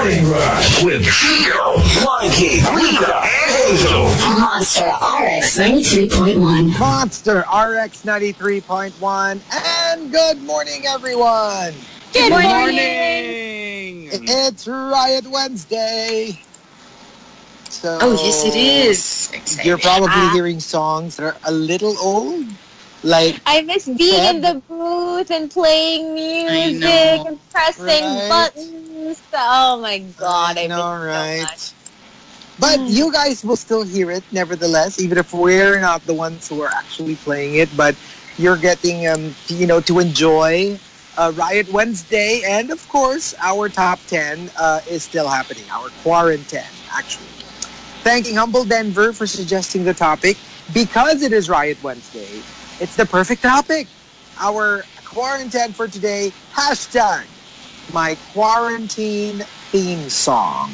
Morning Rush with Chico, Monkey, Rita, and Hazel. Monster RX 93.1. Monster RX 93.1. And good morning, everyone. Good morning. It's Riot Wednesday. So Oh, yes, it is. Exciting. You're probably Ah. hearing songs that are a little old. Like, I miss being in the booth and playing music know. and pressing Right. buttons. Oh my god, I, I miss know, so right? much. But you guys will still hear it, nevertheless, even if we're not the ones who are actually playing it. But you're getting, um, to, you know, to enjoy uh, Riot Wednesday, and of course, our top ten uh, is still happening. Our quarantine, actually. Thanking Humble Denver for suggesting the topic because it is Riot Wednesday. It's the perfect topic. Our quarantine for today hashtag my quarantine theme song.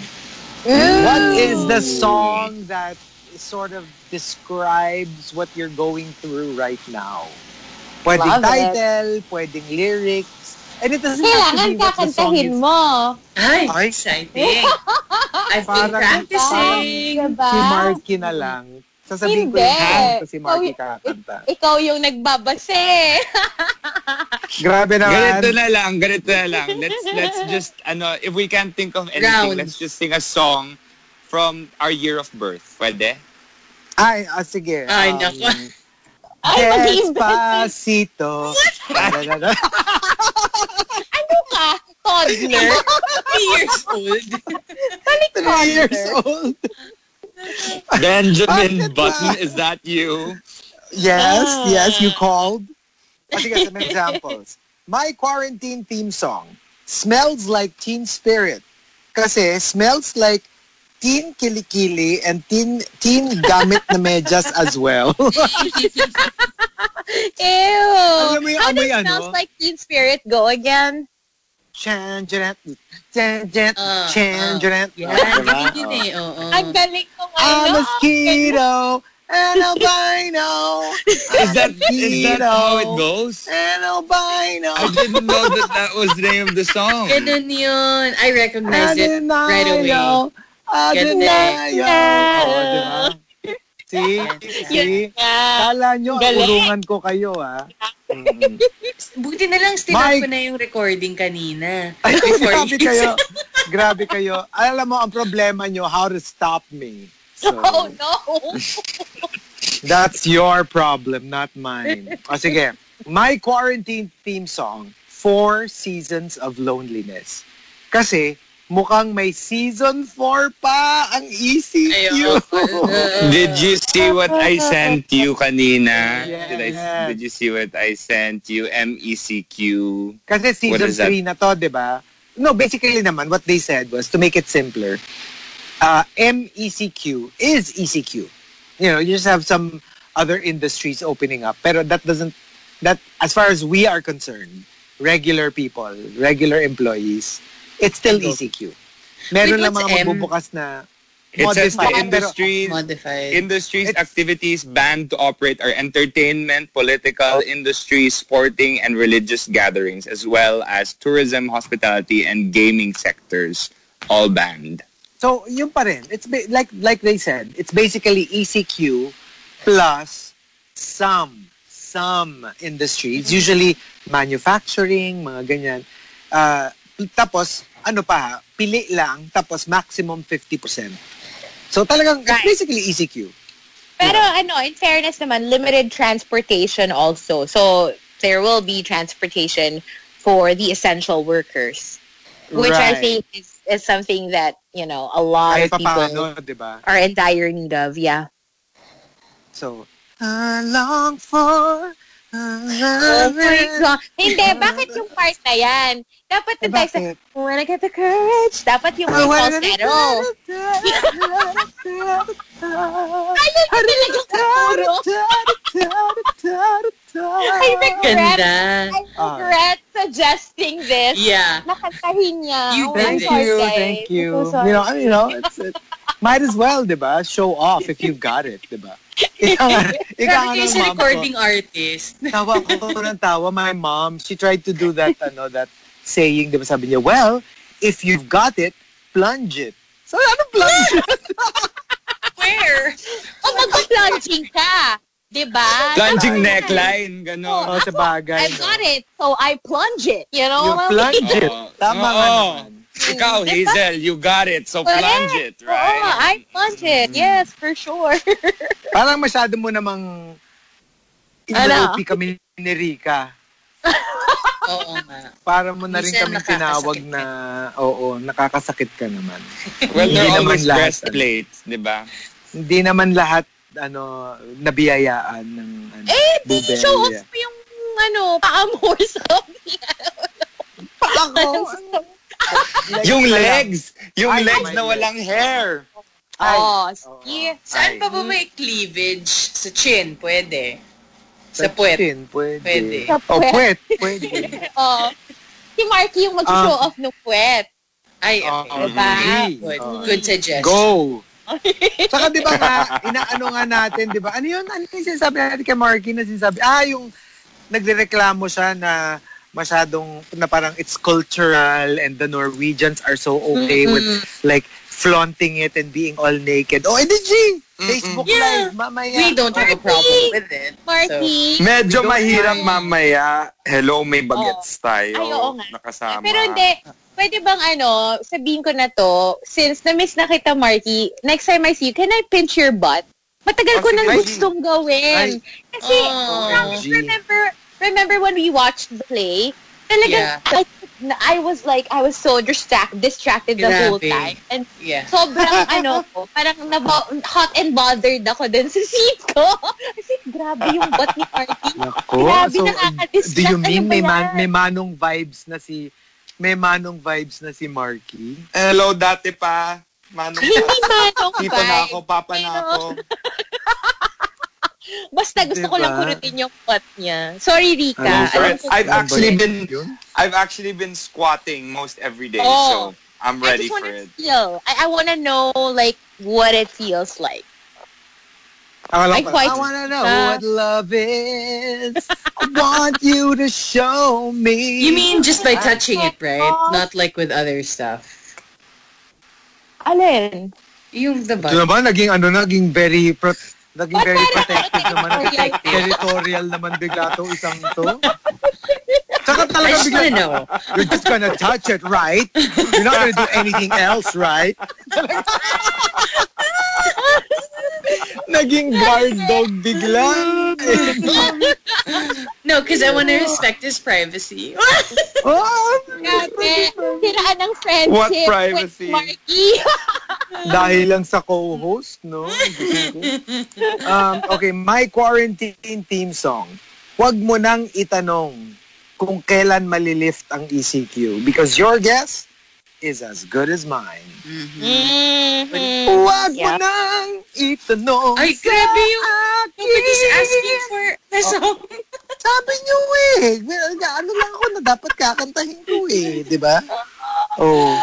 What is the song that sort of describes what you're going through right now? Pwedeng Love it. title, pwedeng lyrics. And it doesn't have to Kailangan be what the song kakantahin is. mo. Ay, Ay. exciting. I've been Parang- practicing. Diba? Si Marky na lang. Sasabihin ko Hindi. yung kanta si Marky Ikaw- kakanta. Ikaw yung nagbabase. Grabe naman. Ganito na lang, ganito na lang. Let's let's just ano, if we can't think of anything, Rounds. let's just sing a song from our year of birth. Pwede? Ay, ah, sige. Ay, Um, naku. Ay. Despacito. Ano ka? Toddler? Three years old. Three years old. Benjamin Button, is that you? Yes, Ah. yes, you called. O sige, some examples. My quarantine theme song, Smells Like Teen Spirit. Kasi smells like teen kilikili and teen, teen gamit na medyas as well. Ew. Alam mo yung How amoy does ano? smells like Teen Spirit go again? Chan, janet, chan, janet, Ah, ah. janet. Yan, Diba? ganyan yun eh. Oo. Ang galing ko A ngayon. mosquito and albino. Is that is that how it goes? And albino. I didn't know that that was the name of the song. Ganun yun. I recognize it right away. Ganda. Adinayo. Oh, diba? See? See? Yeah. Kala nyo, Galing. urungan ko kayo, ha? Mm. Buti na lang stinap Mike. ko na yung recording kanina. Ay, grabe kayo. Grabe kayo. Alam mo, ang problema nyo, how to stop me. So, Oh no. that's your problem, not mine. O sige, my quarantine theme song, Four Seasons of Loneliness. Kasi, mukhang may season 4 pa ang ECQ. Did you see what I sent you kanina? Yes. Did I did you see what I sent you? M E C Q. Kasi season is that? 3 na to, di ba? No, basically naman, what they said was, to make it simpler, uh, MECQ is ECQ. You know, you just have some other industries opening up. Pero that doesn't, that, as far as we are concerned, regular people, regular employees, it's still ECQ. Meron Wait, lang mga M? magbubukas na It says the industries Modified. industries It's- activities banned to operate are entertainment, political, industry, sporting, and religious gatherings, as well as tourism, hospitality, and gaming sectors, all banned. So, yun pa rin. It's ba- like like they said, it's basically ECQ plus some some industries, usually manufacturing, mga ganyan. Uh, tapos ano pa, ha, pili lang tapos maximum 50%. So talagang it's Right. basically E ECQ. Pero ano, in fairness naman, limited transportation also. So there will be transportation for the essential workers, which I Right. think is, is something that, you know, a lot Kahit of people papaano, 'di ba? are in dire need of. Yeah. So I long for Oh my God. Hindi, bakit yung part na yan? Dapat na tayo sa, wanna get the courage. Dapat yung may falsetto. Ayun yung talaga I regret, Ganda. I regret suggesting this. Yeah. Nakantahin niya. You oh, did I'm it. Thank sorry, you, guys. thank you. So. You know, you know, it's, it, might as well, di ba? Show off if you've got it, di ba? Ika nga, ika nga Grabe kayo ng si mom ko. recording artist. Tawa ko ng tawa. My mom, she tried to do that, ano, that saying, di ba sabi niya, well, if you've got it, plunge it. So, ano plunge it? Where? O mag-plunging ka. Diba? Plunging neckline, gano'n. oh, sa bagay. I got it. So I plunge it. You know You what I mean? plunge it. Oo. Tama nga Oo. naman. Ikaw, Hazel, you got it. So Correct. plunge it, Oo, right? I plunge it. Yes, for sure. Parang masyado mo namang Ano? inuupi kami ni Rika. Oo nga. Para mo na rin kami tinawag na, oo, nakakasakit ka naman. Well, they're always breastplates, di ba? Hindi naman lahat, ano, nabiyayaan ng, ano, eh, di bubelya. show off mo yung, ano, paa mo or something. Pa ako! Yung legs! Yung Ay, legs na walang hair! Ay. Oh, sige. Saan pa ba may cleavage? Sa chin, pwede. Sa puwet. chin, pwede. Pwede. Sa Oh, puwet. puwet, pwede. Oh. Si Marky yung mag-show Ah. off ng puwet. Ay, Oo. okay. Diba? Good. Oo. Good suggestion. Go! Saka di ba nga, inaano nga natin, di ba? Ano yun? Ano yung sinasabi natin kay Marky na sinasabi? Ah, yung nagrereklamo siya na masyadong, na parang it's cultural and the Norwegians are so okay with like flaunting it and being all naked. Oh, edi G! Facebook Yeah. Live, mamaya. We don't have a problem with it. Marky. Medyo We don't mahirap mind. mamaya. Hello, may bagets tayo. Ay, oo nga. Nakasama. Pero hindi, pwede bang ano, sabihin ko na to, since na-miss na kita, Marky, next time I see you, can I pinch your butt? Matagal Oh, ko nang Ay. gustong gawin. Kasi, Oh, promise, remember, remember when we watched the play? Talagang, Yeah. I, I was like, I was so distract, distracted the whole time. And Yeah. sobrang ano ko, parang nabo- hot and bothered ako din sa seat ko. Kasi grabe yung butt ni Marky. Nako. Grabe, So, nakaka-distract. do you Ano mean ba may, man, may manong vibes na si may manong vibes na si Marky? Hello, dati pa. Manong Hindi manong Tito na ako, papa na ako. Basta gusto ko Diba? lang kurutin yung butt niya. Sorry, Rika. Alam ko- I've actually been? I've actually been squatting most every day, Oh. so I'm I ready just for wanna it. feel. I, I wanna know, like, what it feels like. Akala I quite- I wanna know Ah. what love is. I want you to show me. You mean just by touching it, right? Not like with other stuff. Alin? Yung the Ito butt. naman, naging ano, naging very, pro- naging Ba't very protective naman. territorial? Territorial naman bigla to isang to. Tsaka I talaga just wanna bigla, know. you're just gonna touch it, right? You're not gonna do anything else, right? naging guard dog bigla. No, because I want to respect his privacy. oh, Grabe. Siraan ng friendship What with privacy? Dahil lang sa co-host, no? Um, okay, my quarantine theme song. Huwag mo nang itanong kung kailan malilift ang ECQ because your guess is as good as mine. Mhm. Huwag mo Yep. nang itanong Ay, grabe yung... Nobody's asking for the song. Sabi niyo eh. Ano lang ako na dapat kakantahin ko eh. Di ba? Oh.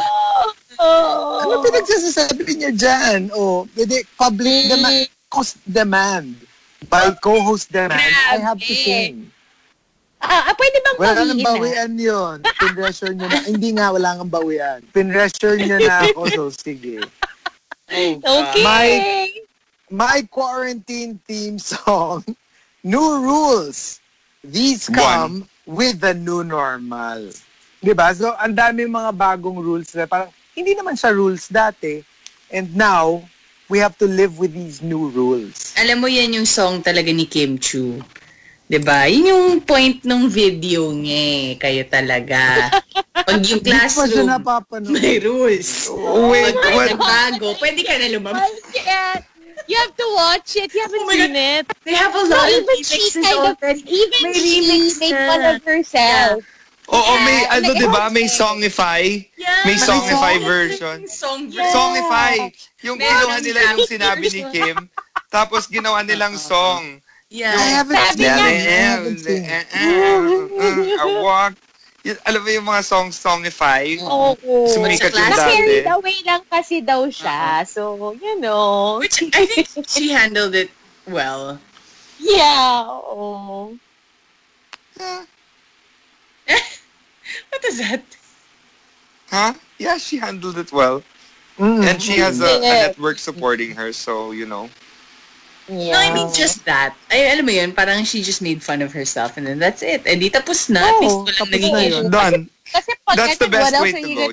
Oh. Ano pinagsasabi niya dyan? Oh, hindi, public demand, cost demand. By co-host demand, I have to sing. Ah, ah, pwede bang Wala nang bawiin na? bawian yun. Pinressure niya na. Hindi nga, wala nang bawian. Pinressure niya na ako, so sige. Okay. My- My quarantine theme song, New Rules. These come with the new normal. Diba? So, ang dami mga bagong rules na parang, hindi naman siya rules dati. And now, we have to live with these new rules. Alam mo yan yung song talaga ni Kim Chu. 'Di ba? Yun yung point ng video niya eh. Kayo talaga. Pag yung classroom, may rules. Wait, Pag what? bago, pwede ka na lumabas. You have to watch it. You haven't Oh seen it. They have a So lot of even she remixes kind of, already. even May she remix made na. fun of herself. Oo, may Yeah, ano, like, di ba? May Songify. Yeah. May Songify version. Song Yeah. Songify. Yung kinuha nila yung sinabi ni Kim, tapos ginawa nilang song. Yeah. I haven't Sabi seen nga, it. I haven't seen it. I walk. Yun, alam mo yung mga song Songify? Oo. Sumikat yung Na-carried dati. away lang kasi daw siya. So, you know. Which I think she handled it well. Yeah. Oo. What is that? Huh? Yeah, she handled it well. Mm. And she has a, a Yeah. network supporting her, so, you know. Yeah. No, I mean just that. Ay, alam mo yun, parang she just made fun of herself and then that's it. Eh di tapos na. At Oo, least walang tapos naging na issue. yun. Done. Kasi pag That's the best way to go.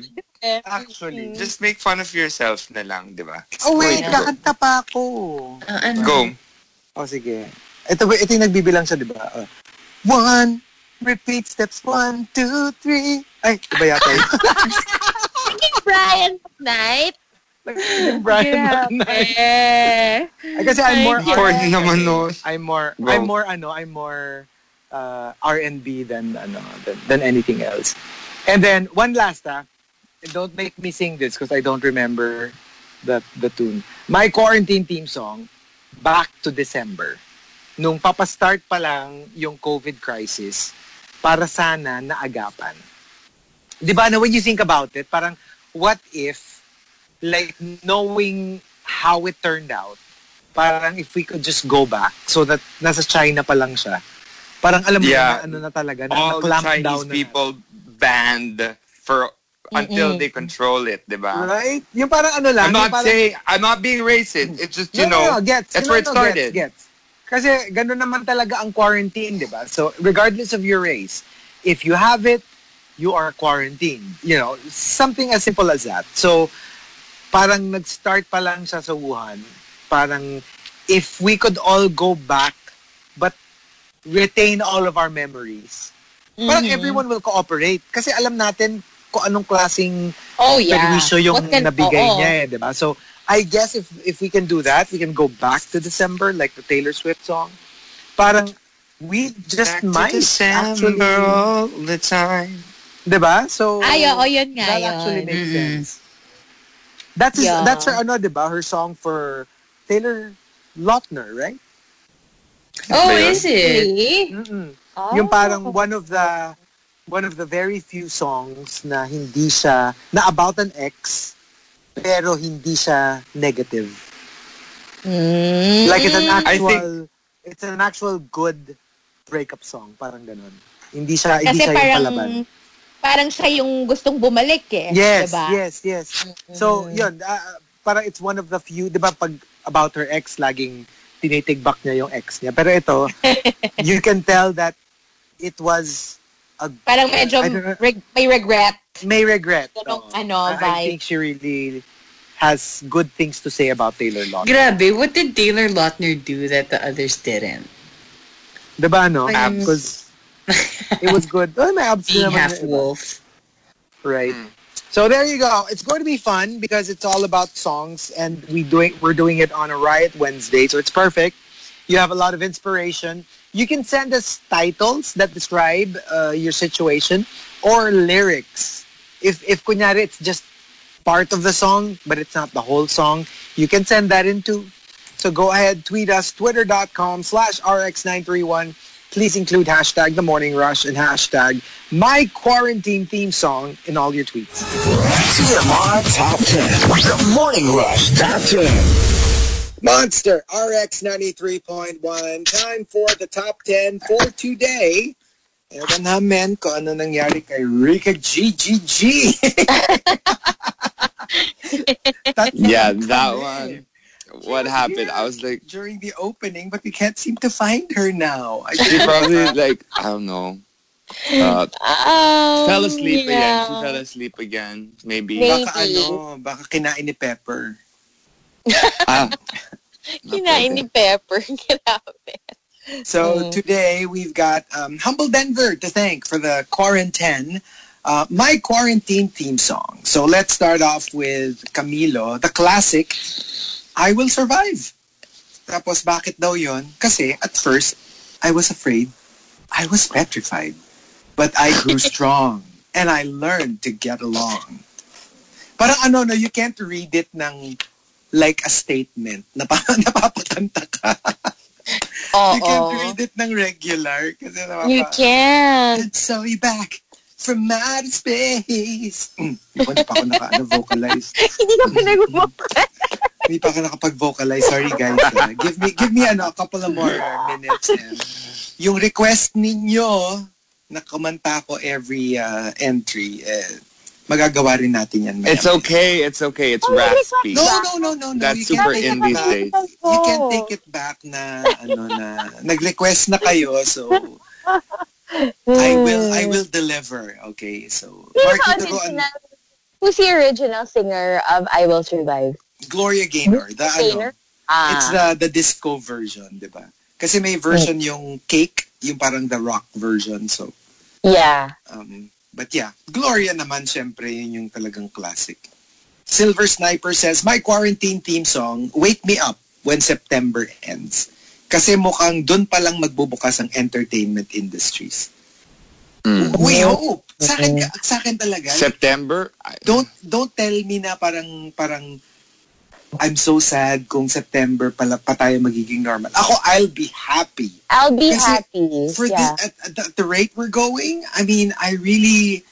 eh? Actually. Just make fun of yourself na lang, di ba? Oh wait, Yeah. kakanta pa ako. Ah, ano? Go. Oh, sige. Ito, ito yung nagbibilang siya, di ba? Uh, one, repeat steps, one, two, three. Ay, iba yata yun. Brian McKnight. Brian McKnight. Eh. Ay, kasi I'm more Corny R&B. naman nun. I'm more Go. I'm more ano, I'm more uh, R&B than ano than, than anything else. And then one last ah, don't make me sing this because I don't remember the the tune. My quarantine theme song, Back to December. Nung papastart pa lang yung COVID crisis, para sana naagapan. Di ba, na when you think about it, parang what if, like, knowing how it turned out, parang if we could just go back so that nasa China pa lang siya. Parang alam mo Yeah. na ano na talaga, na All na-clamp Chinese down na. people banned for until they control it, di ba? Right? Yung parang ano lang. I'm not parang, saying, I'm not being racist. It's just, you no, know, no, no, gets. that's No, where it started. Gets, gets. Kasi ganun naman talaga ang quarantine, di ba? So, regardless of your race, if you have it, you are quarantined. You know, something as simple as that. So, parang nag-start pa lang siya sa Wuhan. Parang, if we could all go back, but retain all of our memories, parang Mhm. everyone will cooperate. Kasi alam natin kung anong klaseng Oh, yeah. perwisyo yung What can- nabigay oo. niya eh, di ba? So, I guess if if we can do that, we can go back to December like the Taylor Swift song. Parang we just Back to might actually, December all the time. di ba? So, Ay, oo, yun nga that yun. actually makes Mm-mm. sense. That's his, Yeah. that's her ano, di ba? Her song for Taylor Lautner, right? Oh, yun? is it? Really? Mm-mm. Oh. Yung parang one of the one of the very few songs na hindi siya na about an ex pero hindi siya negative. Mm. Like it's an I actual think- it's an actual good breakup song, parang ganun. Hindi siya hindi siya yung parang, palaban. Parang siya yung gustong bumalik eh. Yes, diba? yes, yes. So, yun, uh, parang it's one of the few, 'di ba pag about her ex laging tinitigbak niya yung ex niya. Pero ito, you can tell that it was a Parang medyo know. reg- may regret. may regret. Ganong Oo. ano, I- I vibe. think she really has good things to say about Taylor Lautner. Grabe, what did Taylor Lautner do that the others didn't? Diba, no? Because it was good. Being half wolf. Right. Mm. So there you go. It's going to be fun because it's all about songs and we doing we're doing it on a Riot Wednesday, so it's perfect. You have a lot of inspiration. You can send us titles that describe uh, your situation or lyrics. If if kunyari it's just part of the song, but it's not the whole song, you can send that in too. So go ahead, tweet us, twitter.com slash rx931. Please include hashtag the morning rush and hashtag my quarantine theme song in all your tweets. TMR Top 10. The Morning Rush Top 10. Monster RX 93.1. Time for the top 10 for today. Ewan namin kung ano nangyari kay Rika GGG. That Yeah, that one. What happened? I was like, During the opening, but we can't seem to find her now. She probably like, I don't know. Uh, Um, fell asleep again. yeah. She fell asleep again. Maybe. Maybe. baka ano, baka kinain ni Pepper. Ah. Kinain ni Pepper. Grabe. So Mm. today we've got um, Humble Denver to thank for the quarantine, uh, my quarantine theme song. So let's start off with Camilo, the classic, I Will Survive. Tapos bakit daw yon? Kasi at first, I was afraid. I was petrified. But I grew strong and I learned to get along. Parang ano, no, you can't read it ng like a statement. Napa, napapakanta ka. You can't read it ng regular kasi You napapa... can. And so we back from outer space. Mm, hindi pa ako naka-vocalize. Hindi ka pinag-mo. Hindi pa ako nakapag-vocalize. Sorry guys. ah. give me give me ano, a couple of more minutes. And yung request ninyo na kumanta ko every uh, entry, eh, magagawa rin natin yan. It's maya-maya. okay. It's okay. It's Oh, raspy. No, no, no, no, no. That's You super in it these back. days. You can take it back na, ano na, nag-request na kayo, so I will, I will deliver. Okay, so, Who's Marky original? Who's the original singer of I Will Survive? Gloria Gaynor, the ano, Singer? Ah. it's the, the disco version, di ba? Kasi may version yung cake, yung parang the rock version, so, yeah. Um, but yeah, Gloria naman, syempre, yun yung talagang classic. Silver Sniper says, my quarantine theme song, Wake Me Up When September Ends. Kasi mukhang dun pa lang magbubukas ang entertainment industries. Mm. We hope. Sa akin, sa akin talaga. September. I- Don't, don't tell me na parang, parang, I'm so sad kung September pala pa tayo magiging normal. Ako, I'll be happy. I'll be Kasi happy. for yeah. the, at, at the, at the rate we're going, I mean, I really,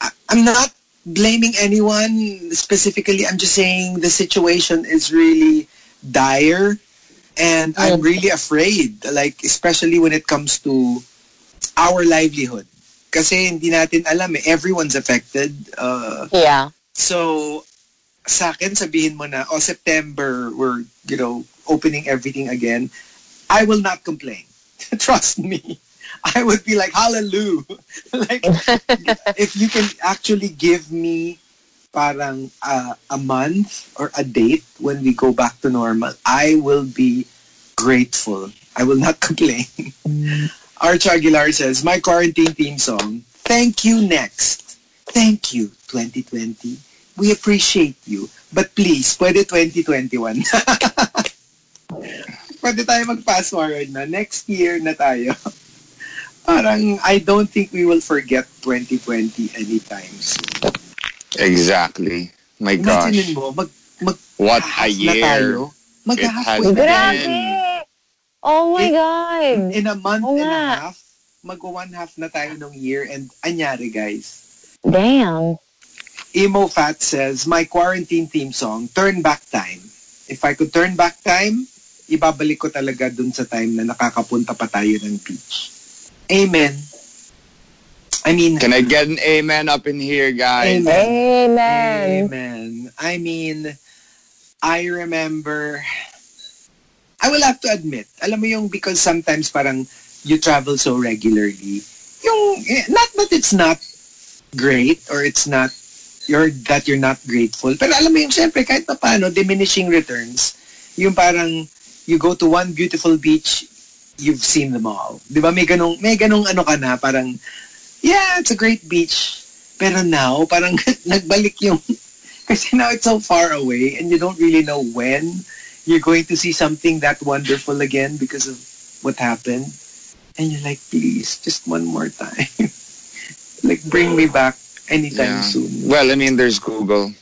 I, I'm not blaming anyone specifically. I'm just saying the situation is really dire, and I'm really afraid. Like especially when it comes to our livelihood, kasi hindi natin alam eh. Everyone's affected. Uh, yeah. so, sa akin, sabihin mo na, oh, September, we're, you know, opening everything again. I will not complain. Trust me. I would be like, hallelujah. like, if you can actually give me parang uh, a month or a date when we go back to normal, I will be grateful. I will not complain. Arch Aguilar says, my quarantine theme song, Thank You Next. Thank you, 2020. We appreciate you. But please, pwede 2021. pwede tayo mag-fast forward na. Next year na tayo. Parang, I don't think we will forget 2020 anytime soon. Exactly. My gosh. Imagine mo, mag, mag What a half na year. tayo. It has Mag-halfway na. Grabe! Oh my Eh, God! In a month Oo and a half, mag-one half na tayo ng year and anyari guys. Damn. Emo Fat says, my quarantine theme song, Turn Back Time. If I could turn back time, ibabalik ko talaga dun sa time na nakakapunta pa tayo ng beach. Amen. I mean, Can I get an amen up in here, guys? Amen. Amen. Amen. I mean, I remember, I will have to admit, alam mo yung because sometimes parang you travel so regularly, yung, eh, not that it's not great or it's not, you're, that you're not grateful. Pero alam mo yung, syempre, kahit pa paano, diminishing returns, yung parang, you go to one beautiful beach, you've seen them all. Di ba? May ganong, may ganong ano ka na, parang, yeah, it's a great beach. Pero now, parang nagbalik yung, kasi now it's so far away and you don't really know when you're going to see something that wonderful again because of what happened. And you're like, please, just one more time. like, bring me back anytime Yeah. soon. Well, I mean, there's Google.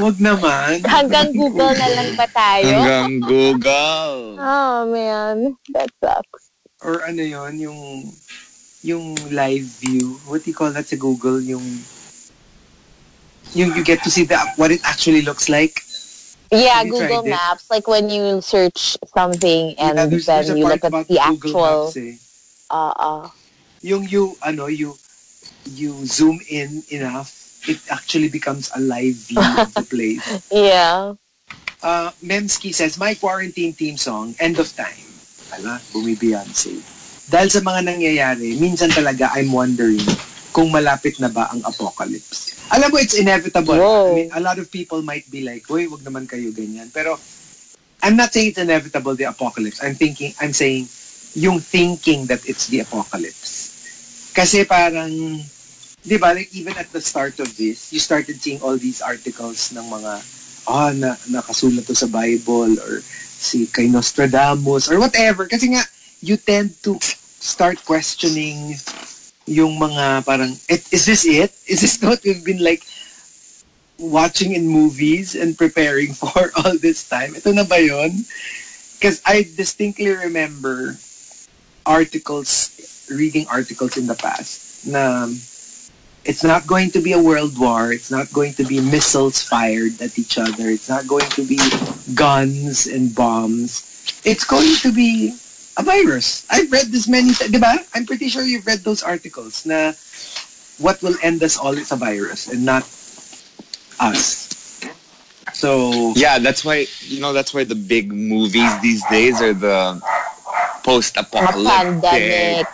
Huwag naman. Hanggang Google na lang ba tayo? Hanggang Google. Oh man, that sucks. Or ano yon yung yung live view. What do you call that sa Google? Yung yung you get to see the what it actually looks like. Yeah, Google tried it? Maps. Like when you search something and Yeah, there's, then there's you look at the Google actual. Maps eh. Uh, uh, Yung you, ano, you, you zoom in enough, it actually becomes a live view of the place. yeah. Uh, Memski says, my quarantine theme song, End of Time. Ala, bumi Beyonce. Dahil sa mga nangyayari, minsan talaga I'm wondering kung malapit na ba ang apocalypse. Alam mo, it's inevitable. Whoa. I mean, a lot of people might be like, Uy, wag naman kayo ganyan. Pero, I'm not saying it's inevitable, the apocalypse. I'm thinking, I'm saying, yung thinking that it's the apocalypse. Kasi parang, di ba, like even at the start of this, you started seeing all these articles ng mga, ah, na, nakasulat to sa Bible or si kay Nostradamus or whatever. Kasi nga, you tend to start questioning yung mga parang, "Eh, is this it? Is this what we've been like watching in movies and preparing for all this time? Ito na ba yun? Because I distinctly remember articles, reading articles in the past na it's not going to be a world war. It's not going to be missiles fired at each other. It's not going to be guns and bombs. It's going to be a virus. I've read this many times. Diba? I'm pretty sure you've read those articles na what will end us all is a virus and not us. So Yeah, that's why you know that's why the big movies these days are the post-apocalyptic pandemic.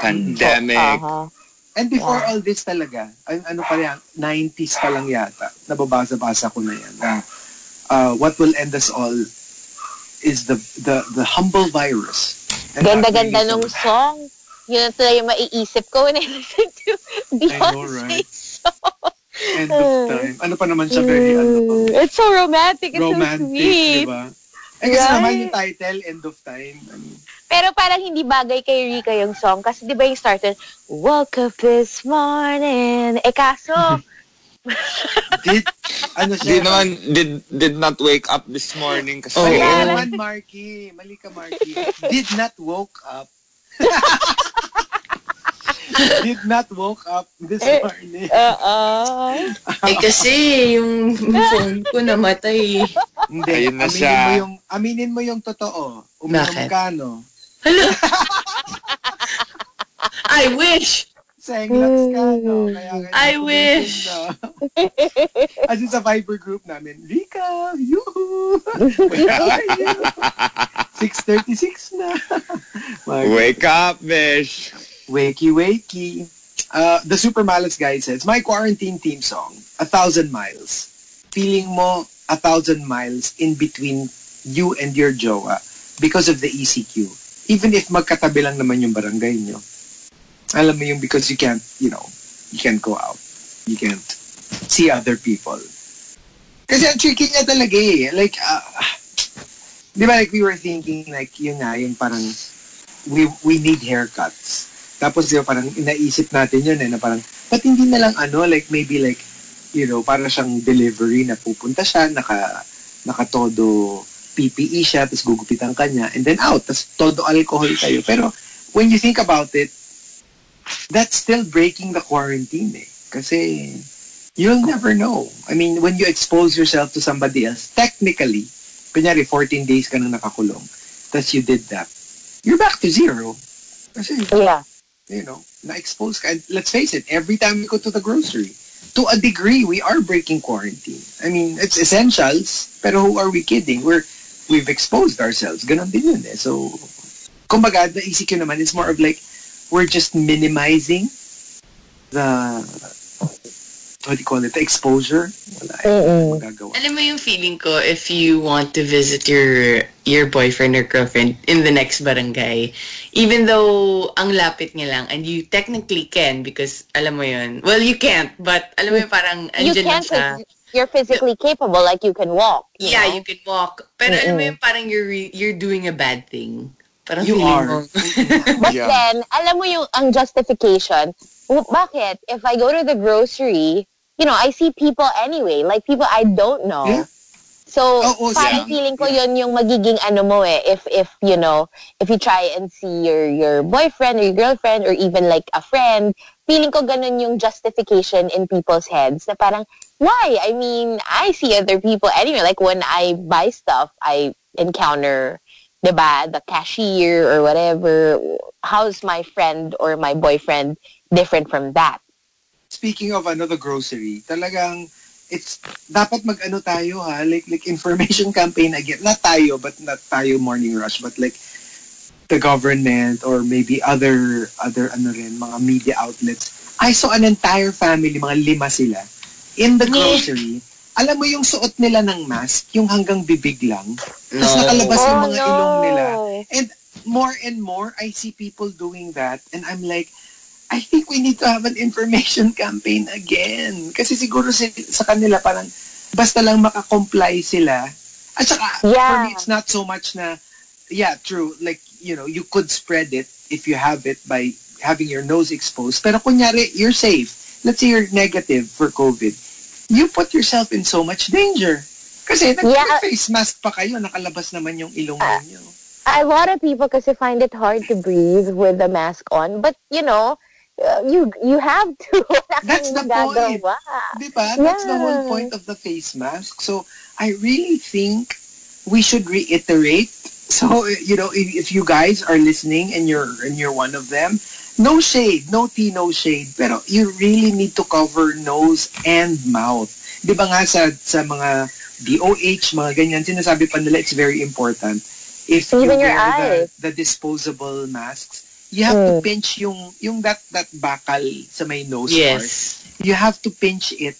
pandemic. Uh-huh. And before all this talaga, ay, ano pa yan, 90s pa lang yata, nababasa-basa ko na yan. na, uh, what will end us all is the the the humble virus. Ganda-ganda nung song. Yun na talaga yung maiisip ko when I listen to know, Beyonce's right? song. End of time. Ano pa naman siya, very ano, It's so romantic. It's romantic, so sweet. di ba? Eh kasi Right. naman yung title, End of Time. Ano, Pero parang hindi bagay kay Rika yung song kasi di ba yung started, Woke up this morning. Eh kaso, did, ano siya? naman did did not wake up this morning kasi Mali ka Oo. naman, Marky. Mali ka, Marky. Did not woke up. Did not woke up this Eh, morning. uh Eh kasi yung phone ko namatay. Hindi. Ayun na aminin siya. mo yung, aminin mo yung totoo. Uminom Bakit? ka, no? Hala! I wish! Senglax ka, no? Kaya ganyan I wish. No? As in sa Viber group namin, Rika, yoo Where are you? 6.36 na. Wake up, bish. Wakey, wakey. Uh, the Super Malice guy says, my quarantine theme song, A Thousand Miles. Feeling mo a thousand miles in between you and your jowa because of the ECQ. Even if magkatabi lang naman yung barangay nyo. Alam mo yung because you can't, you know, you can't go out. You can't see other people. Kasi ang tricky niya talaga eh. Like, uh, di ba like we were thinking like yun nga, yung parang we we need haircuts. Tapos di ba parang inaisip natin yun eh, na parang, ba't hindi na lang ano, like maybe like, you know, para siyang delivery na pupunta siya, naka, naka todo PPE siya, tapos gugupitan ka niya, and then out, tapos todo alcohol kayo. Pero when you think about it, that's still breaking the quarantine eh. Kasi you'll never know. I mean, when you expose yourself to somebody else, technically, kunyari 14 days ka nang nakakulong, tapos you did that, you're back to zero. Kasi Yeah. you know, na-expose ka. And let's face it, every time we go to the grocery, to a degree, we are breaking quarantine. I mean, it's essentials, pero who are we kidding? We're, we've exposed ourselves. Ganon din yun eh. So, kumbaga, the ECQ naman is more of like, we're just minimizing the, what do you call it, the exposure. Wala eh. Magagawa. Alam mo yung feeling ko if you want to visit your your boyfriend or girlfriend in the next barangay, even though ang lapit niya lang and you technically can because alam mo yun. Well, you can't, but alam mo yung parang andyan lang can't siya. You're physically capable, like you can walk. You Yeah, know? you can walk. Pero alam mo yung parang you're re- you're doing a bad thing. Parang You are. mo. But Yeah. then, alam mo yung ang justification, w- bakit? If I go to the grocery, you know, I see people anyway, like people I don't know. Yeah. So, Oh, oh, parang yeah. feeling ko yun yung magiging ano mo eh, if, if, you know, if you try and see your, your boyfriend or your girlfriend or even like a friend, feeling ko ganun yung justification in people's heads na parang, why? I mean, I see other people anyway. Like when I buy stuff, I encounter, diba, the cashier or whatever. How's my friend or my boyfriend different from that? speaking of another grocery, talagang it's dapat mag-ano tayo ha, like like information campaign again. Not tayo, but not tayo morning rush, but like the government or maybe other other ano rin, mga media outlets. I saw an entire family, mga lima sila, in the grocery. Alam mo yung suot nila ng mask, yung hanggang bibig lang. Tapos No. nakalabas yung Oh, mga no. ilong nila. And more and more, I see people doing that. And I'm like, I think we need to have an information campaign again. Kasi siguro si, sa kanila parang basta lang makakomply sila. At saka, for Yeah. me, it's not so much na, yeah, true, like, you know, you could spread it if you have it by having your nose exposed. Pero kunyari, you're safe. Let's say you're negative for COVID. You put yourself in so much danger. Kasi Yeah. nag-face mask pa kayo, nakalabas naman yung ilong Ah. ninyo. a lot of people kasi find it hard to breathe with the mask on. But, you know, uh, you you have to. That's the point. Diba? That's the whole Yeah. point of the face mask. So I really think we should reiterate So you know, if, if you guys are listening and you're and you're one of them, no shade, no tea, no shade. Pero you really need to cover nose and mouth. Di ba nga sa, sa mga DOH, mga ganyan, sinasabi pa nila it's very important. If you Even your wear eyes. the, the disposable masks, you have to pinch yung yung that that bakal sa may nose part. Yes. You have to pinch it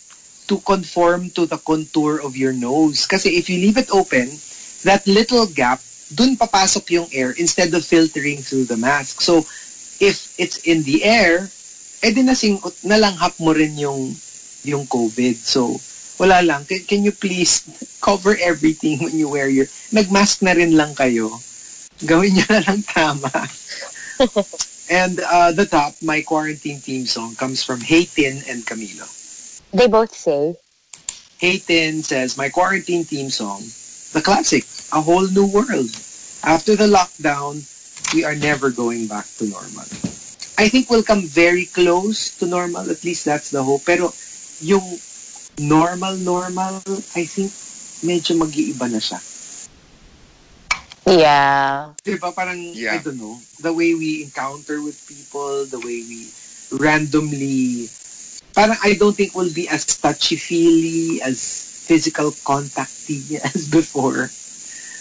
to conform to the contour of your nose. Kasi if you leave it open, that little gap, dun papasok yung air instead of filtering through the mask. So, if it's in the air, eh di nasing, nalanghap mo rin yung, yung COVID. So, wala lang. Can, can you please cover everything when you wear your... Nagmask na rin lang kayo. Gawin nyo na lang tama. and uh, the top, my quarantine theme song comes from Haytin and Camilo. They both say. Haytin says, my quarantine theme song, the classic, A Whole New World. After the lockdown, we are never going back to normal. I think we'll come very close to normal. At least that's the hope. Pero yung normal, normal, I think medyo mag-iiba na siya. Yeah. Di ba? Parang, Yeah. I don't know, the way we encounter with people, the way we randomly, parang I don't think we'll be as touchy-feely, as physical contacty as before.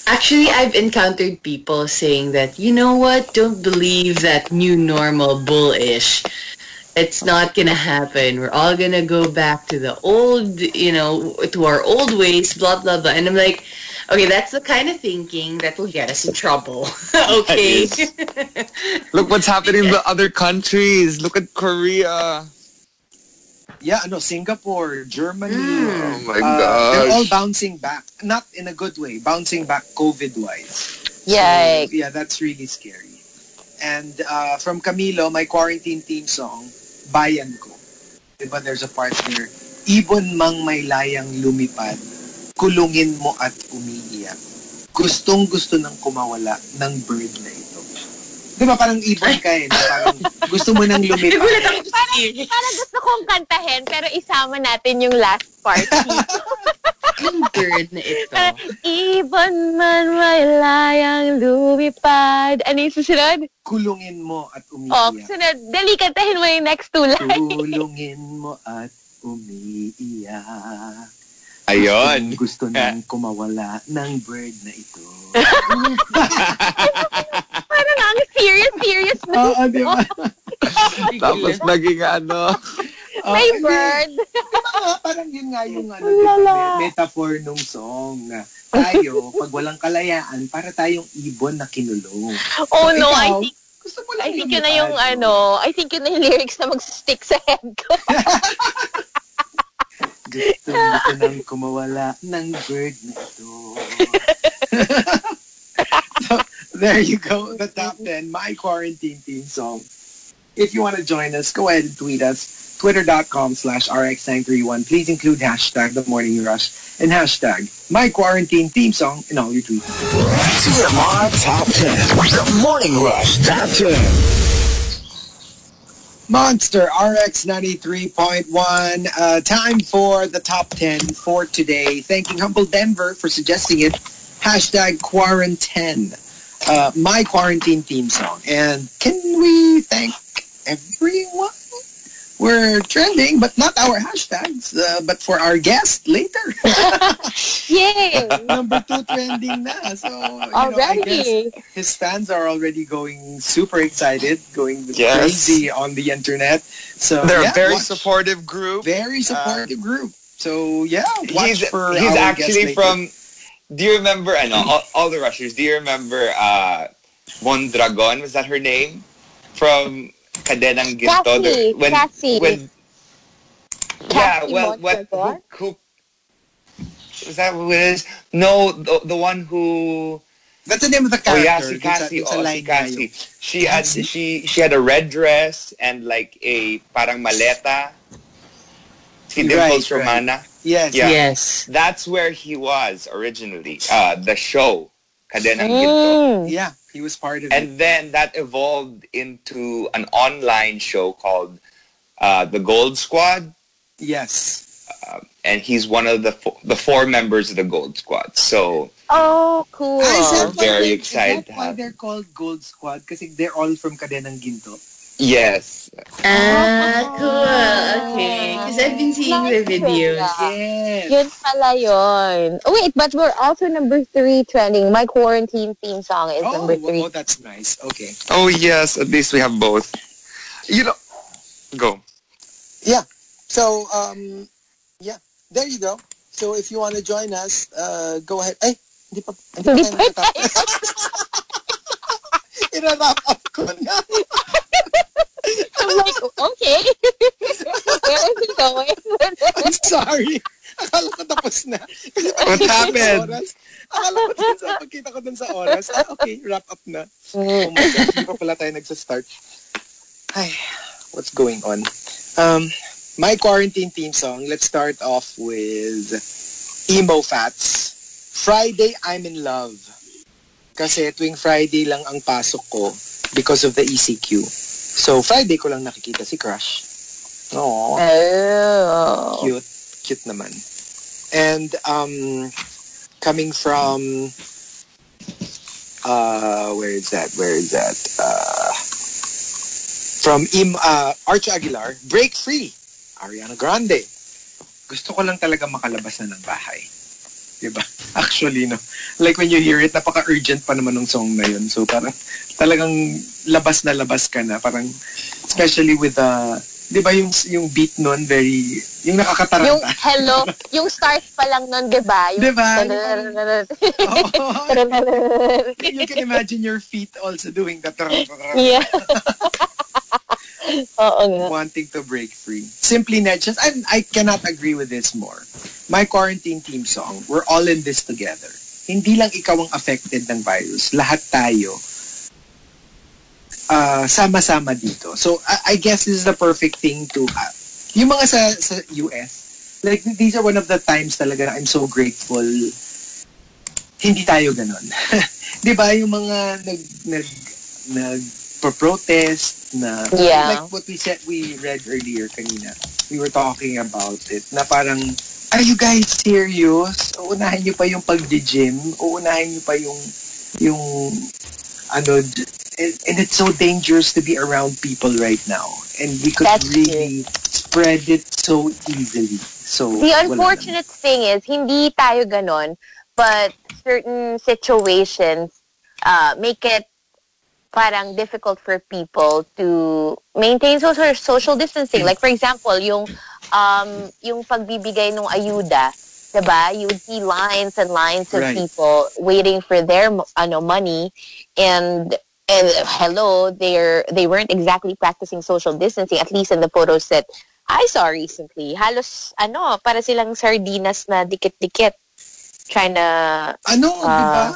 Actually, I've encountered people saying that, you know what, don't believe that new normal bullish. It's not gonna happen. We're all gonna go back to the old, you know, to our old ways, blah, blah, blah. And I'm like, okay, that's the kind of thinking that will get us in trouble. okay. Look what's happening in the other countries. Look at Korea. Yeah, no, Singapore, Germany. Oh my uh, They're all gosh. bouncing back. Not in a good way. Bouncing back COVID-wise. Yikes. So, yeah, that's really scary. And uh, from Camilo, my quarantine theme song, Bayan Ko. Diba there's a part there, Ibon mang may layang lumipad, kulungin mo at umiiyak. Gustong gusto nang kumawala ng bird na ito. Diba parang ibon ka eh. Parang gusto mo nang lumipad. Nagulat ako sa serious. Parang gusto kong kantahin, pero isama natin yung last part. Yung bird na ito. Ibon man may layang lumipad. Ano yung susunod? Kulungin mo at Oh, umiiyak. susunod. Dali, kantahin mo yung next two lines. Tulungin mo at umiiyak. Ayun. Gusto nang kumawala ng bird na ito. Parang ang serious, serious na. Oo, di ba? Tapos naging ano. May hindi. bird. Ah, parang yun nga yung ano, di ba, me- metaphor nung song na tayo, pag walang kalayaan, para tayong ibon na kinulong. Oh no, Ikaw, I think gusto mo lang I think yun na yung ano, I think yun na yung lyrics na mag-stick sa head ko. Gusto gusto nang kumawala ng bird na ito. so, there you go. The top 10, my quarantine theme song. If you want to join us, go ahead and tweet us. Twitter.com slash RX931. Please include hashtag The Morning Rush and hashtag My Quarantine Theme Song in all your tweets. TMR Top 10. The Morning Rush Top 10. Monster RX 93.1. Uh, time for the top 10 for today. Thanking Humble Denver for suggesting it. Hashtag quarantine. Uh, my quarantine theme song. And can we thank everyone? We're trending, but not our hashtags, uh, but for our guest later. Yay! Number two trending na. So, you know, Already. his fans are already going super excited, going Yes. crazy on the internet. So They're yeah, a very watch. supportive group. very supportive group. So yeah, watch he's for he's our actually guest from. Do you remember? I know all, all the rushers. Do you remember uh, Mondragon? Was that her name? From Cadenang Ginto. Cassie, The- when, Cassie. When, yeah, Cassie well, what? Who, Mondragon? who? Was that who it is? No, the, the one who. That's the name of the Oh character. yeah, si Dun sa- Cassie. dun sa Oh, si Cassie. yun. She had she she had a red dress and like a parang maleta. Si Right, Dimples right. Romana. Yes. Yeah. Yes. That's where he was originally. Uh, the show, Cadenang Ginto. Mm. Yeah, he was part of it. And then that evolved into an online show called uh, The Gold Squad. Yes. And he's one of the fo- the four members of the Gold Squad. So Oh, cool. Ah, is that Very they- excited Is to that why have- they're called Gold Squad? Because they're all from Cadenang Ginto. Yes. Ah, cool. Okay. Because I've been seeing the videos. Yes. Yun pala yun. Oh, wait, but we're also number three trending. My quarantine theme song is Oh, number three. oh, that's nice. Okay. Oh, yes. At least we have both. You know, go. Yeah. So, um, yeah, there you go. So if you want to join us, uh, go ahead. Ay, hindi pa, hindi Hindi pa pa I'm like, okay. Where is it going? I'm sorry. Akala ko tapos na. Kasi What happened? Oras, akala ko dun sa pagkita ko dun sa oras. Ah, okay, wrap up na. Mm. Oh my God, hindi pa pala tayo nagsa-start. Ay, what's going on? Um, my quarantine theme song, let's start off with Emo Fats. Friday, I'm in love. Kasi tuwing Friday lang ang pasok ko because of the ECQ. So, Friday ko lang nakikita si Crush. Oo. Oh. Cute. Cute naman. And um, coming from uh, where is that? Where is that? Uh, from Im uh, Arch Aguilar, Break Free, Ariana Grande. Gusto ko lang talaga makalabas na ng bahay. Diba? Actually, no. Like when you hear it, napaka-urgent pa naman ng song na yun. So parang talagang labas na labas ka na. Parang, especially with the, di ba yung, yung beat nun, very, yung nakakataranta. Yung hello, yung start pa lang nun, di ba? Yung Diba? Oh. you can imagine your feet also doing that. yeah. Oo nga. wanting to break free. Simply not just, I, I cannot agree with this more. My quarantine team song, we're all in this together. Hindi lang ikaw ang affected ng virus. Lahat tayo uh, sama-sama dito. So, I, I guess this is the perfect thing to have. Yung mga sa, sa US, like, these are one of the times talaga I'm so grateful hindi tayo ganon. Di ba yung mga nag, nag, nag protest na Yeah. like what we said we read earlier kanina we were talking about it na parang are you guys serious? Uunahin niyo pa yung pag-gym? Uunahin niyo pa yung yung ano and, and it's so dangerous to be around people right now and we could That's really spread it so easily. So The unfortunate thing is, hindi tayo ganon, but certain situations uh, make it parang difficult for people to maintain social social distancing. Like for example, yung um yung pagbibigay ng ayuda, 'di ba? You would see lines and lines of Right. people waiting for their ano money and and hello, they're they weren't exactly practicing social distancing at least in the photos that I saw recently. Halos ano, para silang sardinas na dikit-dikit trying to Ano, di ba?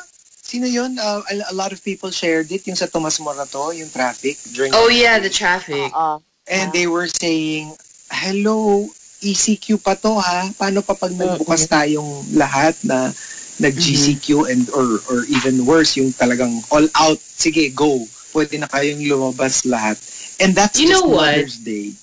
Sino yun? Uh, a, a lot of people shared it, yung sa Tomas Morato, yung traffic during Oh yeah, the traffic. uh, And they were saying, hello, ECQ pa to ha? Paano pa pag nagbukas tayong lahat na nag-GCQ and or or even worse, yung talagang all out, sige, go. Pwede na kayong lumabas lahat. And that's You just know what? Mother's Day.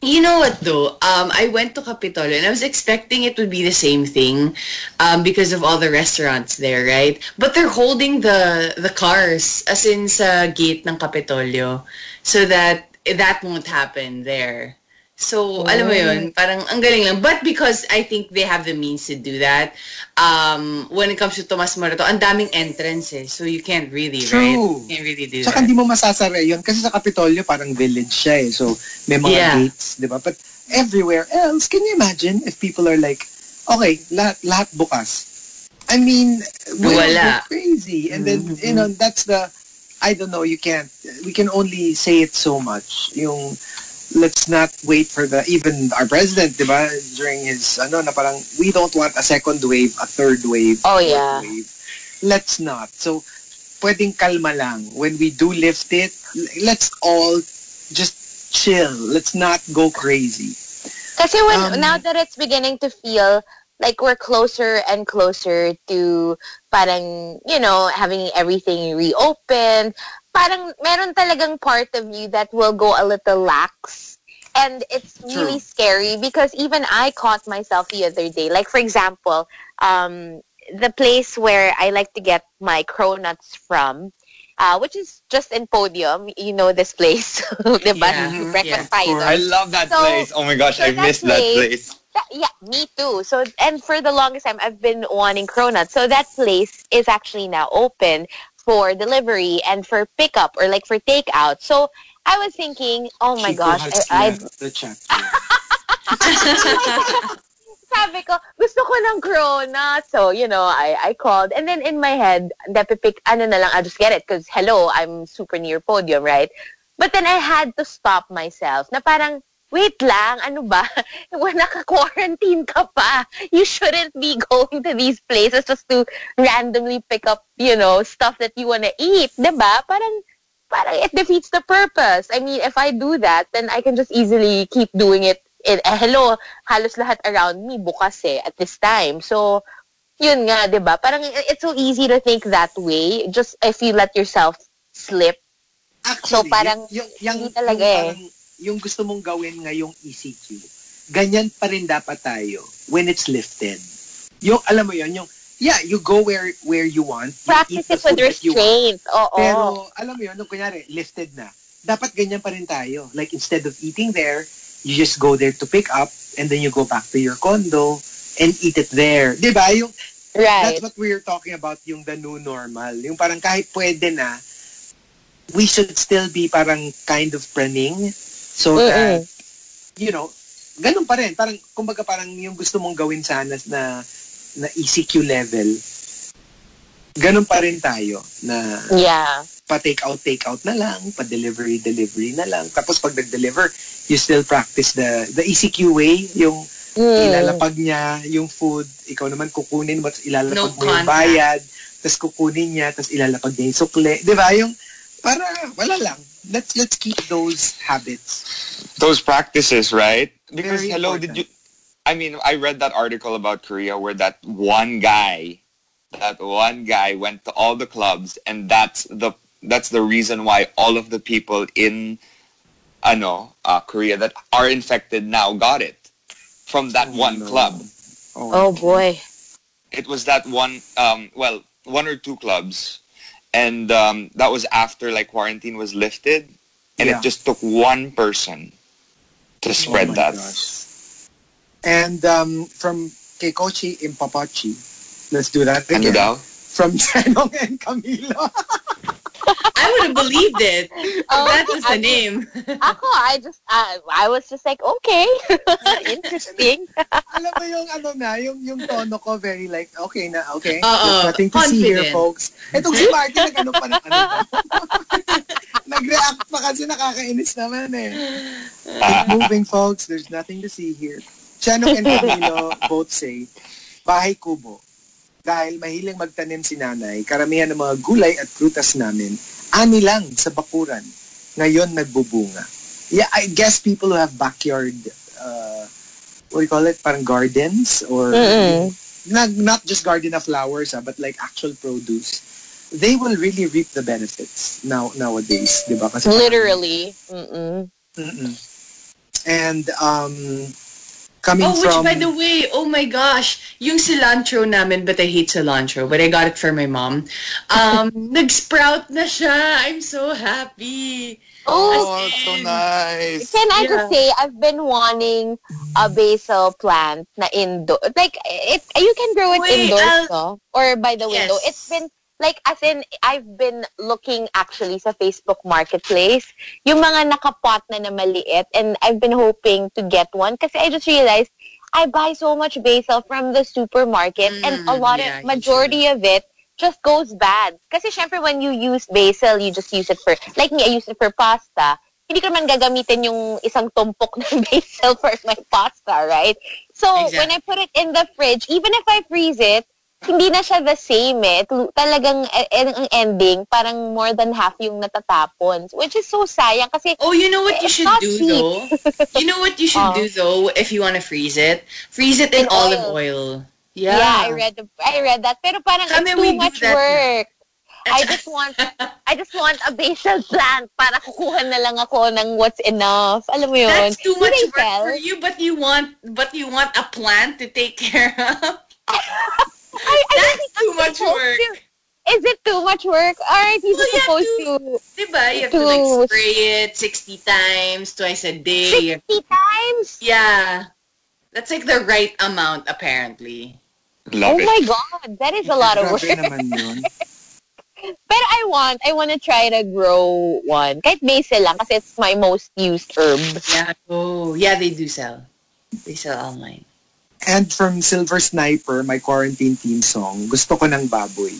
You know what though? Um, I went to Capitolio and I was expecting it would be the same thing, um, because of all the restaurants there, right? But they're holding the the cars as in sa gate ng Capitolio, so that that won't happen there. So, alam mo yun, parang ang galing lang. But because I think they have the means to do that, um, when it comes to Tomas Morato, ang daming entrances. So, you can't really, right? True. You can't really do Saka that. hindi mo masasara yun kasi sa Capitolio parang village siya eh. So may mga Yeah. gates, di ba? But everywhere else, can you imagine if people are like, okay, lahat, lahat bukas. I mean, we Wala. go crazy. And then, you know, that's the, I don't know, you can't, we can only say it so much. Yung, let's not wait for the, even our president, di ba, during his, ano, na parang, we don't want a second wave, a third wave, Oh, yeah. wave. Let's not. So, pwedeng kalma lang. When we do lift it, let's all just chill. Let's not go crazy. Kasi when Um, now that it's beginning to feel like we're closer and closer to parang, you know, having everything reopened, parang meron talagang part of you that will go a little lax. And it's really scary because even I caught myself the other day. Like for example, um, the place where I like to get my cronuts from, uh, which is just in Podium. You know this place, diba? Yeah. Breakfast Yeah, Pie. I love that So- place. Oh my gosh, so I that missed that place- place. That- yeah, me too. So, and for the longest time, I've been wanting cronuts. So that place is actually now open for delivery and for pickup or like for takeout. So I was thinking, oh my Chico gosh, I, I the sabi ko, gusto ko ng cronut. So, you know, I, I called. And then in my head, napipick, ano na lang, I'll just get it. Because, hello, I'm super near podium, right? But then I had to stop myself na parang, wait lang, ano ba? Well, naka-quarantine ka pa. You shouldn't be going to these places just to randomly pick up, you know, stuff that you want to eat. Diba? Parang, parang it defeats the purpose. I mean, if I do that, then I can just easily keep doing it. In, eh, hello, halos lahat around me bukas eh at this time. So, yun nga, 'di ba? Parang it's so easy to think that way. Just if you let yourself slip. Actually, So, parang yung, yung, hindi talaga yung, eh. parang, yung gusto mong gawin ngayong ECQ, ganyan pa rin dapat tayo when it's lifted. Yung, alam mo yun, yung, yeah, you go where where you want. you Practice it with restraint. Oo. Pero, alam mo yun, nung kunyari, lifted na, dapat ganyan pa rin tayo. Like, instead of eating there, you just go there to pick up, and then you go back to your condo and eat it there. Di ba? Yung, right. That's what we're talking about, yung the new normal. Yung parang kahit pwede na, we should still be parang kind of praning so that, you know, ganun pa rin. Parang, kumbaga parang yung gusto mong gawin sana na, na ECQ level, ganun pa rin tayo na Yeah. pa-take out, take out na lang, pa-delivery, delivery na lang. Tapos pag nag-deliver, you still practice the the ECQ way, yung Mm. ilalapag niya yung food, ikaw naman kukunin mo, ilalapag No mo yung bayad, tapos kukunin niya, tapos ilalapag niya yung sukle. Di ba? Yung, para, wala lang. Let's, let's keep those habits. Those practices, right? Because Very hello, important. did you? I mean, I read that article about Korea where that one guy, that one guy went to all the clubs, and that's the that's the reason why all of the people in, ano, uh, Korea that are infected now got it from that one no. club. Oh boy. it was that one um well one or two clubs and um that was after like quarantine was lifted and Yeah. it just took one person to spread Oh that gosh. And um, from Keikochi Impapachi, let's do that ano again. daw? From Chenong and Camilo. I would have believed it. Oh, that was the I- name. Ako, I just, uh, I was just like, okay. Interesting. Alam mo yung ano na, yung, yung tono ko very like, okay na, okay. There's nothing to see here, confident. folks. Itong si Marky, nag-ano pa ng ano. Nag-react pa kasi nakakainis naman eh. Keep moving, folks. There's nothing to see here. Chanong and Camilo both say, bahay kubo. Dahil mahiling magtanim si nanay, karamihan ng mga gulay at prutas namin, ani lang sa bakuran. Ngayon nagbubunga. Yeah, I guess people who have backyard, uh, what do you call it? Parang gardens or Mm-mm. not, not just garden of flowers, ah, but like actual produce. They will really reap the benefits now nowadays, di ba? Kasi Literally. Mm-mm. Mm-mm. And um, coming Oh, which from by the way, oh my gosh, yung cilantro namin, but I hate cilantro, but I got it for my mom. Um, nag-sprout na siya. I'm so happy. Oh, it's so nice. Can I Yeah. just say, I've been wanting a basil plant na indoor. Like, it, you can grow it Wait, indoors, no? Or by the window. Yes. It's been, like, as in, I've been looking actually sa Facebook Marketplace, yung mga nakapot na na maliit, and I've been hoping to get one kasi I just realized I buy so much basil from the supermarket, and a Mm, lot yeah, of, majority of it just goes bad. Kasi syempre when you use basil, you just use it for, like me, I use it for pasta. Hindi ko naman gagamitin yung isang tumpok ng basil for my pasta, right? So, when I put it in the fridge, even if I freeze it, hindi na siya the same eh. Talagang eh, eh, ang ending, parang more than half yung natatapon. Which is so sayang kasi Oh, you know what you It's should do cheap. though? You know what you should Oh. do though if you want to freeze it? Freeze it in, In olive oil. oil. Yeah, Yeah. I read I read that. Pero parang Kami, it's too much work. I just want I just want a basil plant para kukuha na lang ako ng what's enough. Alam mo yun? That's too much work for you, but you want but you want a plant to take care of. I, I don't think much work. to? Is it too much work? Alright, he's Well, you have supposed to- to Diba? You have to like spray it 60 times, twice a day. 60 times? Yeah. That's like the right amount, apparently. Love oh it. my god, that is a lot of work. Grabe naman yun. Pero I want, I want to try to grow one. Kahit basil lang kasi it's my most used herb. Yeah. Oh, yeah, they do sell. They sell online. And from Silver Sniper, my quarantine theme song, gusto ko ng baboy.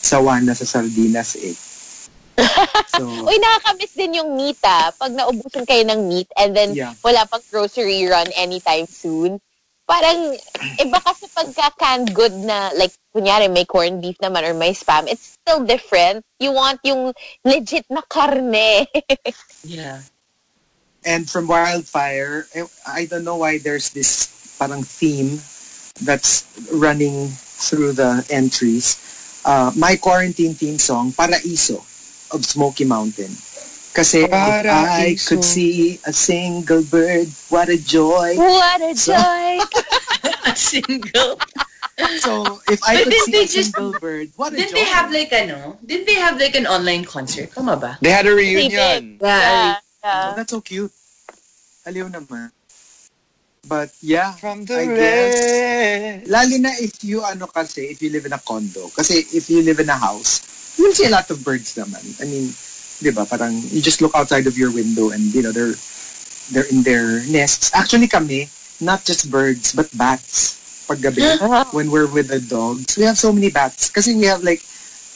Sawa na sa sardinas eh. So, Uy, nakakamiss din yung meat ah. Pag naubusan kayo ng meat and then Yeah. wala pang grocery run anytime soon. Parang, iba kasi pagka canned good na, like, kunyari may corned beef naman or may spam, it's still different. You want yung legit na karne. Yeah. and from Wildfire, eh, I don't know why there's this parang theme that's running through the entries. Uh, my quarantine theme song, Paraiso of Smoky Mountain. Kasi if I could see a single bird, what a joy. what a joy! A single. So if I But could see a just- single bird, what a Did joy. they have like ano? Did they have like an online concert? Tama ba? They had a reunion. yeah. Oh, yeah. that's so cute. Aliw naman. But yeah, From I guess. lalo na if you ano kasi, if you live in a condo. Kasi if you live in a house, you'll see a lot of birds naman. I mean, di ba, parang you just look outside of your window and you know, they're they're in their nests. Actually kami, not just birds, but bats. Paggabi, when we're with the dogs, we have so many bats. Kasi we have like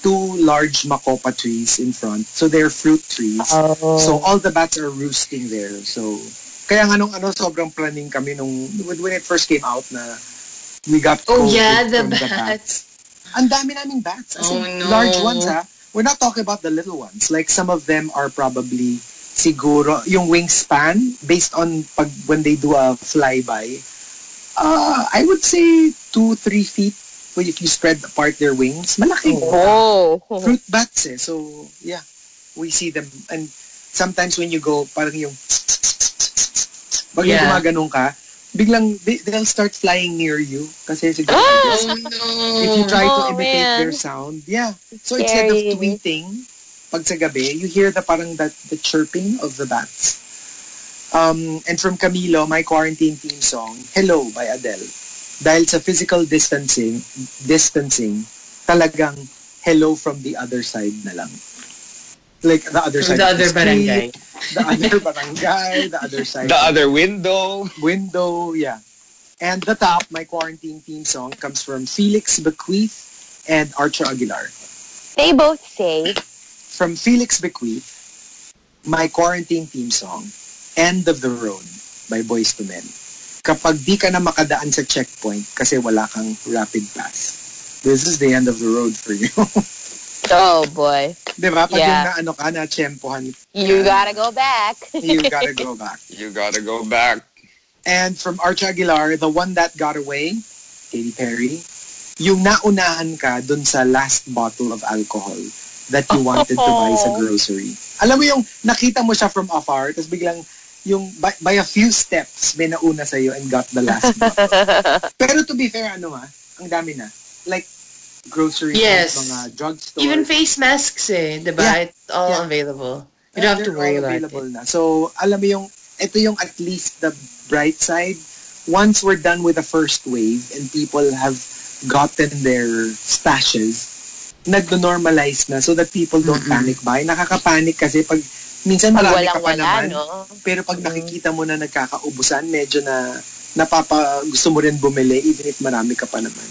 two large makopa trees in front. So they're fruit trees. Oh. So all the bats are roosting there. So kaya nga nung ano sobrang planning kami nung when, it first came out na we got Oh COVID yeah, the from bats. Ang dami naming bats. As Oh, in, no. large ones ha. We're not talking about the little ones. Like some of them are probably siguro yung wingspan based on pag when they do a flyby. Uh, I would say two, three feet. Well, if you spread apart their wings, malaki. Oh. fruit bats eh. So, yeah. We see them. And sometimes when you go, parang yung pag Yeah. gumaganong ka, biglang they, they'll start flying near you. Kasi siguro, Oh no. if you try to Oh, imitate man. their sound, yeah. So instead of Scary. tweeting, pag sa gabi, you hear the parang that the chirping of the bats. Um, and from Camilo, my quarantine theme song, Hello by Adele. Dahil sa physical distancing, distancing, talagang hello from the other side na lang. Like the other side the of other street, barangay. The other barangay, the other side The other window. window, yeah. And the top, my quarantine theme song, comes from Felix Bequeath and Archer Aguilar. They both say, From Felix Bequeath, my quarantine theme song, End of the Road by Boys to Men. Kapag di ka na makadaan sa checkpoint kasi wala kang rapid pass, this is the end of the road for you. oh boy, Di ba? Pag Yeah. yung na ano ka, na tsempohan, you gotta go back. you gotta go back. You gotta go back. And from Arch Aguilar, The One That Got Away, Katy Perry, yung naunahan ka dun sa last bottle of alcohol that you wanted to buy sa grocery. Alam mo yung nakita mo siya from afar, tapos biglang yung by, by a few steps, may nauna sa'yo and got the last bottle. Pero to be fair, ano ha, ang dami na. Like, grocery, Yes. mga drugstore. Even face masks eh, diba? Yeah. It's all Yeah. available. You don't have to worry about available it. na. So, alam mo yung, ito yung at least the bright side. Once we're done with the first wave and people have gotten their stashes, nagno-normalize na so that people don't panic buy. Nakaka-panic kasi pag minsan Pag marami ka pa wala, naman. no? Pero pag nakikita mo na nagkakaubusan, medyo na napapa gusto mo rin bumili even if marami ka pa naman.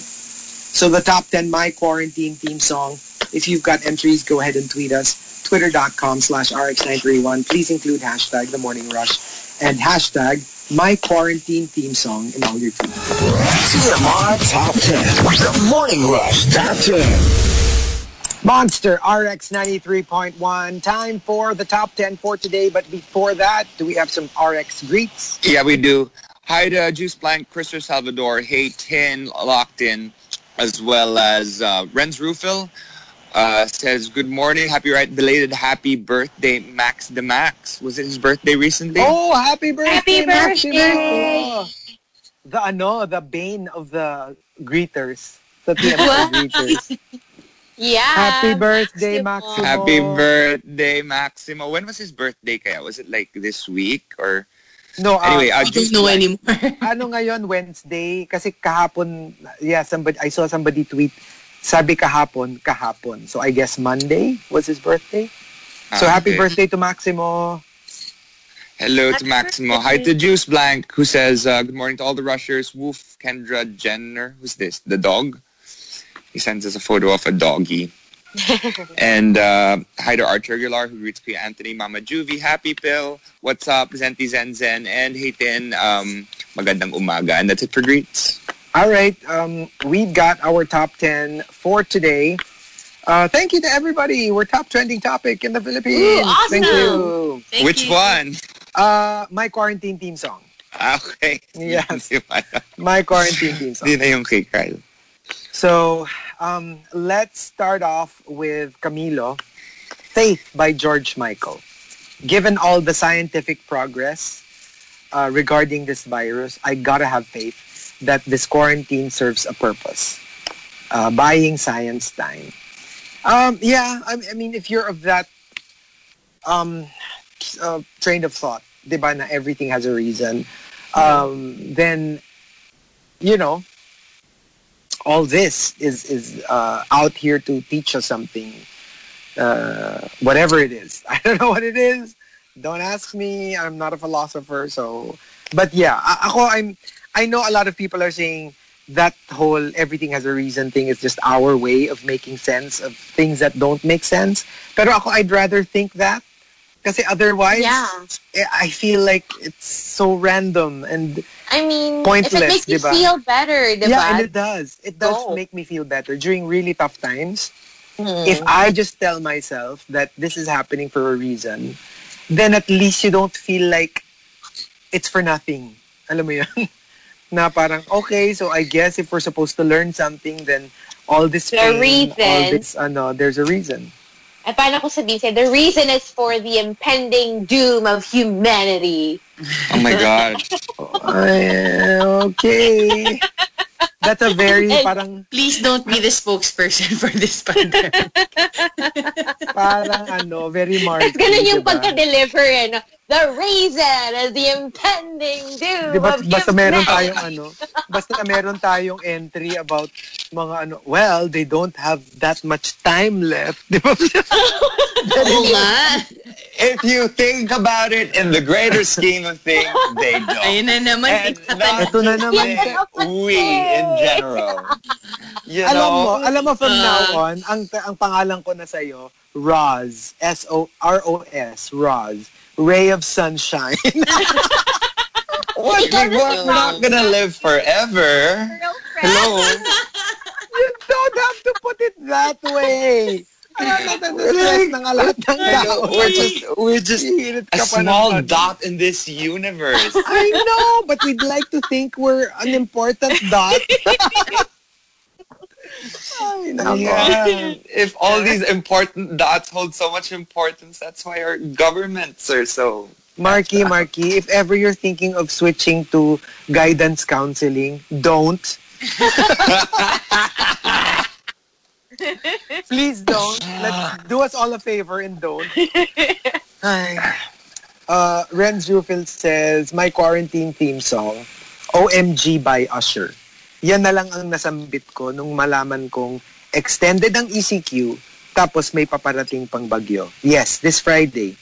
So the top 10 My Quarantine theme song. If you've got entries, go ahead and tweet us. Twitter.com slash RX931. Please include hashtag The Morning Rush and hashtag My Quarantine theme song in all your tweets. TMR Top 10. The Morning Rush Top 10. Monster RX 93.1. Time for the top 10 for today. But before that, do we have some RX greets? Yeah, we do. Hi to Juice Blank, Christopher Salvador, Hey 10 Locked In, as well as uh, Renz Rufil. Uh, says, good morning, happy right, belated happy birthday, Max the Max. Was it his birthday recently? Oh, happy birthday! Happy Max birthday! Ibarco. The ano, the bane of the greeters. Sa TMR greeters. Yeah. Happy birthday, Maximo. Maximo. Happy birthday, Maximo. When was his birthday kaya? Was it like this week or No, uh, anyway? I don't know anymore. ano ngayon, Wednesday, kasi kahapon, yeah, somebody, I saw somebody tweet, sabi kahapon, kahapon. So I guess Monday was his birthday. So Ah, happy okay. birthday to Maximo. Hello to Happy Maximo. Hi to Juice Blank, who says, uh, Good morning to all the rushers. Woof Kendra Jenner. Who's this? The dog? He sends us a photo of a doggy. and uh, hi to Archer Aguilar, who greets Kuya Anthony, Mama Juvie, Happy Pill, What's up, Zenti Zen Zen, and Hey Tin, um, Magandang Umaga. And that's it for greets. All right, um, we've got our top 10 for today. Uh, thank you to everybody. We're top trending topic in the Philippines. Ooh, awesome. Thank you. Thank Which you. one? Uh, my quarantine theme song. Okay. Yes. My quarantine theme song. Di na yung kay Kyle. So um, let's start off with Camilo. Faith by George Michael. Given all the scientific progress uh, regarding this virus, I gotta have faith that this quarantine serves a purpose. Uh, buying science time. Um, yeah, I, I mean, if you're of that um, uh, train of thought, di ba, na everything has a reason, um, then, you know, all this is is uh, out here to teach us something. Uh, whatever it is, I don't know what it is. Don't ask me. I'm not a philosopher, so. But yeah, ako I'm. I know a lot of people are saying that whole everything has a reason thing is just our way of making sense of things that don't make sense. Pero ako, I'd rather think that. Because otherwise, Yeah. eh, I feel like it's so random and I mean, Pointless, if it makes you diba? feel better, diba? yeah, and it does. It does Go. make me feel better during really tough times. Hmm. If I just tell myself that this is happening for a reason, then at least you don't feel like it's for nothing. Alam mo yun? Na parang, okay, so I guess if we're supposed to learn something, then all this The pain, all reason. this, ano, there's a reason. At paano ko sabihin the reason is for the impending doom of humanity. Oh my God. Ay, okay. That's a very parang Please don't be the spokesperson for this pandemic. parang ano, very marky. Ganun yung diba? pagka-deliver eh. No? The reason is the impending doom Diba, of basta meron tayong ano, basta meron tayong entry about mga ano, well, they don't have that much time left. Di ba? Oo nga. if you think about it in the greater scheme of things, they don't. Ayun na naman. And not Ito na naman. We in general. You alam know, mo, alam mo from Uh, now on, ang ang pangalan ko na sa'yo, Roz, S-O-R-O-S, Roz, Ray of Sunshine. what, we, we're not gonna live forever. Hello. you don't have to put it that way. Alam na, stress na nga lahat ng tao. We're just, we're just a ka pa ng small dot in this universe. I know, but we'd like to think we're an important dot. Ay. Yeah. If all these important dots hold so much importance, that's why our governments are so. Marky, Marky, if ever you're thinking of switching to guidance counseling, don't. Please don't. Let's do us all a favor and don't. Ay. Uh, Renz Rufil says, my quarantine theme song, OMG by Usher. Yan na lang ang nasambit ko nung malaman kong extended ang ECQ tapos may paparating pang bagyo. Yes, this Friday.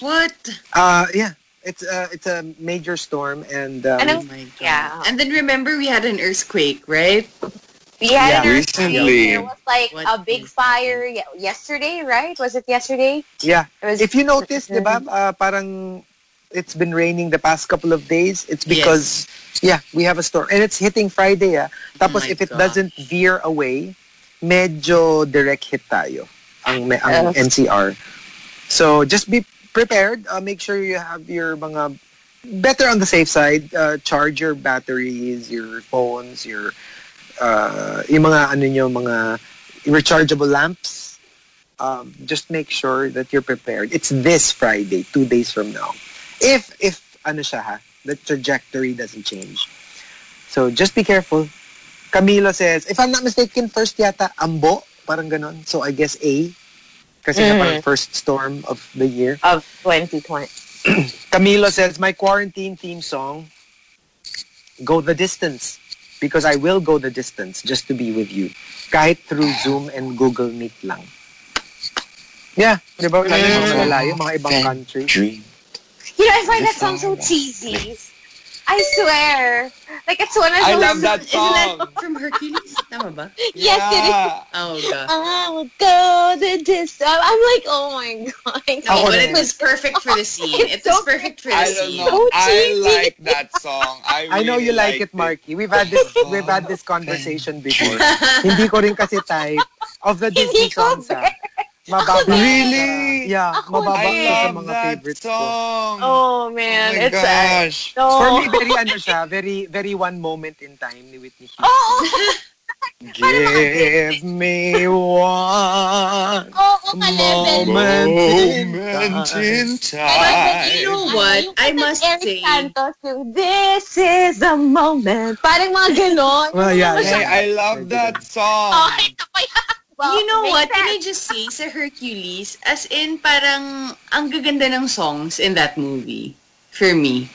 What? Uh, yeah. It's uh, it's a major storm and um, Anong- Oh my God. Yeah. And then remember we had an earthquake, right? We had Yeah. an. Recently. There was like What a big fire yesterday, right? Was it yesterday? yeah. It was, If you notice, di ba, uh, parang it's been raining the past couple of days. It's because yeah, we have a storm and it's hitting Friday. Ah. Tapos my if it God. doesn't veer away, medyo direct hit tayo ang, me- ang Yes. NCR. So just be prepared. Uh, make sure you have your mga better on the safe side. Uh, charge your batteries, your phones, your uh, yung mga ano nyo, mga rechargeable lamps. Um, just make sure that you're prepared. It's this Friday, two days from now. If if ano siya ha, the trajectory doesn't change. So just be careful. Camilo says, if I'm not mistaken, first yata, Ambo. Parang ganon. So I guess A. Kasi Mhm. parang first storm of the year. Of 2020. Camilo says, my quarantine theme song, Go the Distance. Because I will go the distance just to be with you. Kahit through Zoom and Google Meet lang. Yeah. Di ba? Lalo yung mga malayo, mga ibang country. You know, I find that song so cheesy. I swear. Like, it's one of I those... love that Isn't that from Hercules? Tama ba? Yes, it is. Oh, God. I will go the distance. I'm like, oh my god. No, but it was perfect for the scene. It It's was so perfect for the I don't scene. know. So I like that song. I, I know you like it, liked Marky. We've had this we've had this conversation before. Hindi ko rin kasi type of the Disney songs. ah. Mababa. Really? Yeah, Ako mababa I siya sa mga that favorites ko. Oh man, Oh my it's sad. gosh. No. For me, very ano siya, very very one moment in time ni Whitney Houston. Oh, oh. Give me one oh, oh, ka-level. moment in Moment time. in But you know what? I must ni Eric say, Santos, yung This is the moment. Parang mga ganon. Well, yeah, Hey, I love that song. Oh, ito pa yan. Well, you know what? Can I sense. just say sa Hercules, as in parang ang gaganda ng songs in that movie for me.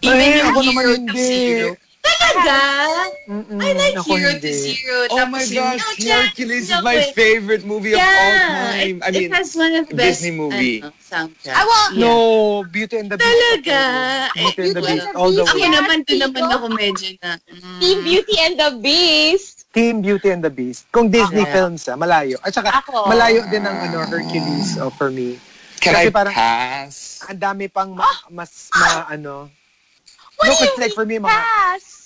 Even Ay, yung ako naman Hero to hindi. Zero. Talaga? Mm-mm, I like ako Hero to hindi. Zero. Oh Tapos my yung gosh, No Hercules is No my Way. favorite movie of all time. It, I mean, it has one of the best Disney movie. ano, soundtrack. I want- Yeah. No, Beauty and the Beast. Talaga? Beauty and the Beauty and Beast, the all the Beast. Ako way. Yeah, naman, doon naman ako medyo na... mm. Team Beauty and the Beast. Team Beauty and the Beast. Kung Disney Ah. films, ah, malayo. At saka, Ako. malayo din ang ano, Hercules oh, for me. Can Kasi I parang- pass? Ang dami pang ma- mas, ma, ano. What no, do you like for me, mga, pass?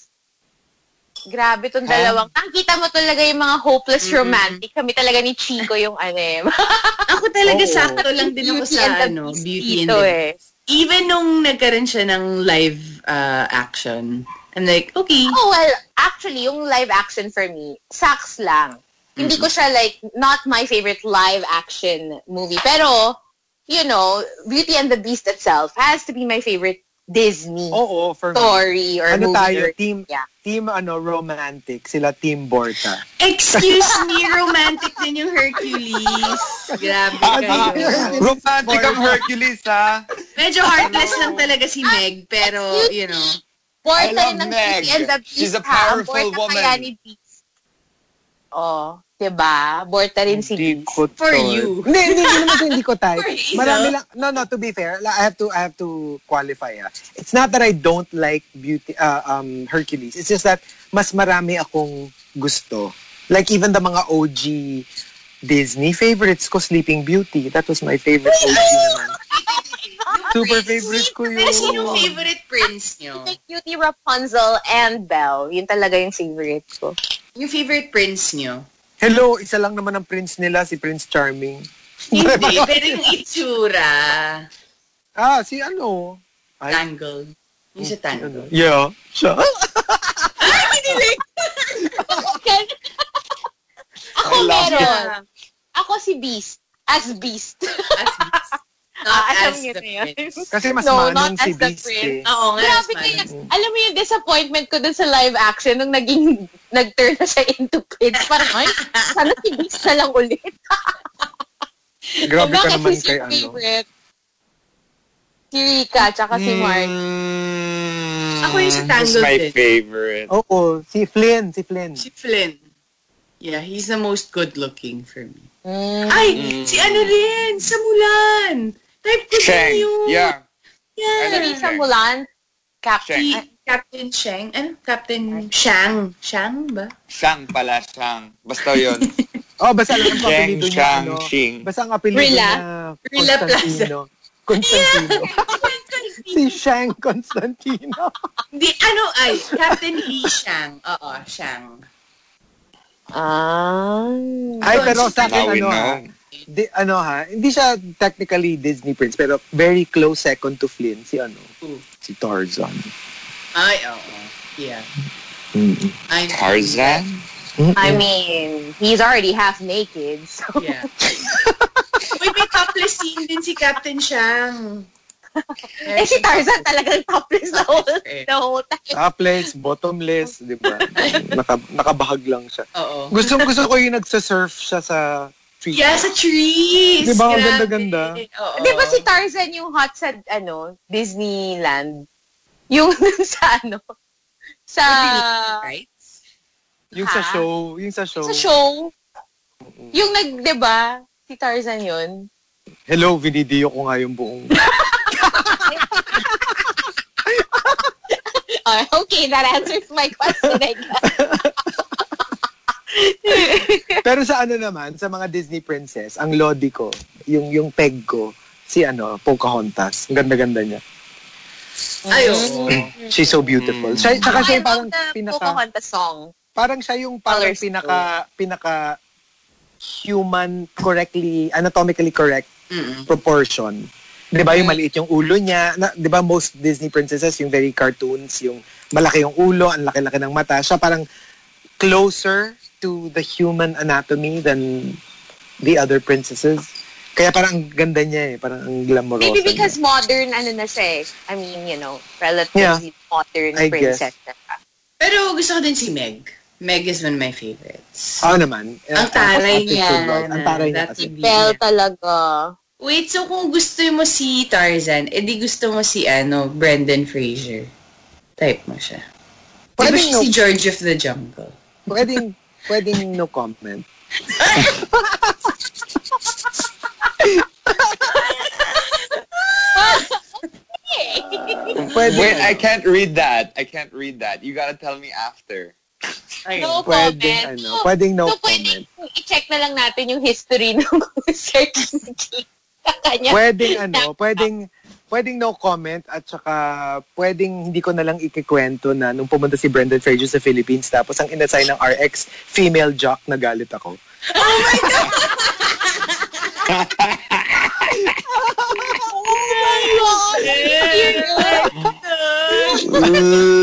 Grabe tong Huh? dalawang. Nakita mo talaga yung mga hopeless romantic. Kami talaga ni Chico yung ano eh. Ako talaga Oo. sakto lang din ako Beauty sa and the ano, Beast Beauty and the eh. Even nung nagkaroon siya ng live uh, action, I'm like, okay. Oh, well, actually, yung live action for me, sucks lang. Hindi ko siya like, not my favorite live action movie. Pero, you know, Beauty and the Beast itself has to be my favorite Disney oo, for me. story or Ano movie. tayo, or- team, Yeah. team ano, romantic. Sila team Borta. Excuse me, romantic din yung Hercules. Grabe kayo. Romantic ang Hercules, ha? Medyo heartless lang talaga si Meg, pero, you know. Borta I love rin ng Meg. Beauty and the Beast. She's a ha? powerful Borta woman. kaya ni Beast. Oh, diba? Borta rin si Hindi Beast. For you. Hindi, hindi, hindi naman hindi ko type. Marami lang, no, no, to be fair, I have to, I have to qualify. Ah. It's not that I don't like beauty, uh, um, Hercules. It's just that mas marami akong gusto. Like even the mga OG Disney favorites ko, Sleeping Beauty. That was my favorite OG naman. Super favorite ko yun. Pero sino favorite prince nyo? Like Beauty, Rapunzel, and Belle. Yun talaga yung favorite ko. Yung favorite prince nyo? Hello, isa lang naman ang prince nila, si Prince Charming. Hindi, pero yung itsura. Ah, si ano? Ay, Tangled. Yung sa ano? Tangled. Yeah, siya. Ako I love meron. Ako si Beast. As Beast. As Beast. Not Ah, as the prince. Kasi mas No, manong not si as the Beast prince. eh. Oo nga. Grabe kaya, alam mo yung disappointment ko dun sa live action nung naging, nag-turn na siya into prince. Parang, ay, sana si Beast na lang ulit. Grabe ka naman kay ano. favorite? Si Rika, tsaka si Mark. Mm, Ako yung who's Tangled my din. favorite. Oo, si Flynn, si Flynn. Si Flynn. Yeah, he's the most good-looking for me. Mm. Ay, Mm. si ano rin, sa Mulan. Type ko Shang. din yun. Yeah. Yeah. like Risa Mulan, Captain. Captain Shang. Ano? Captain Shang. Shang ba? Shang pala, Shang. Basta yun. Oh, basta lang ang apelido niya, Shang, ano. Shing. Basta ang apelido Rila? niya, Rila Constantino. Constantino. si Shang Constantino. Di, ano ay, Captain Lee Shang. Oo, Shang. Ah. Ay, pero sa akin, ano know. Di, ano ha, hindi siya technically Disney Prince, pero very close second to Flynn, si ano, Who? si Tarzan. Ay, oo. Yeah. I'm, Tarzan? I mean, he's already half naked, so. Yeah. Uy, may topless scene din si Captain Shang. eh si Tarzan talagang topless the whole, the whole time. Topless, bottomless, di ba? Naka, nakabahag lang siya. Oo. Gusto gusto ko yung nagsa-surf siya sa tree. Yeah, sa trees. Di ba? Ang ganda-ganda. Di ba si Tarzan yung hot sa, ano, Disneyland? Yung sa, ano, sa, Right? Yung sa Ha? show, yung sa show. sa show. Yung nag, di ba? Si Tarzan yun. Hello, vinidiyo ko nga yung buong. Ah, okay, that answers my question, I guess. Pero sa ano naman, sa mga Disney princess, ang lodi ko, yung yung peg ko, si ano, Pocahontas. Ang ganda-ganda niya. Ay, oo. She's so beautiful. Siya, tsaka siya yung parang pinaka, Pocahontas song. parang siya yung parang Colors pinaka, pinaka human, correctly, anatomically correct Mm-mm. proportion. 'Di ba yung maliit yung ulo niya? Na, 'Di ba most Disney princesses yung very cartoons, yung malaki yung ulo, ang laki-laki ng mata. Siya parang closer to the human anatomy than the other princesses. Kaya parang ang ganda niya eh, parang ang glamorosa. Maybe niya. because modern, ano na siya eh. I mean, you know, relatively modern I princess siya. Pero gusto ko din si Meg. Meg is one of my favorites. Oo naman. Ang Uh, taray niya. Ang taray niya That kasi. would be- Belle talaga. Wait, so kung gusto mo si Tarzan, edi gusto mo si ano, Brendan Fraser. Type mo siya. Di ba Pwedeng siya no, si George of the Jungle? pwedeng, pwedeng no comment. Pwede. Wait, I can't read that. I can't read that. You gotta tell me after. No Pwedeng, comment. ano, pwedeng no so, comment. pwedeng i-check na lang natin yung history ng search ni. Pwedeng ano, pwedeng pwedeng no comment at saka pwedeng hindi ko na lang ikikwento na nung pumunta si Brendan Fraser sa Philippines tapos ang inassign ng RX female jock na galit ako.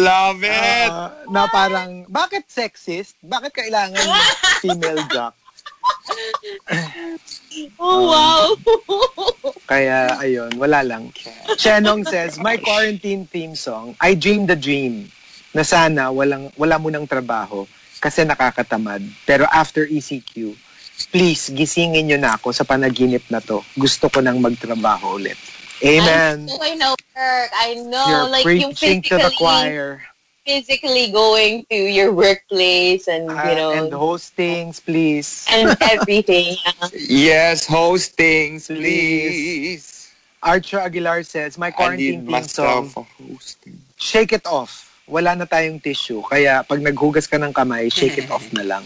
Love it. Ah, na parang bakit sexist? Bakit kailangan female jock? Oh, wow. Kaya ayun, wala lang. Shenong says, my quarantine theme song, I dream the dream na sana walang wala mo ng trabaho kasi nakakatamad. Pero after ECQ, please gisingin niyo na ako sa panaginip na to. Gusto ko nang magtrabaho ulit. Amen. I know, I know, work. I know, You're like yung preaching to the physically, choir. Physically going to your workplace and, you Uh, know, and hostings, please. and everything. Yes, hostings, Please. please. Archer Aguilar says, my I quarantine need theme song, myself a hosting. shake it off. Wala na tayong tissue. Kaya pag naghugas ka ng kamay, shake it off na lang.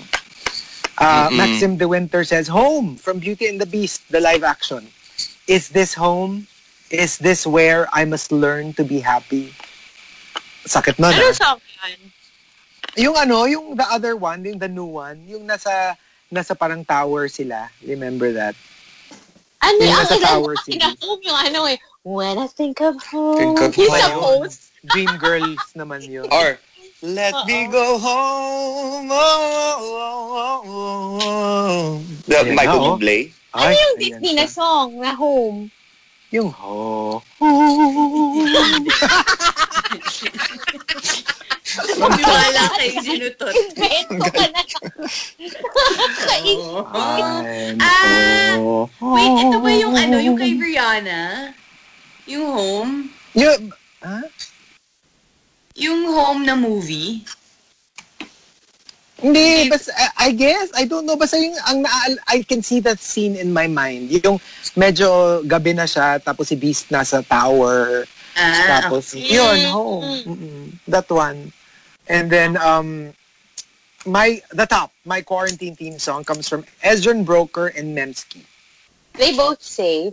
Uh, Mm-mm. Maxim De Winter says, Home from Beauty and the Beast, the live action. Is this home? Is this where I must learn to be happy? Sakit na Ano song yan? Yung ano, yung the other one, yung the new one, yung nasa nasa parang tower sila. Remember that? Ano Yung yung nasa ang Tower na home yung ano eh. When I think of home. Think of Yung post. Dream Girls naman yun. Or, let me go home. Oh, oh, oh, oh, oh. The Michael oh. Bublé. Ano yung Disney na song na home? Yung ho. Wala kayo sinutot. Invento ka na. Ah. Wait, ito ba yung ano, yung kay Rihanna? Yung home? Yung, ha? Yung home na movie? Hindi, basta, I I guess, I don't know, basta yung, ang naal, I can see that scene in my mind. Yung medyo gabi na siya, tapos si Beast nasa tower, Ah, tapos, okay. yun. Mm-mm. That one. And then, um, my, the top, my quarantine theme song comes from Ezron Broker and Memski. They both say,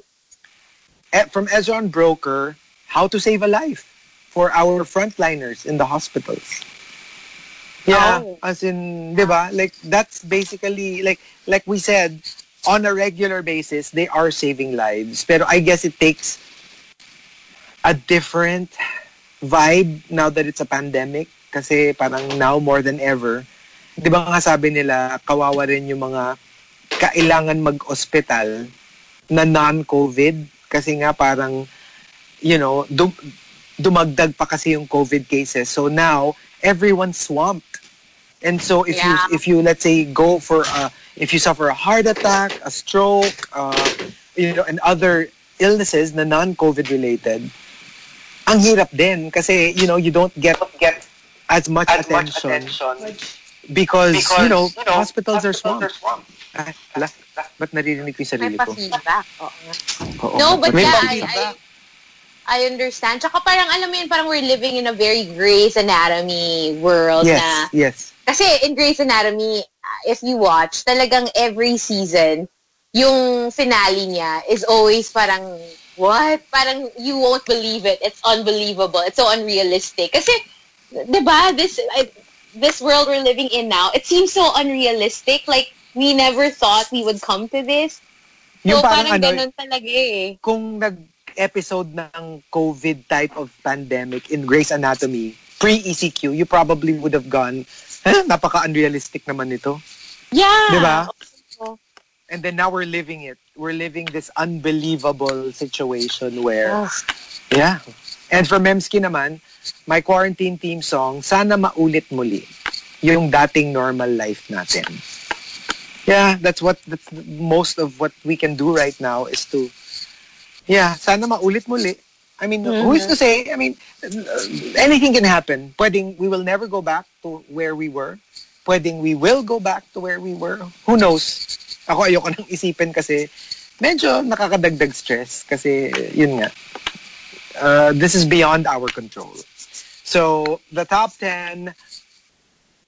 Eh, From Ezron Broker, How to Save a Life for our frontliners in the hospitals. Yeah, Oh. as in, di ba? Like, that's basically, like, like we said, on a regular basis, they are saving lives. Pero I guess it takes a different vibe now that it's a pandemic. Kasi parang now more than ever, di ba nga sabi nila, kawawa rin yung mga kailangan mag-hospital na non-COVID. Kasi nga parang you know, dum- dumagdag pa kasi yung COVID cases. So now, everyone's swamped. And so if Yeah. you if you let's say go for a, if you suffer a heart attack, a stroke, uh, you know, and other illnesses na non-COVID related, ang hirap din kasi you know you don't get get as much attention because, you know, hospitals, are swamped. Ah, ala, ba't naririnig ko yung sarili ko? Oo. Oo, No, but may yeah, I. I, I understand. Tsaka parang, alam mo yun, parang we're living in a very Grey's Anatomy world Yes, na yes. Kasi in Grey's Anatomy, if you watch, talagang every season, yung finale niya is always parang, what? Parang you won't believe it. It's unbelievable. It's so unrealistic. Kasi, di ba, this, I, this world we're living in now, it seems so unrealistic. Like, we never thought we would come to this. Yung so, parang parang, ano, ganun talaga eh. kung nag-episode ng COVID type of pandemic in Grey's Anatomy, pre-ECQ, you probably would have gone, eh, napaka-unrealistic naman ito. Yeah. Di ba? Oo. And then now we're living it. We're living this unbelievable situation where, Ugh. yeah. And for Memski naman, my quarantine theme song, Sana Maulit Muli, yung dating normal life natin. Yeah, that's what, that's most of what we can do right now is to, yeah, sana maulit muli. I mean, who is to say? I mean, anything can happen. Pwedeng we will never go back to where we were. Pwedeng we will go back to where we were. Who knows? Ako ayoko nang isipin kasi medyo nakakadagdag stress kasi yun nga. Uh, this is beyond our control. So, the top 10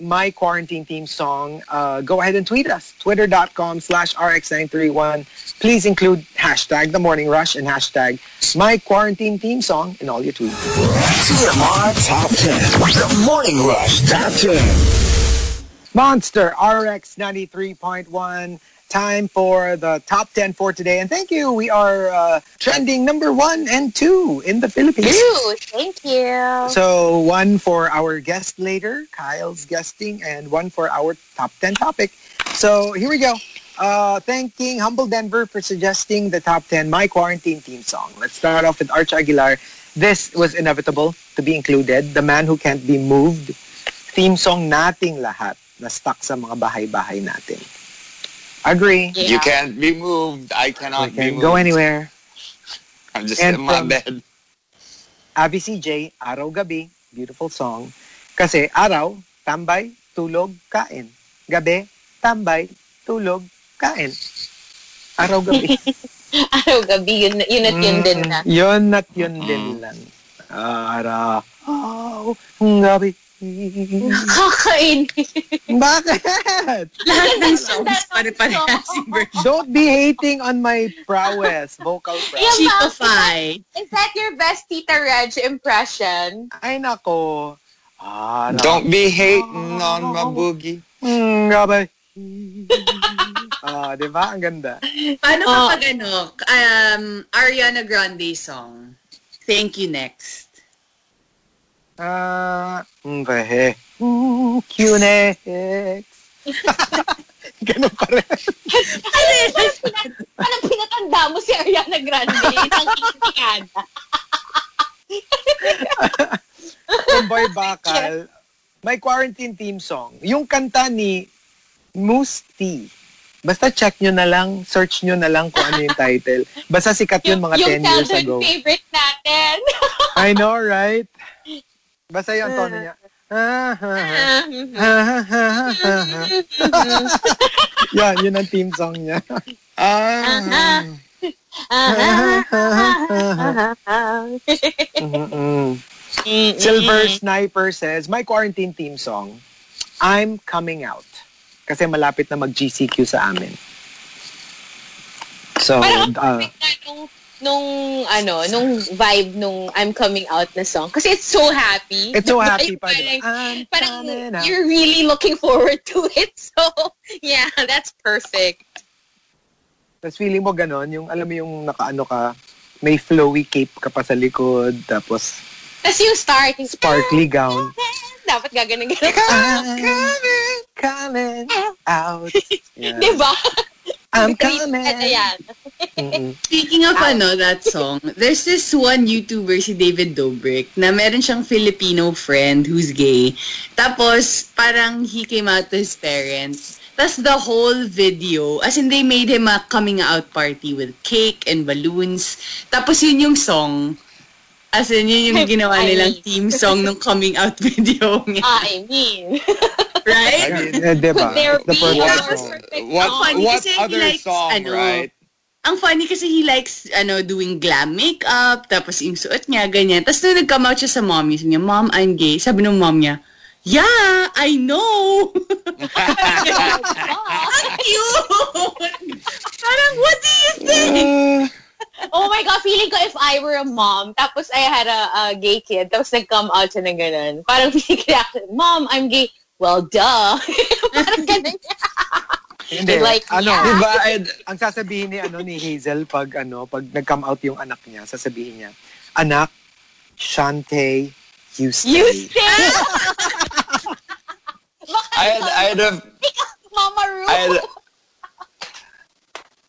my quarantine theme song, uh, go ahead and tweet us. Twitter.com slash RX931. Please include hashtag The Morning Rush and hashtag my quarantine theme song in all your tweets. TMR Top 10. The Morning Rush Top 10. Monster RX 93.1. Time for the top 10 for today. And thank you. We are uh, trending number one and two in the Philippines. Ew, thank you. So one for our guest later, Kyle's guesting, and one for our top 10 topic. So here we go. Uh, thanking Humble Denver for suggesting the top 10 My Quarantine theme song. Let's start off with Arch Aguilar. This was inevitable to be included. The Man Who Can't Be Moved. Theme song nating lahat na stuck sa mga bahay-bahay natin. Agree. Yeah. You can't be moved. I cannot We be can't moved. go anywhere. I'm just And in my bed. Abby CJ, Araw Gabi, beautiful song. Kasi araw, tambay, tulog, kain. Gabi, tambay, tulog, kain. Araw gabi. Araw gabi, yun, yun at yun din na. Mm, Yun at yun din lang. Araw, gabi. Nakakainis. Bakit? Lahat ng songs pare-parehas yung version. Don't be hating on my prowess, vocal prowess. Cheapify. Is that your best Tita Reg impression? Ay nako. Araw, Don't be hating on my boogie. mm, gabi. Ah, di ba? Ang ganda. Paano Oh. kapag ano, um, Ariana Grande song? Thank you next. Ah, uh, bahe. Q-next. Ganun pa rin. Anong pinatanda mo si Ariana Grande? Isang kinikada. Yung Boy Bakal, may quarantine theme song. Yung kanta ni Moose T. Basta check nyo na lang, search nyo na lang kung ano yung title. Basta sikat yun mga 10 yung years childhood ago. favorite natin. I know, right? Basta yung tono niya. Yan, yun ang theme song niya. Ah. Silver Sniper says, my quarantine theme song, I'm Coming Out. Kasi malapit na mag-GCQ sa amin. So, uh, nung, ano, nung vibe nung I'm coming out na song. Kasi it's so happy. it's so happy pa. diba? Parang, parang coming you're really looking forward to it. So, yeah, that's perfect. Tapos feeling mo ganon, yung alam mo yung nakaano ka, may flowy cape ka pa sa likod, tapos Tapos yung start, yung sparkly gown. dapat gaganon ganon. I'm coming, coming out. Yeah. Diba? I'm Ano coming. yan? Speaking of ano, that song, there's this one YouTuber, si David Dobrik, na meron siyang Filipino friend who's gay. Tapos, parang he came out to his parents. Tapos the whole video, as in they made him a coming out party with cake and balloons. Tapos yun yung song. As in, yun yung ginawa I nilang mean. team song ng coming out video niya. I mean, Right? I mean, diba? Could there It's the be perfect What, what kasi he other likes, song, ano, right? Ang funny kasi he likes, ano, doing glam makeup, tapos yung suot niya, ganyan. Tapos nung nag-come out siya sa mom, niya, sabi niya, Mom, I'm gay. Sabi ng mom niya, Yeah, I know! Ang cute! Parang, what do you think? Oh my God, feeling ko if I were a mom, tapos I had a, a gay kid, tapos nag-come out siya ng ganun. Parang feeling ko Mom, I'm gay. Well, duh. Parang ganun. Hindi, Like, ano, yeah. Diba? And, ang sasabihin ni ano ni Hazel pag ano pag nag-come out yung anak niya, sasabihin niya, "Anak, Shante, you stay." You stay, I had, I had a Mama Ru. I had,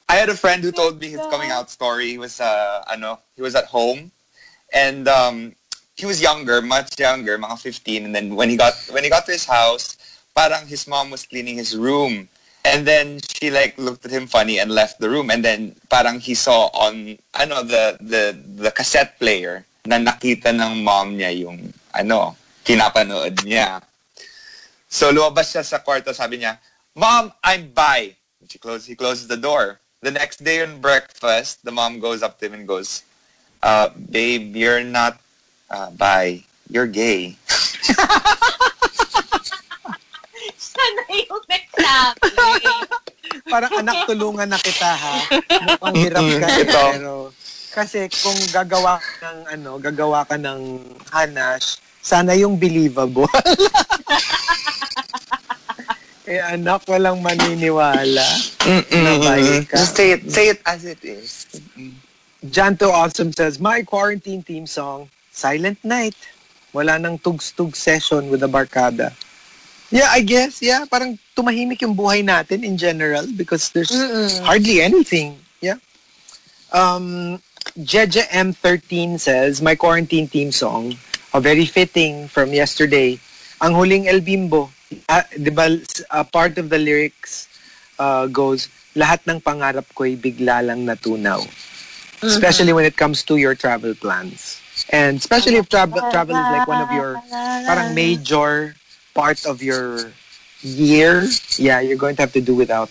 I had a friend who told me his coming out story. He was uh ano, he was at home and um he was younger, much younger, mga 15 and then when he got when he got to his house, parang his mom was cleaning his room. And then she like looked at him funny and left the room and then parang he saw on ano the the the cassette player na nakita ng mom niya yung ano, pinapanood niya. So lumabas siya sa kwarto, sabi niya, Mom, I'm bi. And she closed, he closes the door. The next day on breakfast, the mom goes up to him and goes, uh, babe, you're not uh, bi. You're gay. Sana yung nagsabi. Parang anak tulungan na kita ha. Mukhang hirap ka Ito. pero kasi kung gagawa ka ng ano, gagawa ka ng hanash, sana yung believable. eh anak, walang maniniwala. Ka. Just say it, say it as it is. Janto Awesome says, My quarantine theme song, Silent Night. Wala nang tugs-tug session with the barkada. Yeah, I guess, yeah. Parang tumahimik yung buhay natin in general because there's hardly anything. Yeah. Um, Jeje M13 says, My quarantine theme song, a very fitting from yesterday, Ang Huling El Bimbo. Ah, di ba, ah, part of the lyrics uh, goes, lahat ng pangarap ko'y bigla lang natunaw especially when it comes to your travel plans. And especially if travel travel is like one of your parang major part of your year, yeah, you're going to have to do without.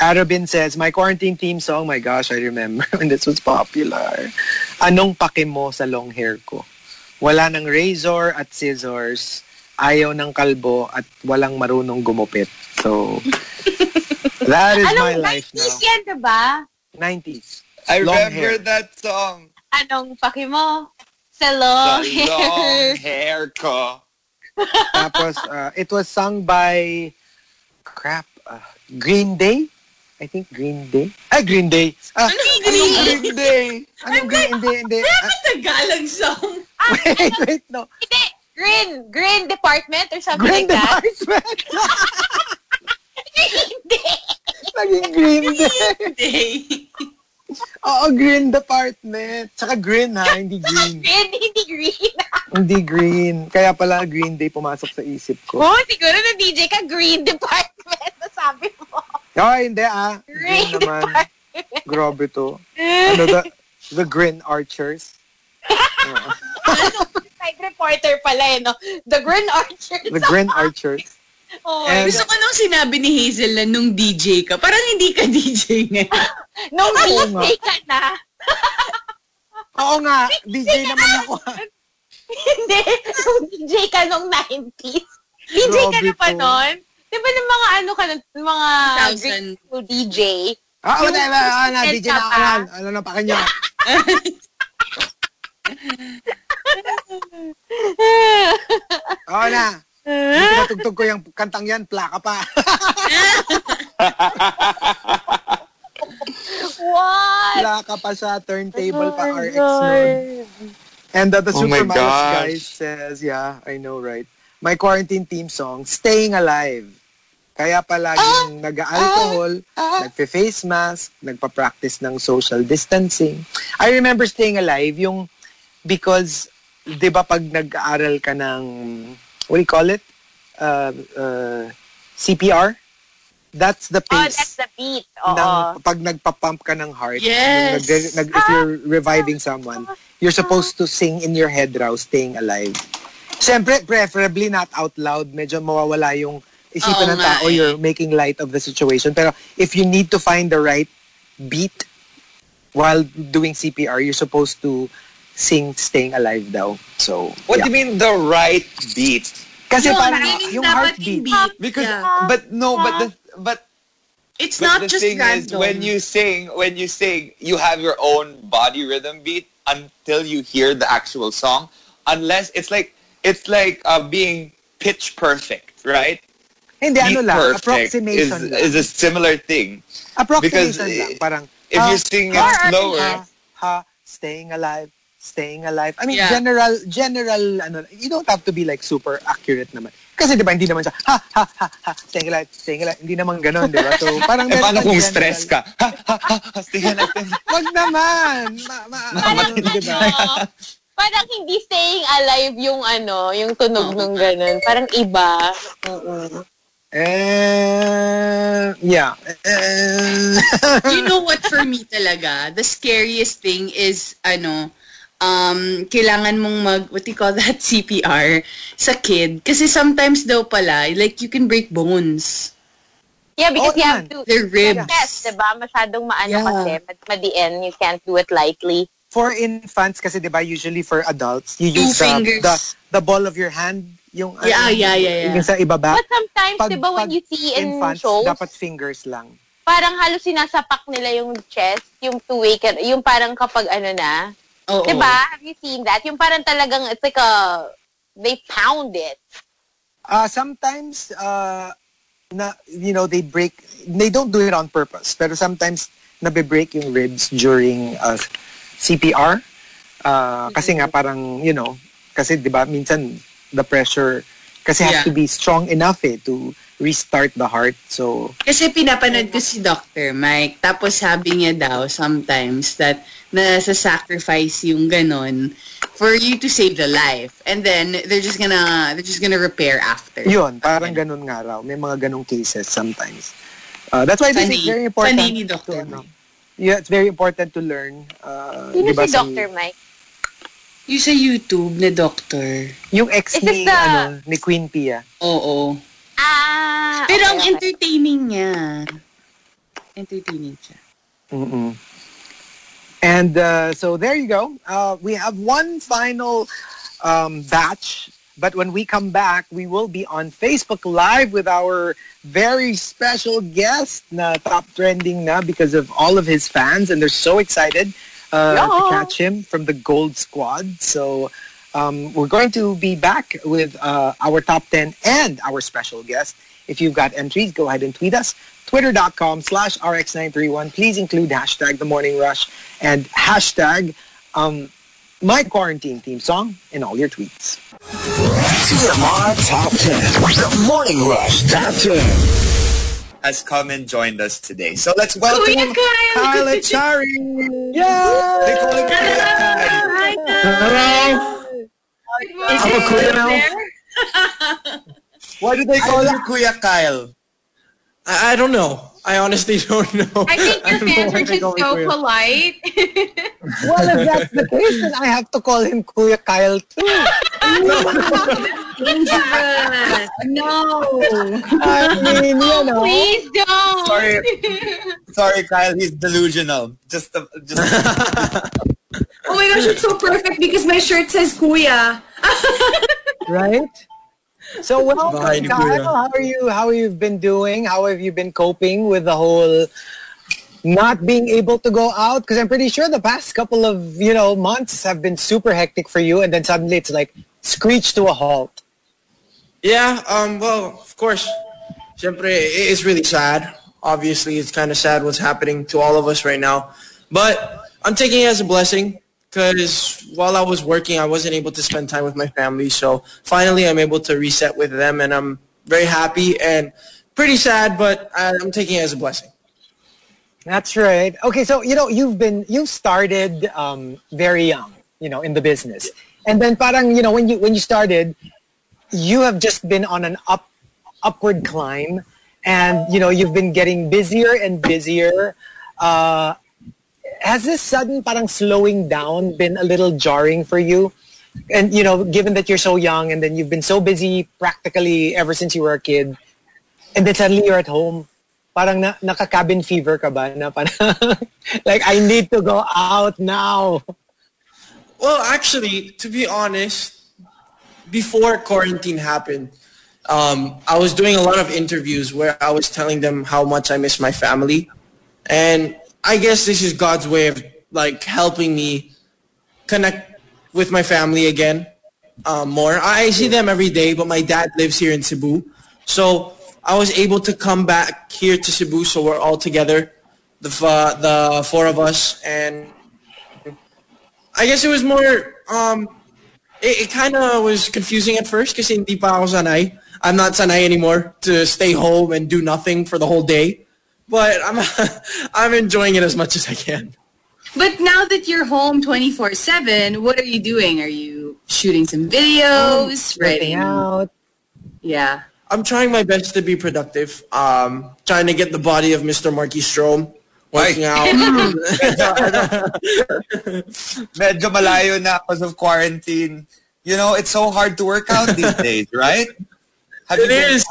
Arabin says, my quarantine theme song, my gosh, I remember when this was popular. Anong pake mo sa long hair ko? Wala ng razor at scissors, ayaw ng kalbo at walang marunong gumupit. So, that is my Anong life 90s now. yan, diba? 90s. I Long remember hair. that song. Anong paki mo? Sa long The long hair. hair ko. Tapos, uh, it was sung by, crap, uh, Green Day? I think Green Day. Ah, Green Day. Ah, Anong green? Green Day? Anong Green? Hindi, hindi. Ah, Tagalog song. wait, wait, no. Hindi. Green. Green department or something Green like that. Department. Hindi. Naging Green Day. Day. Oo, Green Department. Tsaka green ha, hindi green. Green, hindi green. Hindi green. Kaya pala Green Day pumasok sa isip ko. Oh, siguro na DJ ka, green department. Nasabi mo. Oh, hindi ah. Green Green naman. Grabe to. Ano, the, the Green Archers. Oo. Side reporter pala eh, no? The Green Archer. The Green Archers. Oh, And- Gusto ko nung sinabi ni Hazel na nung DJ ka, parang hindi ka DJ ngayon. Nung Oo DJ ka na. Oo nga, DJ naman ako. Hindi. Nung DJ ka nung 90s. DJ ka na pa nun? Di ba ng mga ano ka nun, mga 2000. green school DJ? Ah, Yung wala, wala, wala, DJ na ako. Ano na pa kanya? Oo na. Dito matugtog ko yung kantang yan, plaka pa. What? plaka pa sa turntable pa, Oh my RX nun. And uh, the Oh my Super gosh. guy says, yeah, I know, right? My quarantine theme song, Staying Alive. Kaya palaging nag-alcohol, nagpe-face mask, nagpa-practice ng social distancing. I remember staying alive yung because, di ba pag nag-aaral ka ng, what do you call it? Uh, uh, CPR? That's the Oh, pace. that's the beat. Oo. ng, pag nagpa-pump ka ng heart, Yes. nag, nag, if you're reviving someone, you're supposed to sing in your head raw, staying alive. Siyempre, preferably not out loud. Medyo mawawala yung isipan Oo ng tao, eh. you're making light of the situation. Pero if you need to find the right beat while doing CPR, you're supposed to sing staying alive daw. So, What yeah. do you mean the right beat? Kasi Yun, parang meaning yung dapat heartbeat. beat. Because Yeah. but no, but the but It's But not the just thing is, when you sing, when you sing, you have your own body rhythm beat until you hear the actual song. Unless it's like it's like uh, being pitch perfect, right? Hindi, ano Beat lang, perfect approximation is, lang. is a similar thing. approximation because, lang. Parang, If you sing it Or- or- slower, ha, ha, staying alive, staying alive. I mean, Yeah. general, general, ano, you don't have to be like super accurate naman. Kasi di ba, hindi naman siya, ha, ha, ha, ha, staying alive, staying alive. Hindi naman ganun, di ba? So, parang eh, paano kung general- stress ka? Ha, ha, ha, ha, like that. Wag naman. Ma, ma, Parang ano, di ba? ano, parang hindi staying alive yung ano, yung tunog nung ganun. Parang iba. Mm-mm. Eh, yeah. Eh, you know what for me talaga, the scariest thing is, ano, um, kailangan mong mag, what do you call that, CPR sa kid. Kasi sometimes daw pala, like, you can break bones. Yeah, because Oo you have to Their ribs. Yes, diba? Masyadong maano Yeah. kasi, mad- madiin, you can't do it lightly. for infants kasi 'di ba usually for adults you Two use the, fingers. the the ball of your hand yung Yeah, ano, yeah, yeah, yeah. yung sa ibaba But sometimes, Pag- diba, when you see in infants shows, dapat fingers lang parang halos sinasapak nila yung chest, yung two-way, yung parang kapag ano na, Oo. diba? Have you seen that? Yung parang talagang, it's like a, they pound it. uh sometimes uh na you know they break they don't do it on purpose pero sometimes nabe-break yung ribs during uh, CPR uh, kasi nga parang you know kasi 'di ba minsan the pressure kasi has Yeah. to be strong enough eh to restart the heart so Kasi pinapanood ko si Dr. Mike, tapos sabi niya daw sometimes that nasa-sacrifice yung ganon for you to save the life. And then, they're just gonna, they're just gonna repair after. Yun, parang ganun nga raw. May mga ganung cases sometimes. Uh, that's why this Funny. is very important. Funny ni Dr. To, ano, Mike. yeah, it's very important to learn. Uh, Sino diba si Dr. Mike? Yung sa YouTube na doctor. Yung ex Is ni, the- ano, ni Queen Pia. Oo. Ah, Pero okay, ang okay. entertaining niya. Entertaining siya. Mm-mm. And uh, so there you go. Uh, we have one final um, batch, but when we come back, we will be on Facebook Live with our very special guest na top trending na because of all of his fans, and they're so excited uh, to catch him from the Gold Squad. So um, we're going to be back with uh, our top 10 and our special guest. If you've got entries, go ahead and tweet us. Twitter.com slash RX931. Please include hashtag The Morning Rush and hashtag um, My Quarantine Theme Song in all your tweets. TMR Top 10. The Morning Rush Top 10. Has come and joined us today. So let's welcome Kuya Kyle! Kyle Echari. Yeah! They call him Kuya Kyle. Hi, Hello. I'm a kuya now. Why do they call you Kuya Kyle? I, I don't know. I honestly don't know. I think your don't fans are just so kuya. polite. Well, if that's the case, then I have to call him Kuya Kyle too. Dangerous. No. I mean, you know. Please don't. Sorry. Sorry, Kyle. He's delusional. Just, a, just. Oh my gosh, it's so perfect because my shirt says Kuya. right? So welcome, Bye, Kyle. How are you? How you've been doing? How have you been coping with the whole not being able to go out? Because I'm pretty sure the past couple of you know months have been super hectic for you, and then suddenly it's like screech to a halt. Yeah, um, well, of course. Siempre, it is really sad. Obviously, it's kind of sad what's happening to all of us right now. But I'm taking it as a blessing because while I was working, I wasn't able to spend time with my family. So finally, I'm able to reset with them, and I'm very happy and pretty sad, but I'm taking it as a blessing. That's right. Okay, so you know you've been you started um, very young, you know, in the business, and then parang you know when you when you started, you have just been on an up upward climb, and you know you've been getting busier and busier. Uh, has this sudden parang slowing down been a little jarring for you? And you know, given that you're so young and then you've been so busy practically ever since you were a kid, and then suddenly you're at home, parang na, naka-cabin fever ka ba? Na parang, like, I need to go out now. Well, actually, to be honest, before quarantine happened, um, I was doing a lot of interviews where I was telling them how much I miss my family. And I guess this is God's way of like helping me connect with my family again um, more. I see them every day, but my dad lives here in Cebu. So I was able to come back here to Cebu, so we're all together, the uh, the four of us, and I guess it was more. Um, it, it kind of was confusing at first because hindi pa ako sanay. I'm not sanay anymore to stay home and do nothing for the whole day, but I'm I'm enjoying it as much as I can. But now that you're home 24-7, what are you doing? Are you shooting some videos? Working out. Yeah. I'm trying my best to be productive. Um, trying to get the body of Mr. Marky Strom. Working out. Medyo malayo na because of quarantine. You know, it's so hard to work out these days, right? Have it you been- is.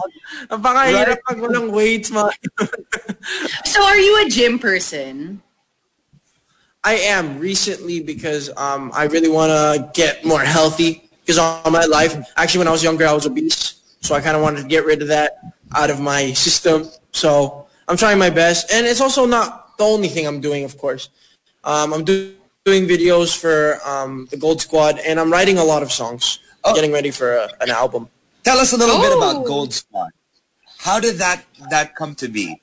Napakahirap pag walang weights, ma. So are you a gym person? I am recently because um, I really want to get more healthy because all my life, actually when I was younger, I was obese. So I kind of wanted to get rid of that out of my system. So I'm trying my best. And it's also not the only thing I'm doing, of course. Um, I'm do- doing videos for um, the Gold Squad and I'm writing a lot of songs, Oh. getting ready for a, an album. Tell us a little bit about Oh. Gold Squad. How did that that come to be?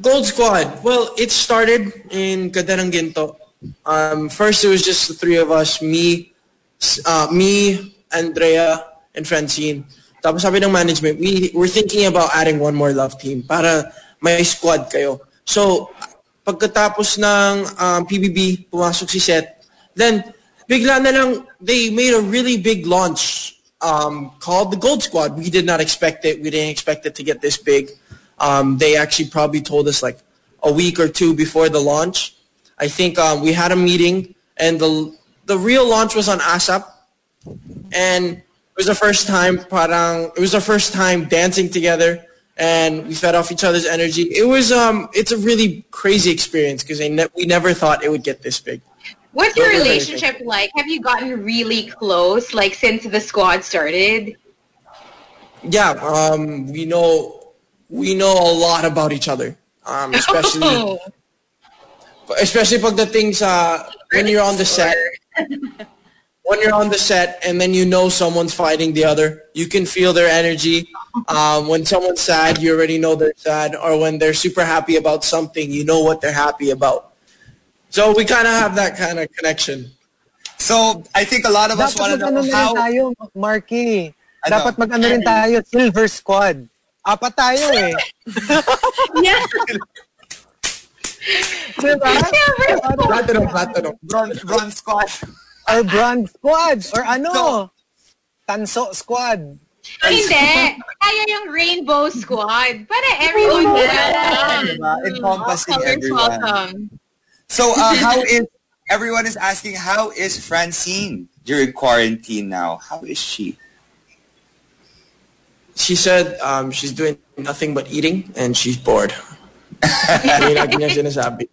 Gold Squad. Well, it started in Caderang Ginto. Um, first, it was just the three of us, me, uh, me, Andrea, and Francine. Tapos sabi ng management, we we're thinking about adding one more love team para may squad kayo. So, pagkatapos ng um, PBB, pumasok si Seth, then bigla na lang, they made a really big launch um, called the Gold Squad. We did not expect it. We didn't expect it to get this big. Um, they actually probably told us like a week or two before the launch. I think um, we had a meeting and the the real launch was on ASAP, and it was the first time parang it was the first time dancing together and we fed off each other's energy. It was um it's a really crazy experience because ne- we never thought it would get this big. What's your relationship like? Have you gotten really close, like since the squad started? Yeah, um, we know we know a lot about each other, um, especially especially pagdating sa when you're on the set. when you're on the set and then you know someone's fighting the other, you can feel their energy. Um, when someone's sad, you already know they're sad. Or when they're super happy about something, you know what they're happy about. So we kind of have that kind of connection. So I think a lot of us want Dapat to mag-ano know na rin how. tayo, Marky. Ano? Dapat mag-ano rin tayo, Silver Squad. Apat tayo eh. Yeah. diba? Platinum, platinum. Bronze, bronze squad. Or Bronze Squad. Or ano? Tanso Squad. Hindi. Kaya yung rainbow squad. Para everyone. Diba? Encompassing Colors everyone. welcome. So uh, how is everyone is asking how is Francine during quarantine now? How is she? She said um, she's doing nothing but eating and she's bored. Yun lagi niya sinasabi.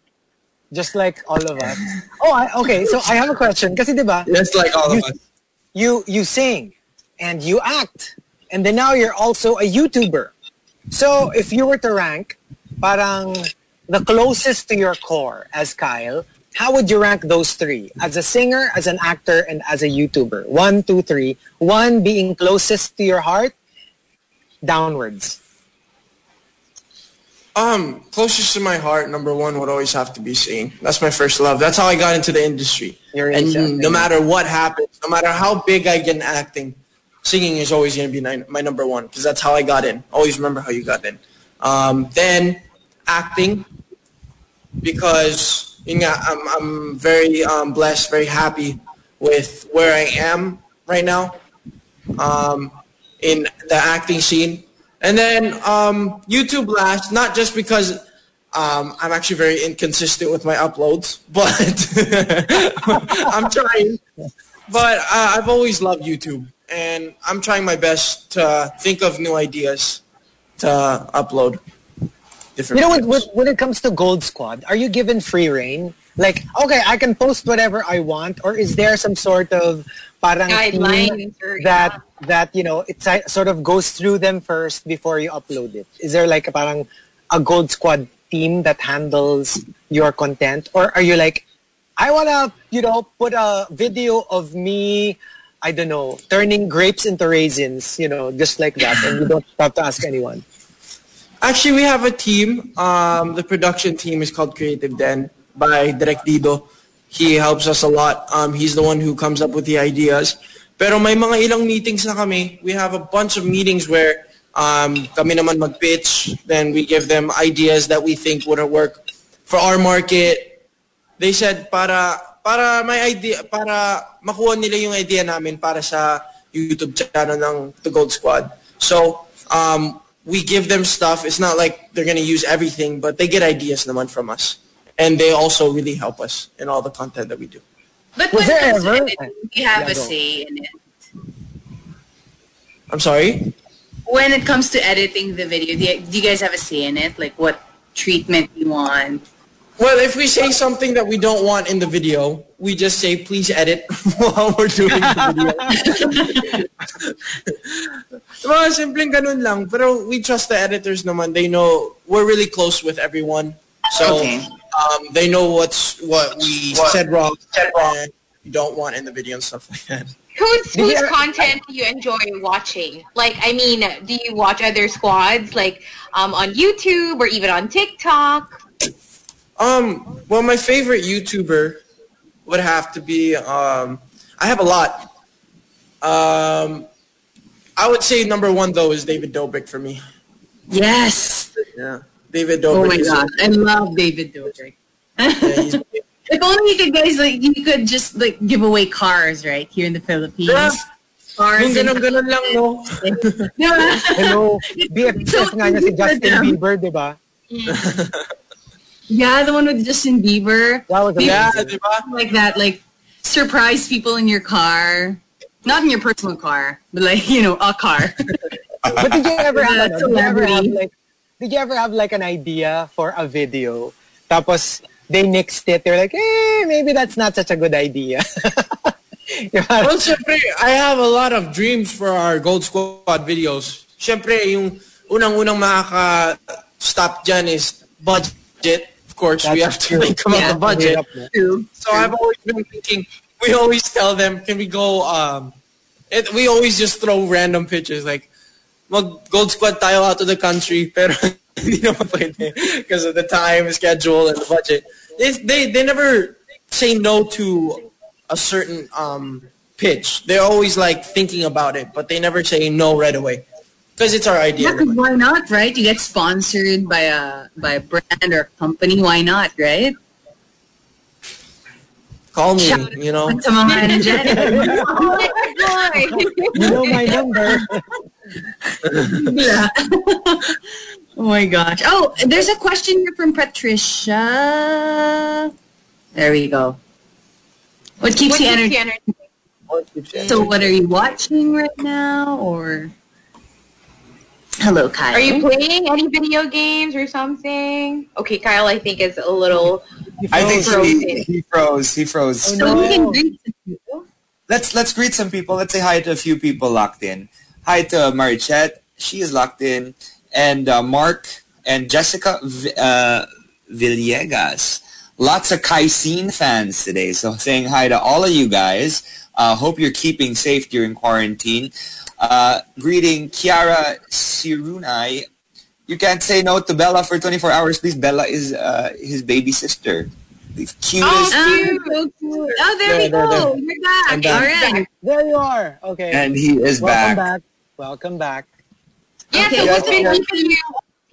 Just like all of us. Oh, I, okay. So I have a question. Kasi diba, Just like all of us. you you sing and you act and then now you're also a YouTuber. So if you were to rank parang the closest to your core as Kyle, how would you rank those three? As a singer, as an actor, and as a YouTuber? One, two, three. One being closest to your heart, downwards. Um, closest to my heart, number one would always have to be singing. That's my first love. That's how I got into the industry. You're and acting. no matter what happens, no matter how big I get in acting, singing is always going to be my, my number one because that's how I got in. Always remember how you got in. Um, then acting because you know, I'm, I'm very um, blessed, very happy with where I am right now um, in the acting scene. And then um, YouTube last, not just because um, I'm actually very inconsistent with my uploads, but I'm trying. But uh, I've always loved YouTube, and I'm trying my best to think of new ideas to upload. Different You know, when, when, when it comes to Gold Squad, are you given free reign? Like, okay, I can post whatever I want, or is there some sort of parang team Guidelines or that that you know it sort of goes through them first before you upload it? Is there like a parang a Gold Squad team that handles your content, or are you like, I wanna you know put a video of me, I don't know, turning grapes into raisins, you know, just like that, and you don't have to ask anyone. Actually, we have a team. Um, the production team is called Creative Den by Direct Dido. He helps us a lot. Um, he's the one who comes up with the ideas. Pero may mga ilang meetings na kami. We have a bunch of meetings where um, kami naman mag-pitch. Then we give them ideas that we think would work for our market. They said para para may idea para makuha nila yung idea namin para sa YouTube channel ng The Gold Squad. So, um, we give them stuff. It's not like they're going to use everything, but they get ideas naman from us. And they also really help us in all the content that we do. But Was when there it comes to ever- editing, do you have Yeah, a say in it? I'm sorry? When it comes to editing the video, do you, do you guys have a say in it? Like what treatment you want? Well, if we say something that we don't want in the video, we just say, please edit while we're doing the video. Mga simpleng ganun lang. Pero we trust the editors naman. They know we're really close with everyone. So Okay. Um, they know what's what we said wrong, and we don't want in the video and stuff like that. Whose, whose ever- content do you enjoy watching? Like, I mean, do you watch other squads, like um, on YouTube or even on TikTok? Um, well, my favorite YouTuber would have to be, um, I have a lot. Um, I would say number one, though, is David Dobrik for me. Yes. Yeah. David Dobrik Oh my is god, I love David Dobrik. yeah, If only you could guys like you could just like give away cars right here in the Philippines. Yeah. Cars yung and ganun-ganun lang, no? Yeah. Hello, BFF nga niya si Justin Bieber, di ba? yeah, the one with Justin Bieber. That was Yeah, amazing. di ba? Like that, like surprise people in your car. Not in your personal car, but like, you know, a car. But did you ever have, The ano, did you ever have celebrity. like, did you ever have like an idea for a video? Tapos they nixed it. They're like, eh, maybe that's not such a good idea. Well, syempre, I have a lot of dreams for our Gold Squad videos. Syempre, yung unang-unang makaka-stop dyan is budget. Of course, we have That's to like, come up Yeah. with budget. Hirap na. True. So I've always been thinking, we always tell them, can we go, um, it, we always just throw random pitches like, mag gold squad tayo out of the country, pero hindi naman pwede because of the time, schedule, and the budget. They, they, they never say no to a certain um, pitch. They're always like thinking about it, but they never say no right away because it's our idea. Yeah, why not, right? You get sponsored by a by a brand or a company. Why not, right? Call me, Shout you know. Sa mga ano you know my number. Yeah. oh my gosh. Oh, there's a question here from Patricia. There we go. What keeps What you keeps energetic? you energetic? So what are you watching right now or Hello Kyle. Are you playing any video games or something? Okay, Kyle, I think is a little. I think he, he froze. He froze. Oh, no. we can greet some people? Let's let's greet some people. Let's say hi to a few people locked in. Hi to Marichet. She is locked in, and uh, Mark and Jessica v- uh, Villegas. Lots of Kaiseen fans today. So saying hi to all of you guys. Uh, hope you're keeping safe during quarantine. Uh, greeting Kiara Sirunai. You can't say no to Bella for 24 hours, please. Bella is uh, his baby sister. The cutest. Oh, cute. So cute. Oh, there we There, there, go. there. You're back. I'm back. All right. There you are. Okay. And he is Welcome back. back. Welcome back. Yeah, Okay, so what's been keeping you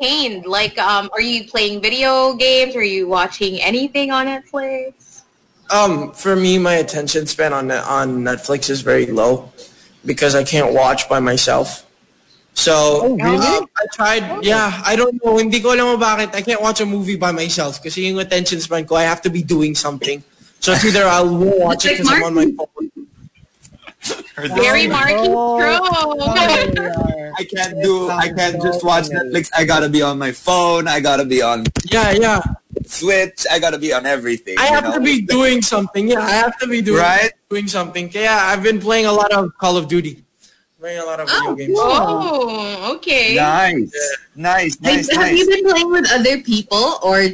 entertained? Like, um, are you playing video games? Are you watching anything on Netflix? Um, for me, my attention span on on Netflix is very low because I can't watch by myself. So Oh, really? um, I tried. Yeah, I don't know. Hindi ko alam bakit. I can't watch a movie by myself kasi yung attention span ko, I have to be doing something. So it's either I'll watch it because I'm on my phone. Very Marky Oh, Pro. there you are. I can't do. I can't just watch. Netflix. I gotta be on my phone. I gotta be on Yeah, yeah. Switch. I gotta be on everything. I have know? to be doing something. Yeah, I have to be doing Right? Doing something. Yeah, I've been playing a lot of Call of Duty. Playing a lot of video Oh, games. Oh, okay. Nice, nice, Like, nice, have you been playing with other people or,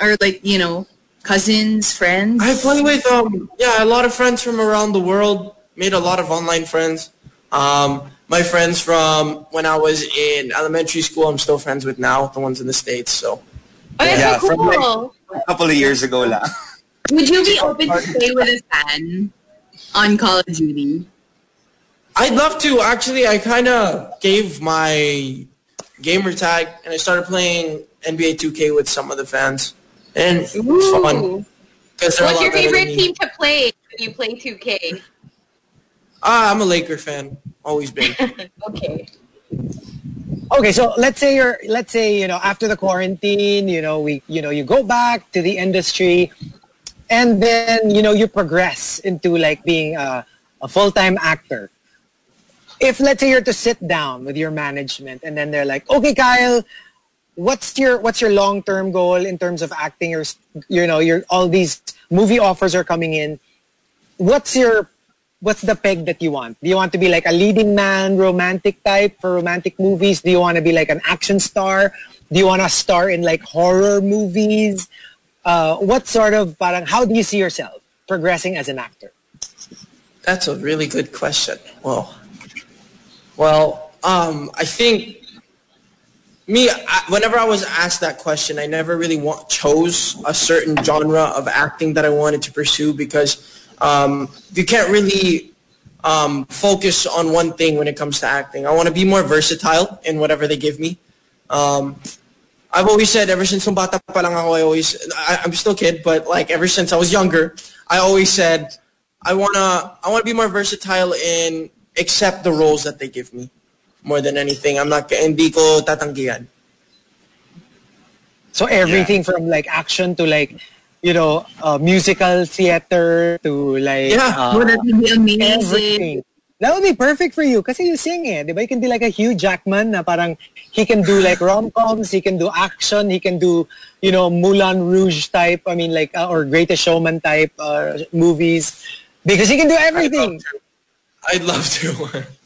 or like you know, cousins, friends? I play with um yeah a lot of friends from around the world. Made a lot of online friends. Um, my friends from when I was in elementary school, I'm still friends with now. The ones in the states. So Oh, Yeah, so from like- A couple of years ago lang. Would you be open to play with a fan on Call of Duty? I'd love to. Actually, I kind of gave my gamer tag and I started playing NBA 2K with some of the fans, and it's fun because What's your favorite team to play when you play 2K? Ah, I'm a Laker fan. Always been. Okay. Okay, so let's say you're let's say you know after the quarantine, you know we you know you go back to the industry, and then you know you progress into like being a, a full time actor. If let's say you're to sit down with your management, and then they're like, okay, Kyle, what's your what's your long term goal in terms of acting? Your you know your all these movie offers are coming in. What's your what's the peg that you want? Do you want to be like a leading man, romantic type for romantic movies? Do you want to be like an action star? Do you want to star in like horror movies? Uh, what sort of parang how do you see yourself progressing as an actor? That's a really good question. Well, well, um, I think me. I, whenever I was asked that question, I never really want, chose a certain genre of acting that I wanted to pursue because um, you can't really um, focus on one thing when it comes to acting. I want to be more versatile in whatever they give me. Um, I've always said ever since nung bata pa lang ako, I always, I, I'm still a kid, but like ever since I was younger, I always said, I wanna, I wanna be more versatile in accept the roles that they give me more than anything. I'm not, hindi ko tatanggihan. So everything from like action to like you know uh, musical theater to like Yeah, uh, Would that be amazing? everything. That would be perfect for you kasi you sing eh. Di ba? You can be like a Hugh Jackman na parang he can do like rom-coms, he can do action, he can do, you know, Moulin Rouge type, I mean like, uh, or Greatest Showman type uh, movies. Because he can do everything. I'd love to.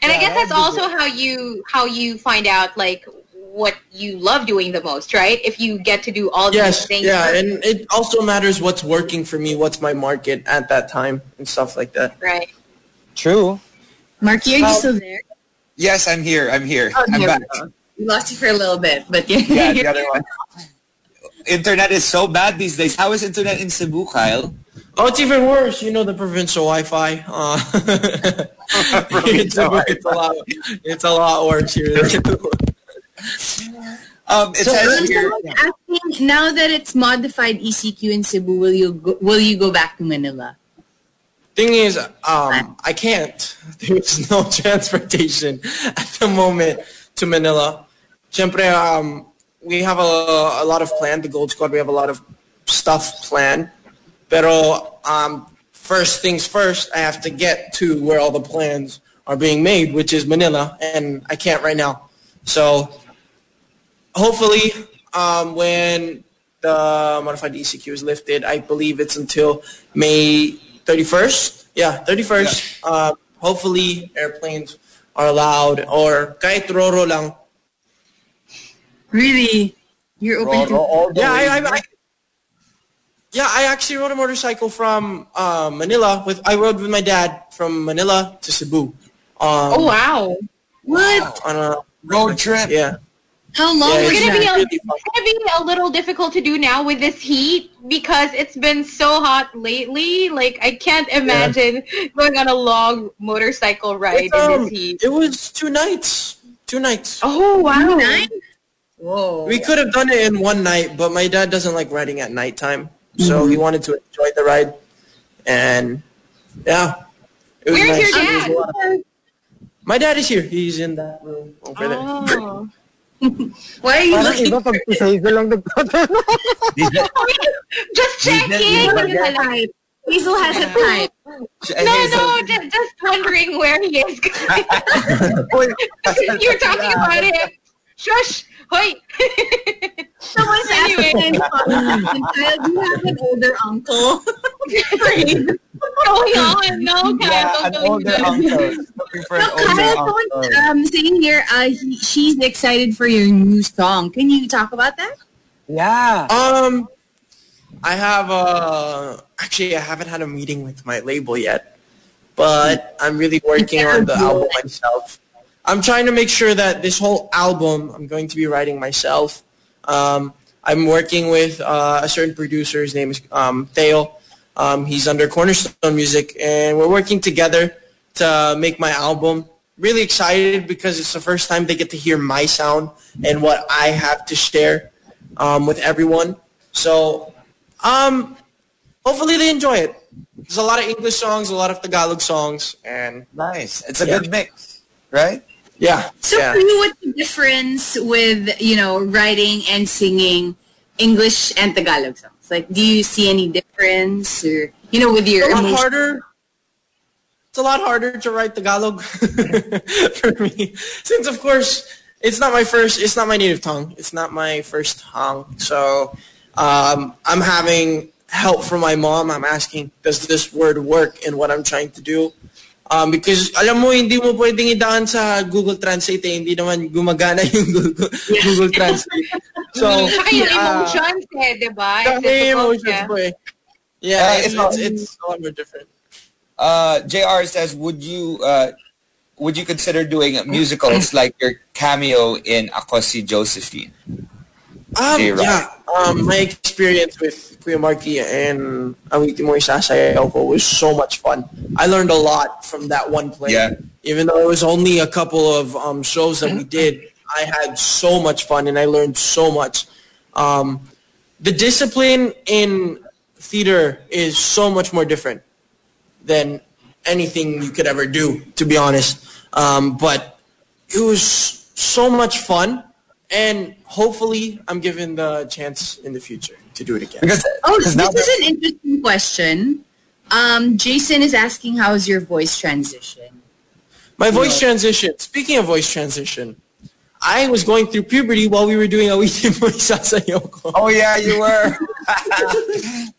And I guess that's that'd also how you how you find out like what you love doing the most, right? If you get to do all yes, these things. yeah, and it also matters what's working for me, what's my market at that time and stuff like that. right. True. Marky, are you still there? Yes, I'm here. I'm here. Oh, I'm there back. we. We lost you for a little bit, but yeah. Yeah, the other one. Internet is so bad these days. How is internet in Cebu, Kyle? Oh, it's even worse. You know the provincial Wi-Fi. Uh, it's, a, it's a lot. It's a lot worse here. Um, it So- says I'm here. asking, now that it's modified ECQ in Cebu, will you go, will you go back to Manila? Thing is, um, I can't. There's no transportation at the moment to Manila. Siyempre, um, we have a, a lot of plan. The Gold Squad, we have a lot of stuff planned. Pero um, first things first, I have to get to where all the plans are being made, which is Manila, and I can't right now. So hopefully, um, when the modified ECQ is lifted, I believe it's until May 31st. Yeah, 31st. Uh, hopefully, airplanes are allowed, or kahit roro lang. Really? You're open to Yeah, I, I, I, yeah, I actually rode a motorcycle from uh, Manila with. I rode with my dad from Manila to Cebu. Um, Oh wow. what? On a Road trip. yeah, How long Yeah, was It's gonna be a, it's gonna be a little difficult to do now with this heat because it's been so hot lately. Like I can't imagine going on a long motorcycle ride It's, in um, this heat. it was two nights. Two nights. Oh wow! Nine? Whoa. We could have done it in one night, but my dad doesn't like riding at nighttime, so Mm-hmm. he wanted to enjoy the ride. And yeah, it was Where's nice. your dad? of. My dad is here. He's in that room over there. Why are you Parang looking iba pag si Hazel lang nagtatanong. Just checking. type? Hazel has a type. No, no, just, just wondering where he is. You're talking about it. Shush! Hoy! Someone's Anyway. asking, Kyle, do you have an older uncle? going on? No, Kyle, Yeah, an older uncle. Looking for an So older Kyle, uncle. someone's um, saying here, uh, he, she's excited for your new song. Can you talk about that? Yeah. Um, I have uh actually I haven't had a meeting with my label yet, but I'm really working on the album myself. I'm trying to make sure that this whole album I'm going to be writing myself. Um, I'm working with uh, a certain producer. His name is um, Theo. Um, he's under Cornerstone Music, and we're working together to make my album. Really excited because it's the first time they get to hear my sound and what I have to share um, with everyone. So, um, hopefully they enjoy it. There's a lot of English songs, a lot of Tagalog songs, and Nice. It's a Yeah. good mix, right? Yeah, So yeah. for you, what's the difference with, you know, writing and singing English and Tagalog songs? Like, do you see any difference or, you know, with your It's a lot emotion? harder. It's a lot harder to write Tagalog for me, since of course it's not my first. It's not my native tongue. It's not my first tongue. So um, I'm having help from my mom. I'm asking, does this word work in what I'm trying to do? Um, because alam mo, hindi mo pwedeng idaan sa Google Translate eh. Hindi naman gumagana yung Google, Google Translate. So, Tsaka yung uh, eh, di ba? It's Kami difficult, emotions yeah. po eh. Yeah, Uh, it's, it's it's, it's a lot more different. Uh, JR says, would you uh, would you consider doing musicals like your cameo in Ako si Josephine? Um, yeah, um, my experience with Kuya Marky and Awiti Mo Isasayaw ko was so much fun. I learned a lot from that one play. Yeah. Even though it was only a couple of um, shows that we did, I had so much fun and I learned so much. Um, the discipline in theater is so much more different than anything you could ever do, to be honest. Um, but it was so much fun, and hopefully, I'm given the chance in the future to do it again. Because Oh, this is an interesting question. Um, Jason is asking, how's your voice transition? My voice transition. Speaking of voice transition, I was going through puberty while we were doing Awiti Mo Isasayaw ko. oh yeah, you were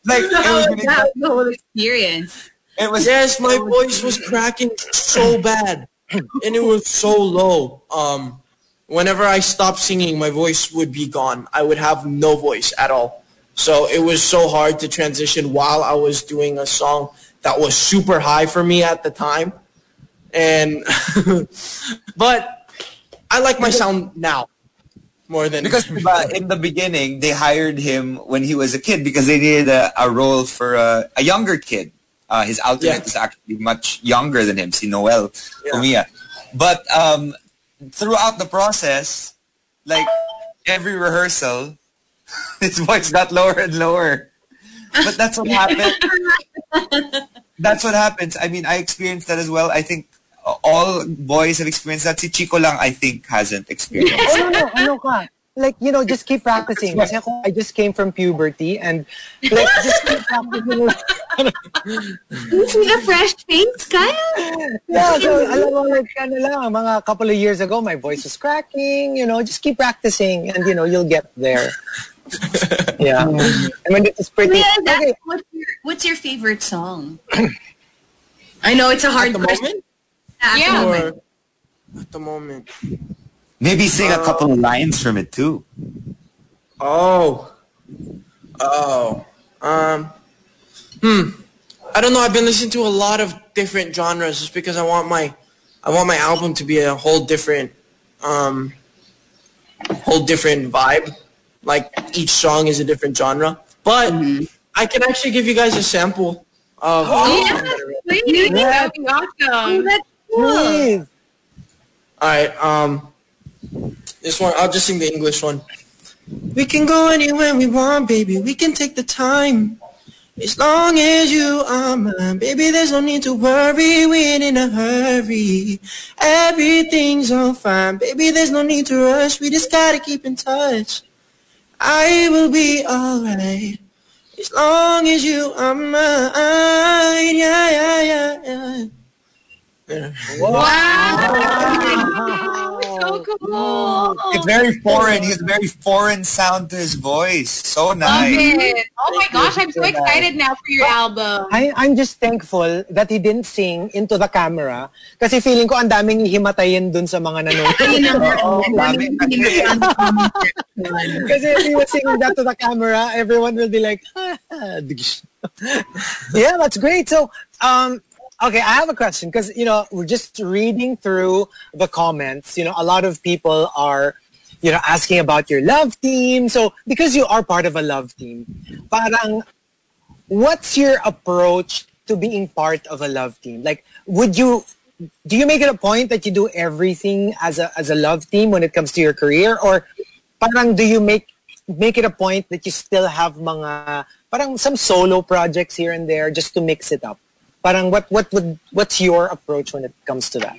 like it was, How really- was that the whole experience? it was Yes, my voice was cracking so bad, and it was so low. Um, whenever I stopped singing, my voice would be gone. I would have no voice at all. So it was so hard to transition while I was doing a song that was super high for me at the time. And but I like my sound now more than because uh, in the beginning they hired him when he was a kid because they needed a, a role for a, a younger kid. Uh, his alternate Yeah. is actually much younger than him, see Noel Yeah. Umia. But um, throughout the process, like every rehearsal, his voice got lower and lower. But that's what happened. that's what happens. I mean, I experienced that as well. I think all boys have experienced that. Si Chico lang, I think, hasn't experienced. Oh, no, no, ano ka? Like, you know, just keep practicing. Kasi ako, I just came from puberty and like, just keep practicing. You see the fresh face, Kyle? yeah, so alam mo, like, ano lang, mga couple of years ago, my voice was cracking, you know, just keep practicing and, you know, you'll get there. yeah. Mm. I mean, it's pretty. Kuya, that- Okay, what's, your, what's your favorite song? I know it's a hard at the question. moment. At the Yeah. moment. At the moment. Maybe sing a couple of lines from it too. Oh. Oh. Um. Hmm. I don't know. I've been listening to a lot of different genres just because I want my, I want my album to be a whole different, um, whole different vibe. Like each song is a different genre. But I can actually give you guys a sample of. Yes, please. That would be awesome. That's Please. All right. Um, this one I'll just sing the English one. We can go anywhere we want, baby. We can take the time. As long as you are mine, baby, there's no need to worry. We ain't in a hurry. Everything's all fine, baby. There's no need to rush. We just gotta keep in touch. I will be alright. As long as you are mine. Yeah, yeah, yeah, yeah. Yeah. Wow. So cool. It's very foreign. He has a very foreign sound to his voice. So Love nice. it. Oh my gosh, I'm so excited now for your album. I, I'm just thankful that he didn't sing into the camera kasi feeling ko ang daming hihimatayin dun sa mga nanonood. Oo, dami. kasi if he was singing that to the camera, everyone will be like, yeah, that's great. So, um, okay, I have a question because, you know, we're just reading through the comments. You know, a lot of people are, you know, asking about your love team. So, because you are part of a love team, parang, what's your approach to being part of a love team? Like, would you, do you make it a point that you do everything as a, as a love team when it comes to your career? Or parang do you make, make it a point that you still have mga, parang some solo projects here and there just to mix it up? Parang what, what would, what's your approach when it comes to that?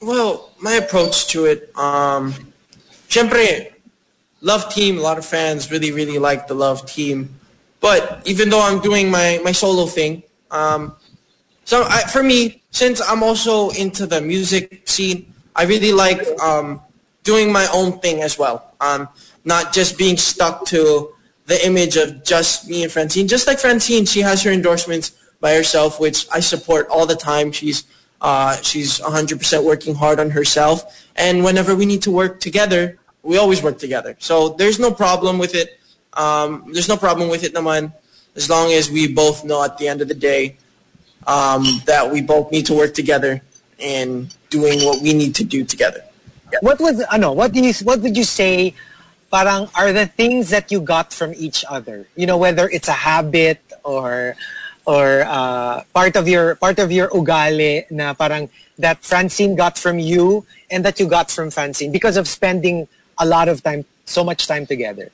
Well, my approach to it, um, syempre, Love Team, a lot of fans really, really like the Love Team. But even though I'm doing my, my solo thing, um, so I, for me, since I'm also into the music scene, I really like um, doing my own thing as well. Um, not just being stuck to the image of just me and Francine. Just like Francine, she has her endorsements by herself, which I support all the time. She's uh, she's 100% working hard on herself. And whenever we need to work together, we always work together. So there's no problem with it. Um, there's no problem with it naman as long as we both know at the end of the day um, that we both need to work together in doing what we need to do together. What was, ano, you, what would you say parang are the things that you got from each other? You know, whether it's a habit or or uh, part of your part of your ugali na parang that Francine got from you and that you got from Francine because of spending a lot of time, so much time together.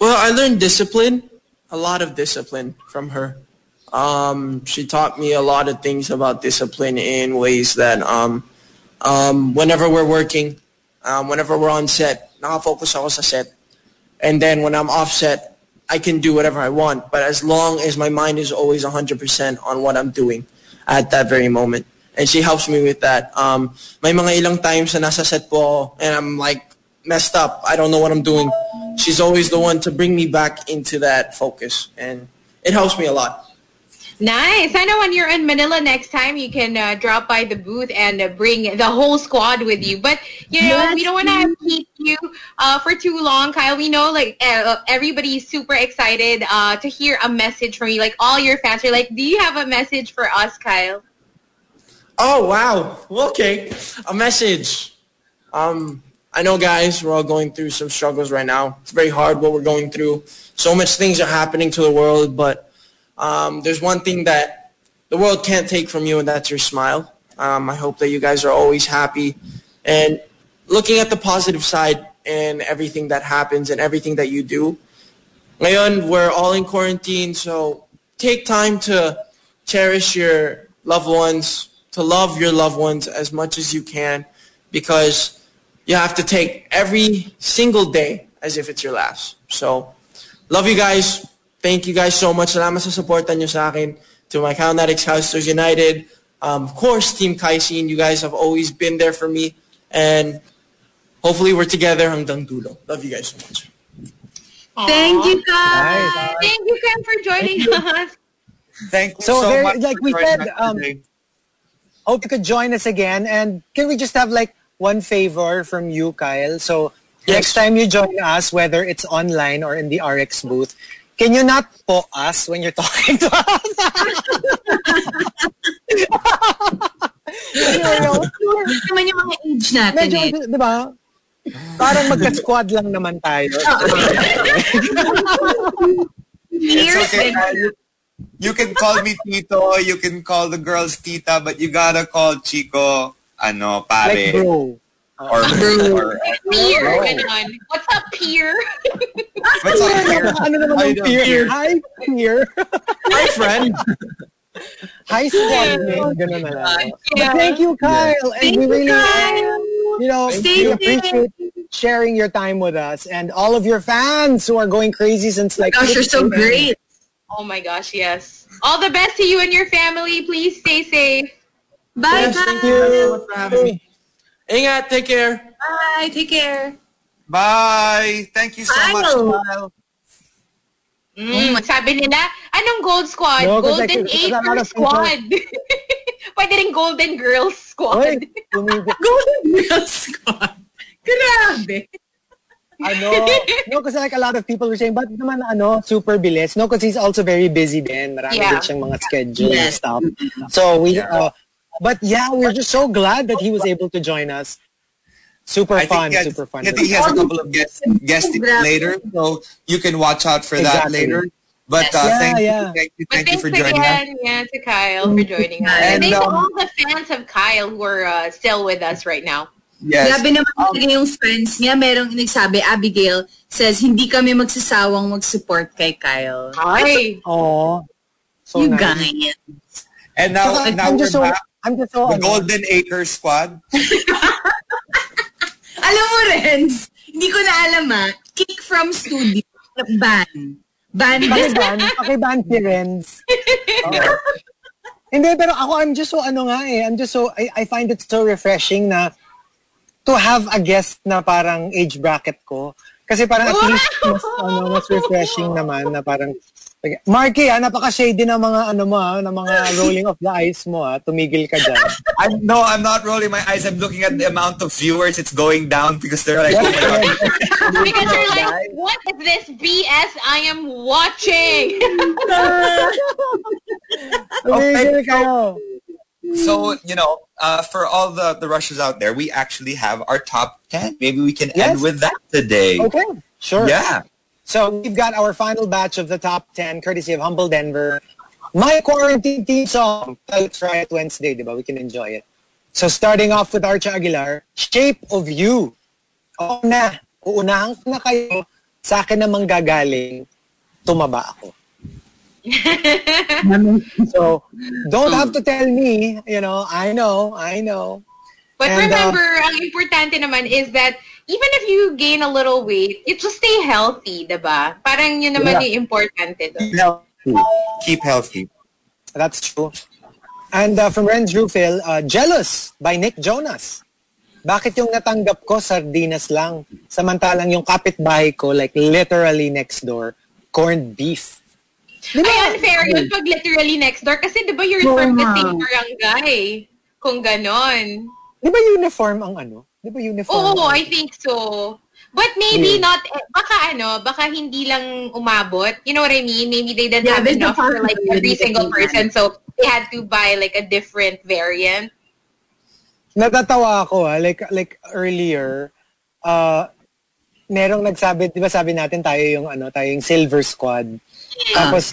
Well, I learned discipline, a lot of discipline from her. Um, she taught me a lot of things about discipline in ways that um, um, whenever we're working, um, whenever we're on set, nakafocus ako sa set. And then when I'm off set, I can do whatever I want. But as long as my mind is always 100% on what I'm doing at that very moment. And she helps me with that. Um, may mga ilang times na nasa set po and I'm like messed up. I don't know what I'm doing. She's always the one to bring me back into that focus. And it helps me a lot. Nice. I know when you're in Manila next time, you can uh, drop by the booth and uh, bring the whole squad with you. But you know, Yes, we don't want to keep you uh, for too long, Kyle. We know like uh, everybody's super excited uh, to hear a message from you. Like all your fans are like, "Do you have a message for us, Kyle?" Oh, wow. Okay. A message. Um, I know, guys, we're all going through some struggles right now. It's very hard what we're going through. So much things are happening to the world, but um, there's one thing that the world can't take from you, and that's your smile. Um, I hope that you guys are always happy and looking at the positive side in everything that happens and everything that you do. Ngayon, we're all in quarantine, so take time to cherish your loved ones, to love your loved ones as much as you can because you have to take every single day as if it's your last. So, love you guys. Thank you guys so much. Salamat sa supportan nyo sa akin. To my Counatics Housers United. Um, of course, Team Kaisin. You guys have always been there for me. And hopefully we're together hanggang dulo. Love you guys so much. Thank you, Kyle. Nice. Thank you, Ken, for joining us. Thank you So so, very- much. like we said, um. Hope you could join us again. And can we just have like one favor from you, Kyle? So next time you join us, whether it's online or in the RX booth, can you not po us when you're talking to us? Naman yung mga age natin medyo, eh. di ba? Parang magka-squad lang naman tayo. It's okay. You, you can call me Tito, you can call the girls Tita, but you gotta call Chico, ano, pare. like bro. Or, or, Peer. Oh. Ganon. What's up, peer? what's up here? ano naman How you ang doing, peer? peer? Hi, peer. Hi, friend. Hi, squad mate. Ganun na lang. But Yeah. thank you, Kyle. And we really, you know, Stay we appreciate sharing your time with us and all of your fans who are going crazy since like. Gosh, you're so great. Oh my gosh, yes. All the best to you and your family. Please stay safe. Bye, Yes, thank Kyle. you. for having me. Ingat, take care. Bye. Take care. Bye! Thank you so much, Kyle. Mm, sabi nila, anong gold squad? No, Golden like, there's a lot Acre of people- squad. Pwede rin Golden Girls squad. Golden Girls Squad. Grabe. ano, no, kasi like a lot of people were saying, but naman ano, super bilis. No, because he's also very busy din. Marami Yeah. din siyang mga schedule and Yes. stuff. So we, uh, but yeah, we're just so glad that he was able to join us. Super I fun, think, has, super fun. I think he has a couple of guests, guests later, so you can watch out for that later. But uh, Yeah, thank, yeah. you, thank you, But thank you thanks for joining us. again yeah, to Kyle for joining us. And, And, thanks to um, all the fans of Kyle who are uh, still with us right now. Yes. Grabe naman talaga yung friends niya. Merong nagsabi, Abigail says, hindi kami magsasawang mag-support kay Kyle. Hi. Oh, so you nice. guys. And now, Saka, now I'm we're just so, back. I'm just so, The ano, Golden Acre Squad. Alam mo, Renz, hindi ko na alam ah. Kick from studio. Ban. Ban. pakiban, pakiban si Renz. Oo. Hindi, pero ako, I'm just so, ano nga eh, I'm just so, I, I find it so refreshing na to have a guest na parang age bracket ko. Kasi parang at least mas, ano, mas refreshing naman na parang, like, Marky, ah, napaka-shady ng mga, ano mo, ah, ng mga rolling of the eyes mo, ah, tumigil ka dyan. I'm, no, I'm not rolling my eyes. I'm looking at the amount of viewers. It's going down because they're like, oh my god. Because you're like, what is this BS I am watching? Tumigil kayo. So, you know, uh, for all the, the rushers out there, we actually have our top 10. Maybe we can Yes. end with that today. Okay, sure. Yeah. So we've got our final batch of the top 10, courtesy of Humble Denver. My quarantine team song. Let's try it Wednesday, di ba? We can enjoy it. So starting off with Archa Aguilar, Shape of You. Oo na, uunahan ko na kayo. Sa akin namang gagaling, tumaba ako. so, don't have to tell me, you know, I know, I know. But And, uh, remember, ang importante naman is that even if you gain a little weight, you just stay healthy, diba? Parang yun naman Yeah. yung importante doon. Keep healthy. Keep healthy. That's true. And uh, from Renz Rufil, uh, Jealous by Nick Jonas. Bakit yung natanggap ko, sardinas lang? Samantalang yung kapitbahay ko, like literally next door, corned beef. Di ba? Ay, unfair yun pag literally next door. Kasi di ba you're Oo from the same barangay? Kung ganon. Di ba uniform ang ano? Di ba uniform? Oo, I think so. But maybe Weird. not, eh, baka ano, baka hindi lang umabot. You know what I mean? Maybe they didn't Yeah, have enough for like every single person. So they had to buy like a different variant. Natatawa ako ha, like, like earlier, uh, merong nagsabi, di ba sabi natin tayo yung ano, tayo yung silver squad. Tapos,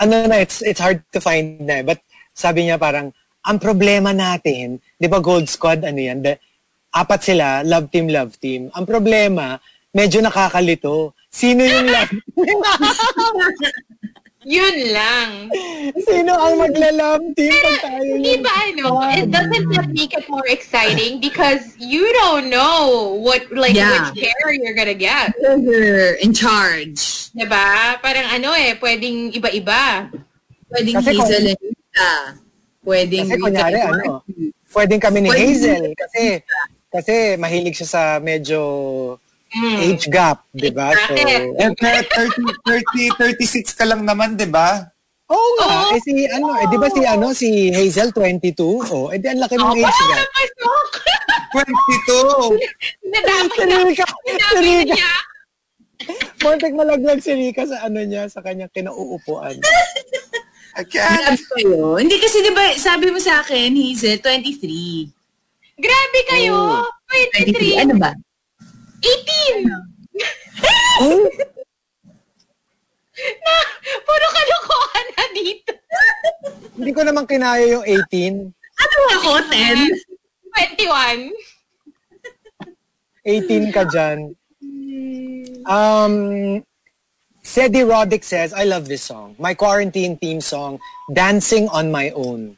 ano na, it's, it's hard to find na. eh. But sabi niya parang, ang problema natin, di ba gold squad, ano yan, the, apat sila, love team, love team. Ang problema, medyo nakakalito. Sino yung love team? Yun lang. Sino ang magla-love team pag tayo Di yung... ba ano, it doesn't that make it more exciting because you don't know what, like, Yeah. which pair you're gonna get. In charge. Diba? Parang ano eh, pwedeng iba-iba. Pwedeng Kasi kung- Hazel and Rita. Pwedeng Kasi kunyari, Rita and ano, pwedeng kami ni Pwedeng- Hazel kasi kasi mahilig siya sa medyo Mm. age gap, di ba? So. Eh, pero 30, 30, 36 ka lang naman, di ba? oh nga, Oo. eh si ano, eh di ba si ano si Hazel 22? Oh, eh di ang laki ng Oh, age gap. napasok. 22! Nadamay Si na. Nadamay na niya. muntik malaglag si Rika sa ano niya, sa kanyang kinauupuan. I can't. Grabe kayo. Hindi kasi di ba, sabi mo sa akin, Hazel, 23. Grabe kayo. 23. 23. Ano ba? 18! Oh, Na, puro kalokohan na dito. hindi ko naman kinaya yung 18. Ano ako, 10? 21. 18 ka dyan. Um, Sedi Roddick says, I love this song. My quarantine theme song, Dancing on My Own.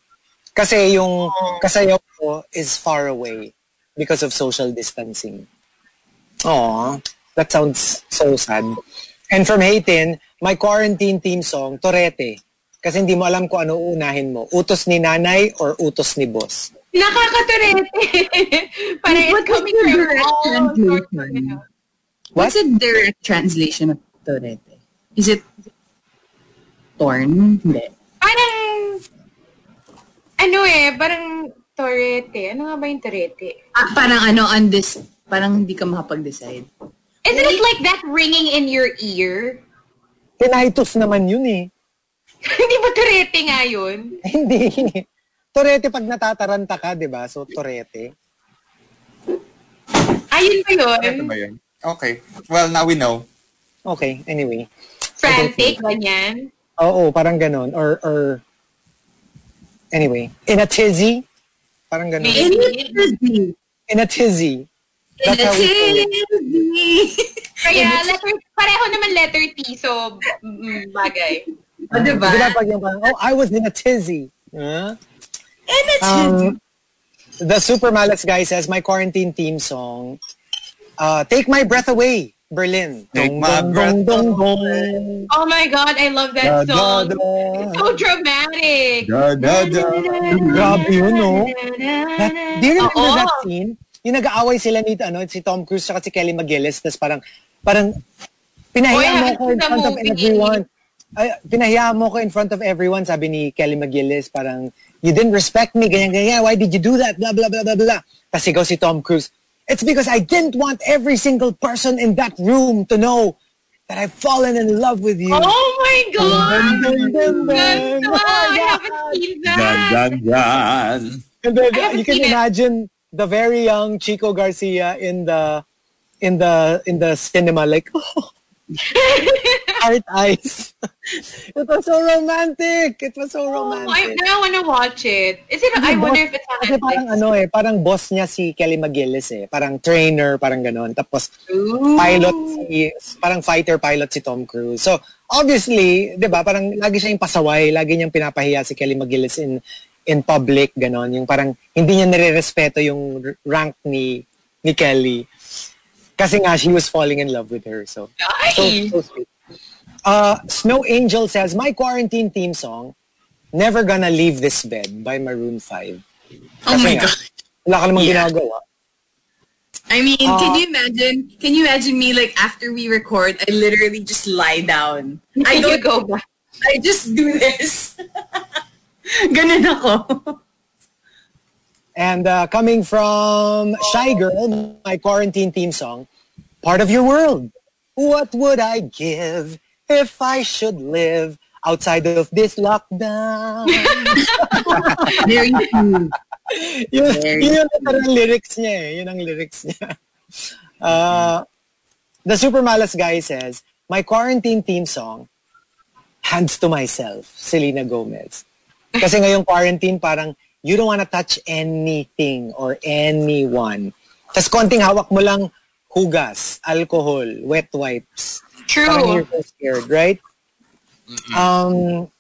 Kasi yung kasayaw ko is far away because of social distancing. Aw, that sounds so sad. And from Haytin, my quarantine theme song, Torete. Kasi hindi mo alam kung ano uunahin mo. Utos ni nanay or utos ni boss. Nakakaturete. Parang it's What is coming from all sorts of, translation? you know. What's the direct translation of Torete? Is it torn? Hindi. Parang, ano eh, parang torete. Ano nga ba yung torete? Ah, parang ano, on this, parang hindi ka makapag-decide. Isn't it like that ringing in your ear? Tinaitos naman yun eh. Hindi ba torete nga yun? Hindi. Torete pag natataranta ka, di ba? So, torete. Ayun ba yun? Ano ba yun? Okay. Well, now we know. Okay, anyway. Frantic, ganyan. Oo, parang ganon. Or, or, anyway. In a tizzy. Parang ganon. Maybe. In a tizzy. That's how we call it. Kaya letter, pareho naman letter T, so mm, bagay. O, diba? Di ba pag yung parang, oh, I was in a tizzy. Huh? And it's Um, the Super Malas guy says, my quarantine theme song, uh, Take My Breath Away, Berlin. Take Dong, my dong, breath dong, dong, dong. Oh my God, I love Da, that da, song. da. It's so dramatic. Da, da, da. Grabe yun, no? That, do you remember Oo. that scene? Yung nag-aaway sila ni ano, si Tom Cruise at si Kelly McGillis, tapos parang, parang, pinahiya mo ko in front of everyone. Ay, pinahiya mo ko in front of everyone, sabi ni Kelly McGillis, parang, you didn't respect me, ganyan, ganyan, why did you do that, blah, blah, blah, blah, blah. Tapos sigaw si Tom Cruise, it's because I didn't want every single person in that room to know that I've fallen in love with you. Oh my God! Dun, dun, dun, Ganda! dun. Oh, I haven't seen that. dun, dun. And then you can seen it. imagine the very young Chico Garcia in the in the in the cinema, like oh, heart eyes. it was so romantic. It was so Oh, I, romantic. now I want to watch it. Is it? I Kasi wonder boss- if it's on Kasi parang Netflix. ano eh, parang boss niya si Kelly McGillis eh. Parang trainer, parang ganon. Tapos Ooh. pilot si, parang fighter pilot si Tom Cruise. So, obviously, di ba, parang lagi siya yung pasaway, lagi niyang pinapahiya si Kelly McGillis in in public, ganon. Yung parang hindi niya nire-respeto yung rank ni ni Kelly. Kasi nga, she was falling in love with her. So, so, Nice. so sweet. Uh, Snow Angel says, my quarantine theme song, Never Gonna Leave This Bed by Maroon 5. Oh my nga, God. Wala ka namang Yeah. ginagawa. I mean, Uh, can you imagine? Can you imagine me like after we record, I literally just lie down. I don't go back. I just do this. Ganun ako. And uh, coming from Shy Girl, my quarantine theme song, Part of Your World. What would I give if I should live outside of this lockdown? Very true. yun, Very yun yung literal lyrics niya eh. Yun ang lyrics niya. Uh, the Super Malas guy says, my quarantine theme song, Hands to Myself, Selena Gomez. Kasi ngayong quarantine, parang you don't wanna touch anything or anyone. Tapos konting hawak mo lang hugas, alcohol, wet wipes. Parang True. you're so scared, right? Um,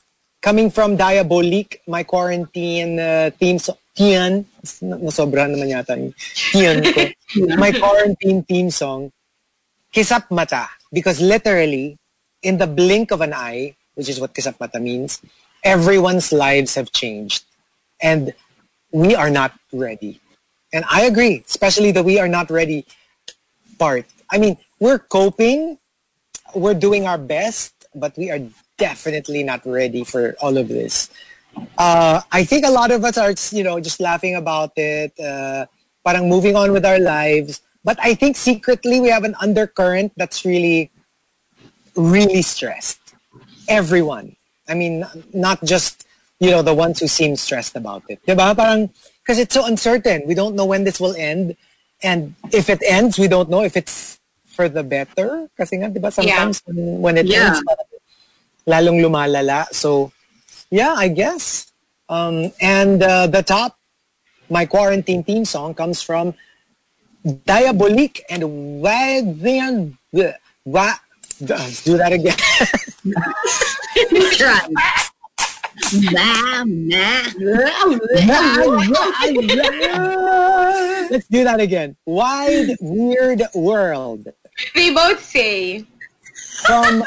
coming from Diabolique, my quarantine uh, theme song, Tian, nasobra naman yata yung Tian ko. my quarantine theme song, Kisap Mata. Because literally, in the blink of an eye, which is what Kisap Mata means, everyone's lives have changed. And we are not ready. And I agree, especially the we are not ready part. I mean, we're coping, we're doing our best, but we are definitely not ready for all of this. Uh, I think a lot of us are, you know, just laughing about it, uh, parang moving on with our lives. But I think secretly we have an undercurrent that's really, really stressed. Everyone. I mean, not just, you know, the ones who seem stressed about it. Diba? Parang, because it's so uncertain. We don't know when this will end. and if it ends, we don't know if it's for the better. Kasi nga, di ba, sometimes when, when it Yeah. ends, lalong lumalala. So, yeah, I guess. Um, and uh, the top, my quarantine theme song comes from Diabolique and Wadian. Wa, let's do that again. Try. Let's do that again. Wide, weird world. They both say. From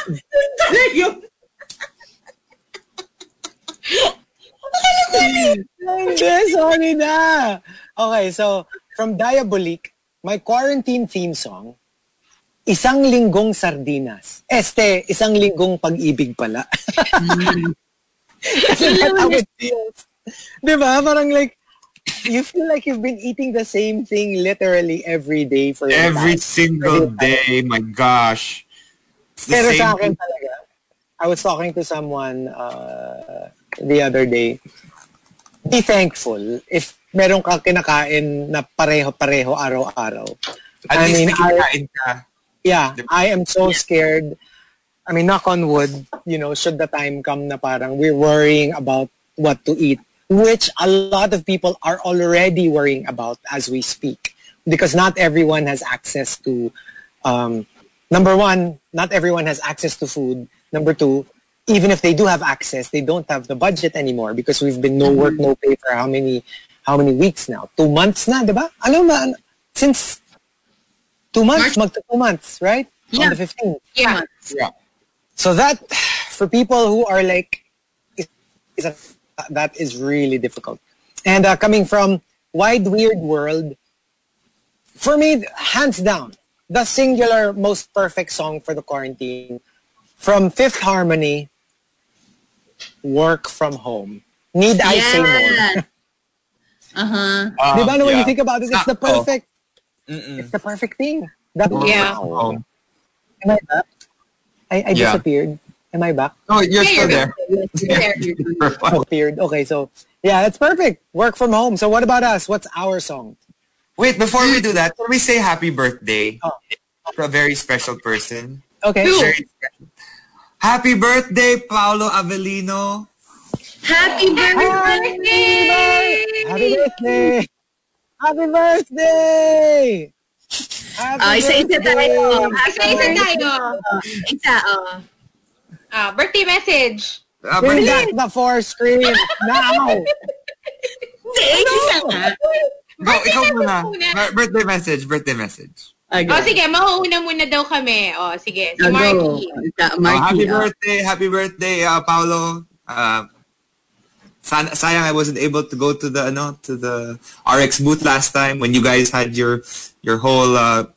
Hindi, sorry na. Okay, so from Diabolique, my quarantine theme song, Isang Linggong Sardinas. Este, Isang Linggong Pag-ibig pala. Kasi that's how it feels. Di ba? Parang like, you feel like you've been eating the same thing literally every day for Every past- single day, my gosh. It's the Pero same sa akin talaga, I was talking to someone uh, the other day. Be thankful if meron ka kinakain na pareho-pareho araw-araw. At I least mean, I, ka. yeah, I am so scared. I mean, knock on wood, you know, should the time come na parang we're worrying about what to eat, which a lot of people are already worrying about as we speak. Because not everyone has access to, um, number one, not everyone has access to food. Number two, even if they do have access, they don't have the budget anymore because we've been no work, no pay for how many, how many weeks now? Two months na, di ba? Alam mo, since two months, mag two months, right? Yeah. On the 15th. Yeah. Yeah. So that, for people who are like, is, is a, that is really difficult. And uh, coming from Wide Weird World, for me, hands down, the singular most perfect song for the quarantine from Fifth Harmony, Work From Home. Need I say more? Uh-huh. Um, Di ba, no, when you think about it, it's the perfect, Mm-mm. it's the perfect thing. That, Yeah. Oh. Am I back? I, I Yeah. disappeared. Am I back? Oh, you're Yeah, still you're there. There. Disappeared. Okay, so yeah, that's perfect. Work from home. So what about us? What's our song? Wait, before we do that, can we say happy birthday Oh. to a very special person? Okay. Who? Special. Happy birthday, Paolo Avellino. Happy birthday! Happy birthday! Happy birthday! Happy Oh, isa-isa tayo. Isa-isa tayo. Isa, oh. Ah, birthday message. Ah, Bring birthday. back the four screen now! Hindi, isa nga. Go, ikaw muna. muna. Bir- Birthday message, birthday message. Okay. Oh, sige, mauuna muna daw kami. Oh, sige. Si Ah. Marky. Oh, happy oh. birthday, happy birthday, uh, Paolo. Uh, san- sayang I wasn't able to go to the ano to the RX booth last time when you guys had your your whole uh,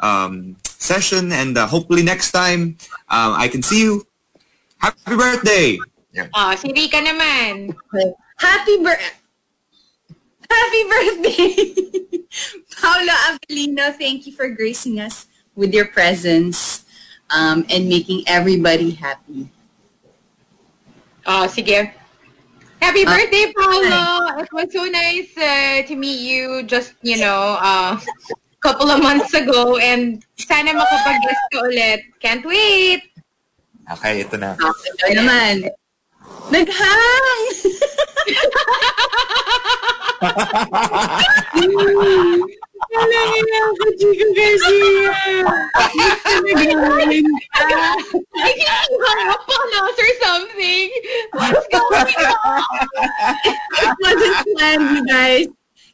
um, session, and uh, hopefully next time um, I can see you. Happy birthday! Yeah. Oh, si Rika naman. Happy birthday! Happy birthday! Paolo Avellino, thank you for gracing us with your presence um, and making everybody happy. Oh, sige. Happy Ah. birthday, Paolo! It was so nice uh, to meet you just, you know, a couple of months ago and sana makapag-guest ka ulit. Can't wait! Okay, ito na. Ito naman. Naghang! Alay ako, Chico Garcia! Ka! I you hung up on us or something. What's going on? It wasn't planned, you guys.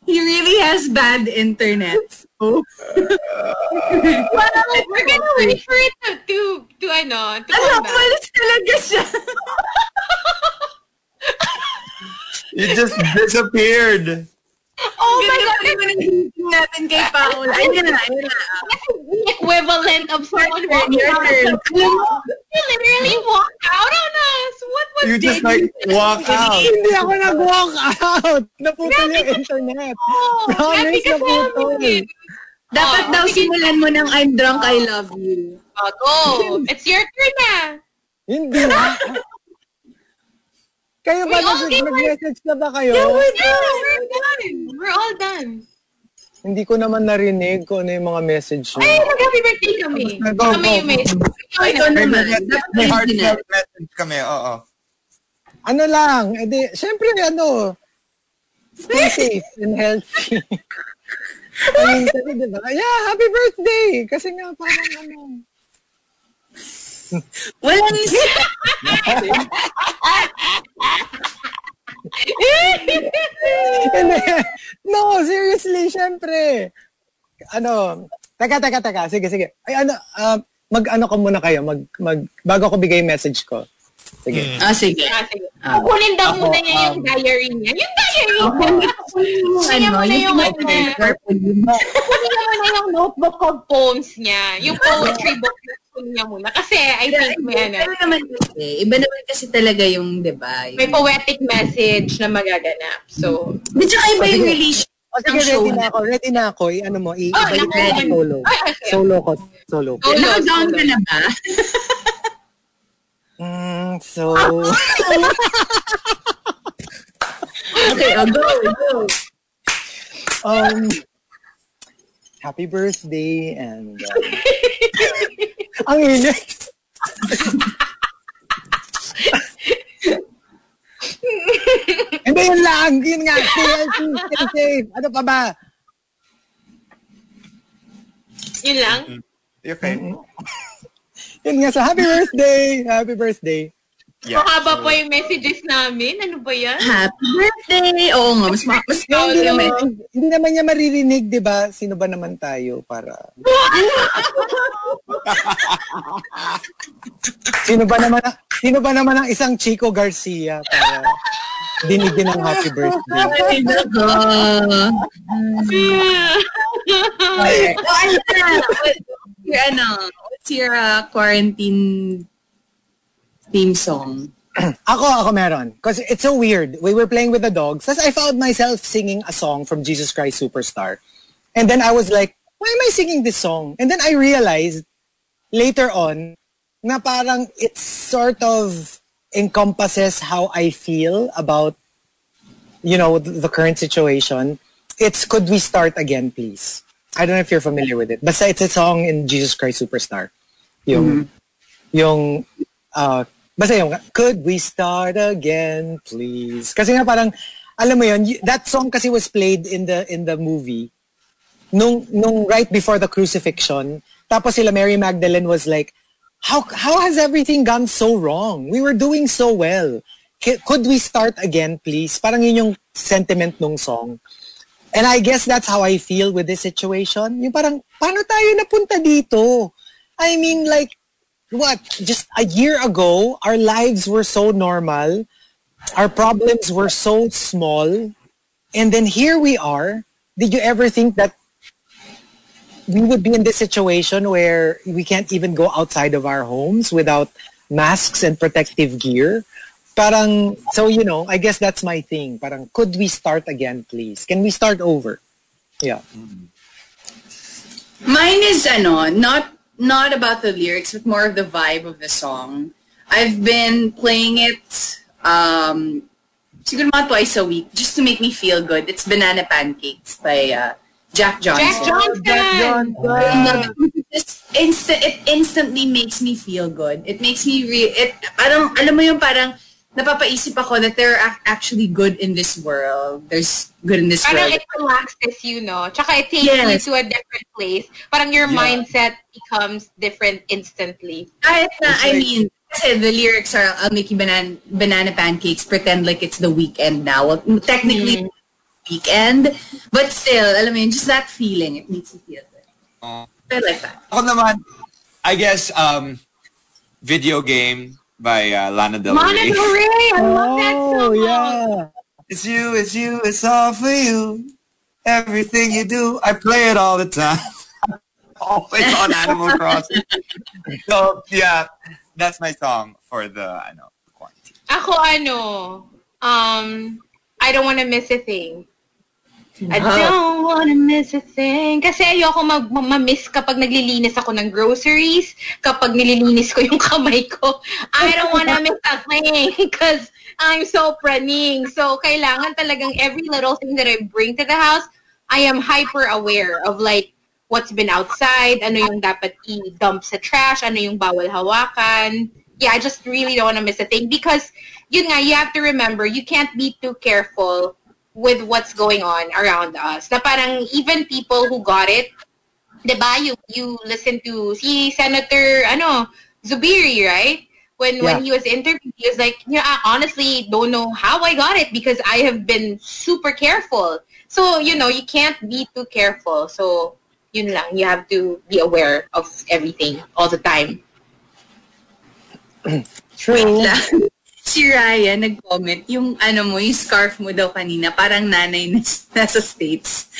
He really has bad internet. So, Well, we're gonna wait for it to, to, to ano, to alam back. talaga. You just disappeared. Oh my Ganda God! pa naman natin kay Paula. Ayun na, ayun na. Equivalent of someone walking out. turn. You literally walked out on us. What was You just like walk out. Hindi ako nag-walk out! Naputol yung internet. Oh, Promise grabe ka na putol. Dapat Oh, daw simulan mo ng I'm drunk, I love you. Oh, go. It's your turn na. Hindi na. Kayo ba nag- nag-message na ba kayo? Yeah, we're done. We're done. We're all done. Hindi ko naman narinig kung ano yung mga message Ay, nyo. mag-happy birthday kami. Go, Kami go. yung message. Ikaw May, naman. may, heartfelt message kami, oo. Ano lang, edi, syempre, ano, stay safe and healthy. I mean, kasi diba, yeah, happy birthday! Kasi nga, parang ano, Walang no, seriously, syempre. Ano, teka, teka, teka. Sige, sige. Ay, ano, ah, mag-ano ko muna kayo. Mag, mag, bago ko bigay yung message ko. Sige. Ah, sige. Ah, sige. Ah. Kukunin daw muna niya yung um, diary niya. Yung diary Yung niya. Kunin mo na yung ano. purple yun. Kunin mo na yung notebook of poems niya. Yung poetry book kunin niya muna. Kasi I think may ano. Pero naman kasi, iba naman kasi talaga yung, di ba? May poetic message na magaganap. So, Di tsaka iba yung relation O sige, show ready na ako. Ready na ako. I, ano mo, i- Oh, ibalik mo naku. ako solo. Ay, okay. Solo ko. Solo ko. Solo. Naka-down ka na ba? Mm, so, Okay, oh, go, go. um, happy birthday and um, ang init. Hindi yun lang. Yun nga. Stay healthy. Stay safe. Ano pa ba? yun lang. Okay. Yun nga. So, happy birthday. Happy birthday. Yeah. Mahaba so- pa yung messages namin. Ano ba yan? Happy birthday! Oo nga, mas, ma- mas Hindi, bawal hindi, naman. hindi naman niya maririnig, di ba? Sino ba naman tayo para... sino ba naman ang, sino ba naman ang isang Chico Garcia para dinigin ng happy birthday? Ay, nako. Okay. Oh, ano na? What- Your, ano, what's your uh, quarantine theme song? Ako, ako meron. Because it's so weird. We were playing with the dogs. Tapos I found myself singing a song from Jesus Christ Superstar. And then I was like, why am I singing this song? And then I realized later on na parang it sort of encompasses how I feel about, you know, the, current situation. It's Could We Start Again, Please? I don't know if you're familiar with it. Basta it's a song in Jesus Christ Superstar. Yung, yung, uh, basta yung, Could We Start Again, Please? Kasi nga parang, alam mo yun, that song kasi was played in the in the movie nung nung right before the crucifixion. Tapos sila Mary Magdalene was like, how how has everything gone so wrong? We were doing so well. Could we start again, please? Parang yun yung sentiment nung song. And I guess that's how I feel with this situation. Yung parang, paano tayo napunta dito? I mean, like, what? Just a year ago, our lives were so normal. Our problems were so small. And then here we are. Did you ever think that we would be in this situation where we can't even go outside of our homes without masks and protective gear? Parang, so you know, I guess that's my thing. Parang, could we start again, please? Can we start over? Yeah. Mm-hmm. Mine is ano, not not about the lyrics, but more of the vibe of the song. I've been playing it um siguro mga twice a week just to make me feel good. It's Banana Pancakes by uh, Jack Johnson. Jack Johnson! I love it. Just instant, it instantly makes me feel good. It makes me re- it parang alam mo yung parang napapaisip ako that there are actually good in this world. There's good in this Parang world. it relaxes you, no? Tsaka it takes Yes. you to a different place. Parang your Yeah. mindset becomes different instantly. Kahit na, I mean, kasi the lyrics are, I'll make you banana, banana pancakes, pretend like it's the weekend now. Well, technically, mm. weekend, but still, alam mo yun, just that feeling, it makes you feel good. Oh. I like that. Ako naman, I guess, um, video game by uh, Lana Del Lana Rey. Del Rey! I love that Oh, song! yeah. It's you, it's you, it's all for you. Everything you do, I play it all the time. Always on Animal Crossing. so, yeah, that's my song for the, I know, quarantine. Ako ano, um, I don't wanna miss a thing. I don't wanna miss a thing. Kasi ayoko mag ma- ma-miss kapag naglilinis ako ng groceries, kapag nililinis ko yung kamay ko. I don't wanna miss a thing because I'm so praning. So, kailangan talagang every little thing that I bring to the house, I am hyper aware of like what's been outside, ano yung dapat i-dump sa trash, ano yung bawal hawakan. Yeah, I just really don't want to miss a thing because yun nga, you have to remember, you can't be too careful with what's going on around us. Na parang even people who got it, 'di ba? You you listen to si Senator ano, Zubiri, right? When Yeah. when he was interviewed, he was like, "Yeah, I honestly don't know how I got it because I have been super careful." So, you know, you can't be too careful. So, yun lang, you have to be aware of everything all the time. True. Si Ryan nag-comment, yung ano mo, yung scarf mo daw kanina, parang nanay na nasa States.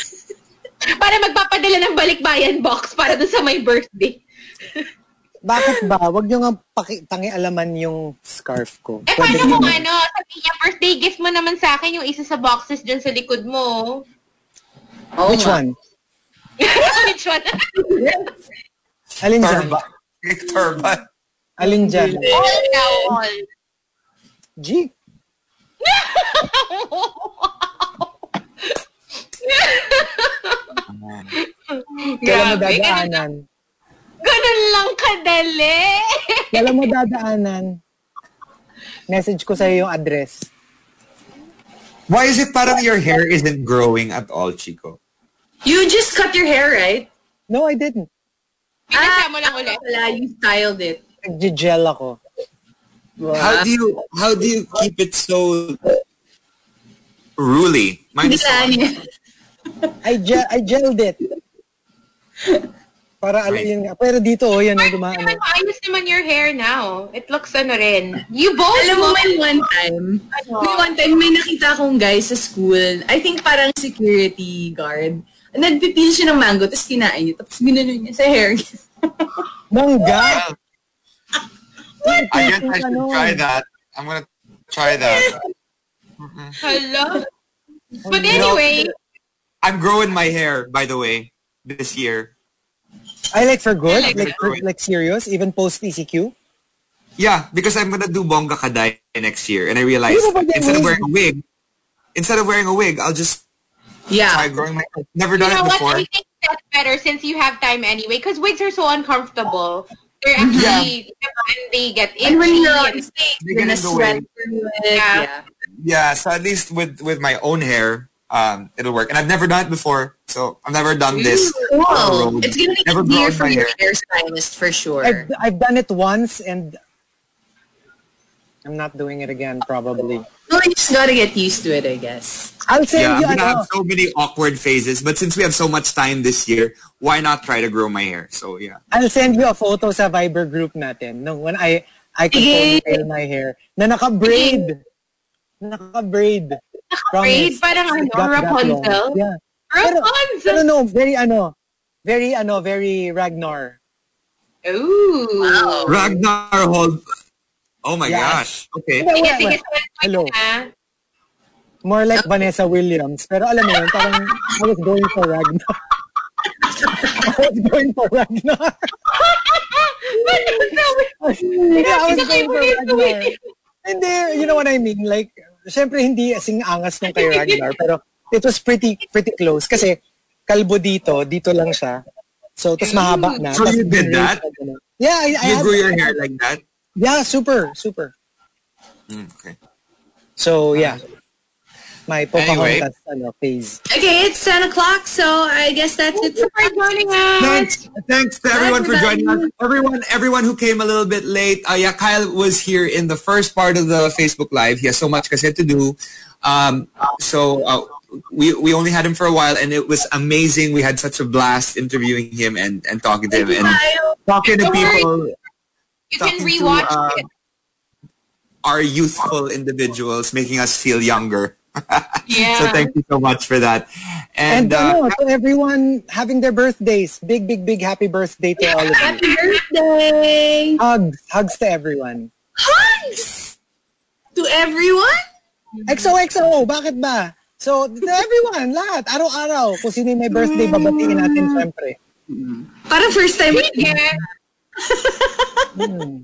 Para magpapadala ng balikbayan box para dun sa my birthday. Bakit ba? Huwag nyo nga paki- tangi-alaman yung scarf ko. Eh, Pwede paano kung ano, sabi niya, birthday gift mo naman sa akin yung isa sa boxes dyan sa likod mo. Oo Which nga. one? Which one? Alin dyan? Turban. Turban. Alin dyan? all now, all. G? Kailan mo dadaanan? ganun lang kadali. Kailan mo dadaanan? Message ko sa'yo yung address. Why is it parang your hair isn't growing at all, Chico? You just cut your hair, right? No, I didn't. Pinasa mo lang ulit. Wala, you styled it. Nag-gel ako. How do you how do you keep it so ruly? Niya. I, gel, I gelled it. Para alam Right. yun nga. Pero dito, oh, yan, oh, dumaan. Naman, ayos naman your hair now. It looks ano rin. You both Alam mo, may one time, may one time, may nakita akong guy sa school, I think parang security guard, nagpipil siya ng mango, tapos kinain niya, tapos ginano niya sa hair. Mangga! I guess I should try that. I'm gonna try that. Hello? But anyway, I'm growing my hair, by the way, this year. I like for good? I like Like, for, like serious? Even post ECQ? Yeah, because I'm gonna do bongga kaday next year, and I realized Hindi mo ba instead of wearing a wig, instead of wearing a wig, I'll just try Yeah. growing my hair. Never you done know it what? before. I think that's better since you have time anyway because wigs are so uncomfortable. They're actually, and they get itchy. And when you're on and- stage, They you're get gonna in the sweat way. it. Yeah. Yeah. Yeah, so at least with with my own hair, um, it'll work. And I've never done it before, so I've never done this. Cool. It's gonna be Never easier grown for your hair. hairstylist for sure. I've, I've done it once and I'm not doing it again probably. Well, you just gotta get used to it, I guess. I'll send you a phone. Yeah, I'm gonna have so many awkward phases, but since we have so much time this year, why not try to grow my hair? So yeah. I'll send you a photo sa Viber group natin no, when I I could Sige. ponytail my hair na naka-braid. Naka-braid. braid, parang ano, Got that Rapunzel? long. Yeah. Pero, Rapunzel. pero no, very ano, very ano, very Ragnar. Ooh. Wow. Ragnar hold. Oh my Yes. gosh. Okay. Hindi, Sige, sige. Hello. More like Vanessa Williams. Pero alam mo yun, parang I was going for Ragnar. I was going for Ragnar. yeah, I was going for Ragnar. Hindi, you know what I mean? Like, syempre hindi asing angas nung kay Ragnar, pero it was pretty pretty close. Kasi kalbo dito, dito lang siya. So, tas mahaba na. So you did that? Yeah, I, I You had- grew your hair like that? Yeah, super, super. Mm, okay. So, yeah. My Anyway. Pocahontas ano, phase. Okay, it's 10 o'clock, so I guess that's it for for joining us. Thanks, thanks to everyone for joining us. Everyone, everyone who came a little bit late. Uh, yeah, Kyle was here in the first part of the Facebook Live. He has so much kasi to do. Um, so uh, we we only had him for a while, and it was amazing. We had such a blast interviewing him and, and talking to him and talking to people. You can talking to, uh, it. Our youthful individuals, making us feel younger. Yeah. So thank you so much for that. And, And, uh, ano, to everyone having their birthdays, big, big, big happy birthday to all of you. Happy birthday! Hugs, hugs to everyone. Hugs! To everyone? XOXO, bakit ba? So, to everyone, lahat, araw-araw, kung sino may birthday, babatiin natin syempre. Parang first time. Yeah. Hmm.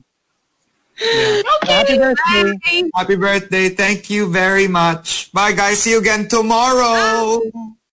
Happy birthday. happy birthday. Thank you very much. Bye guys. See you again tomorrow.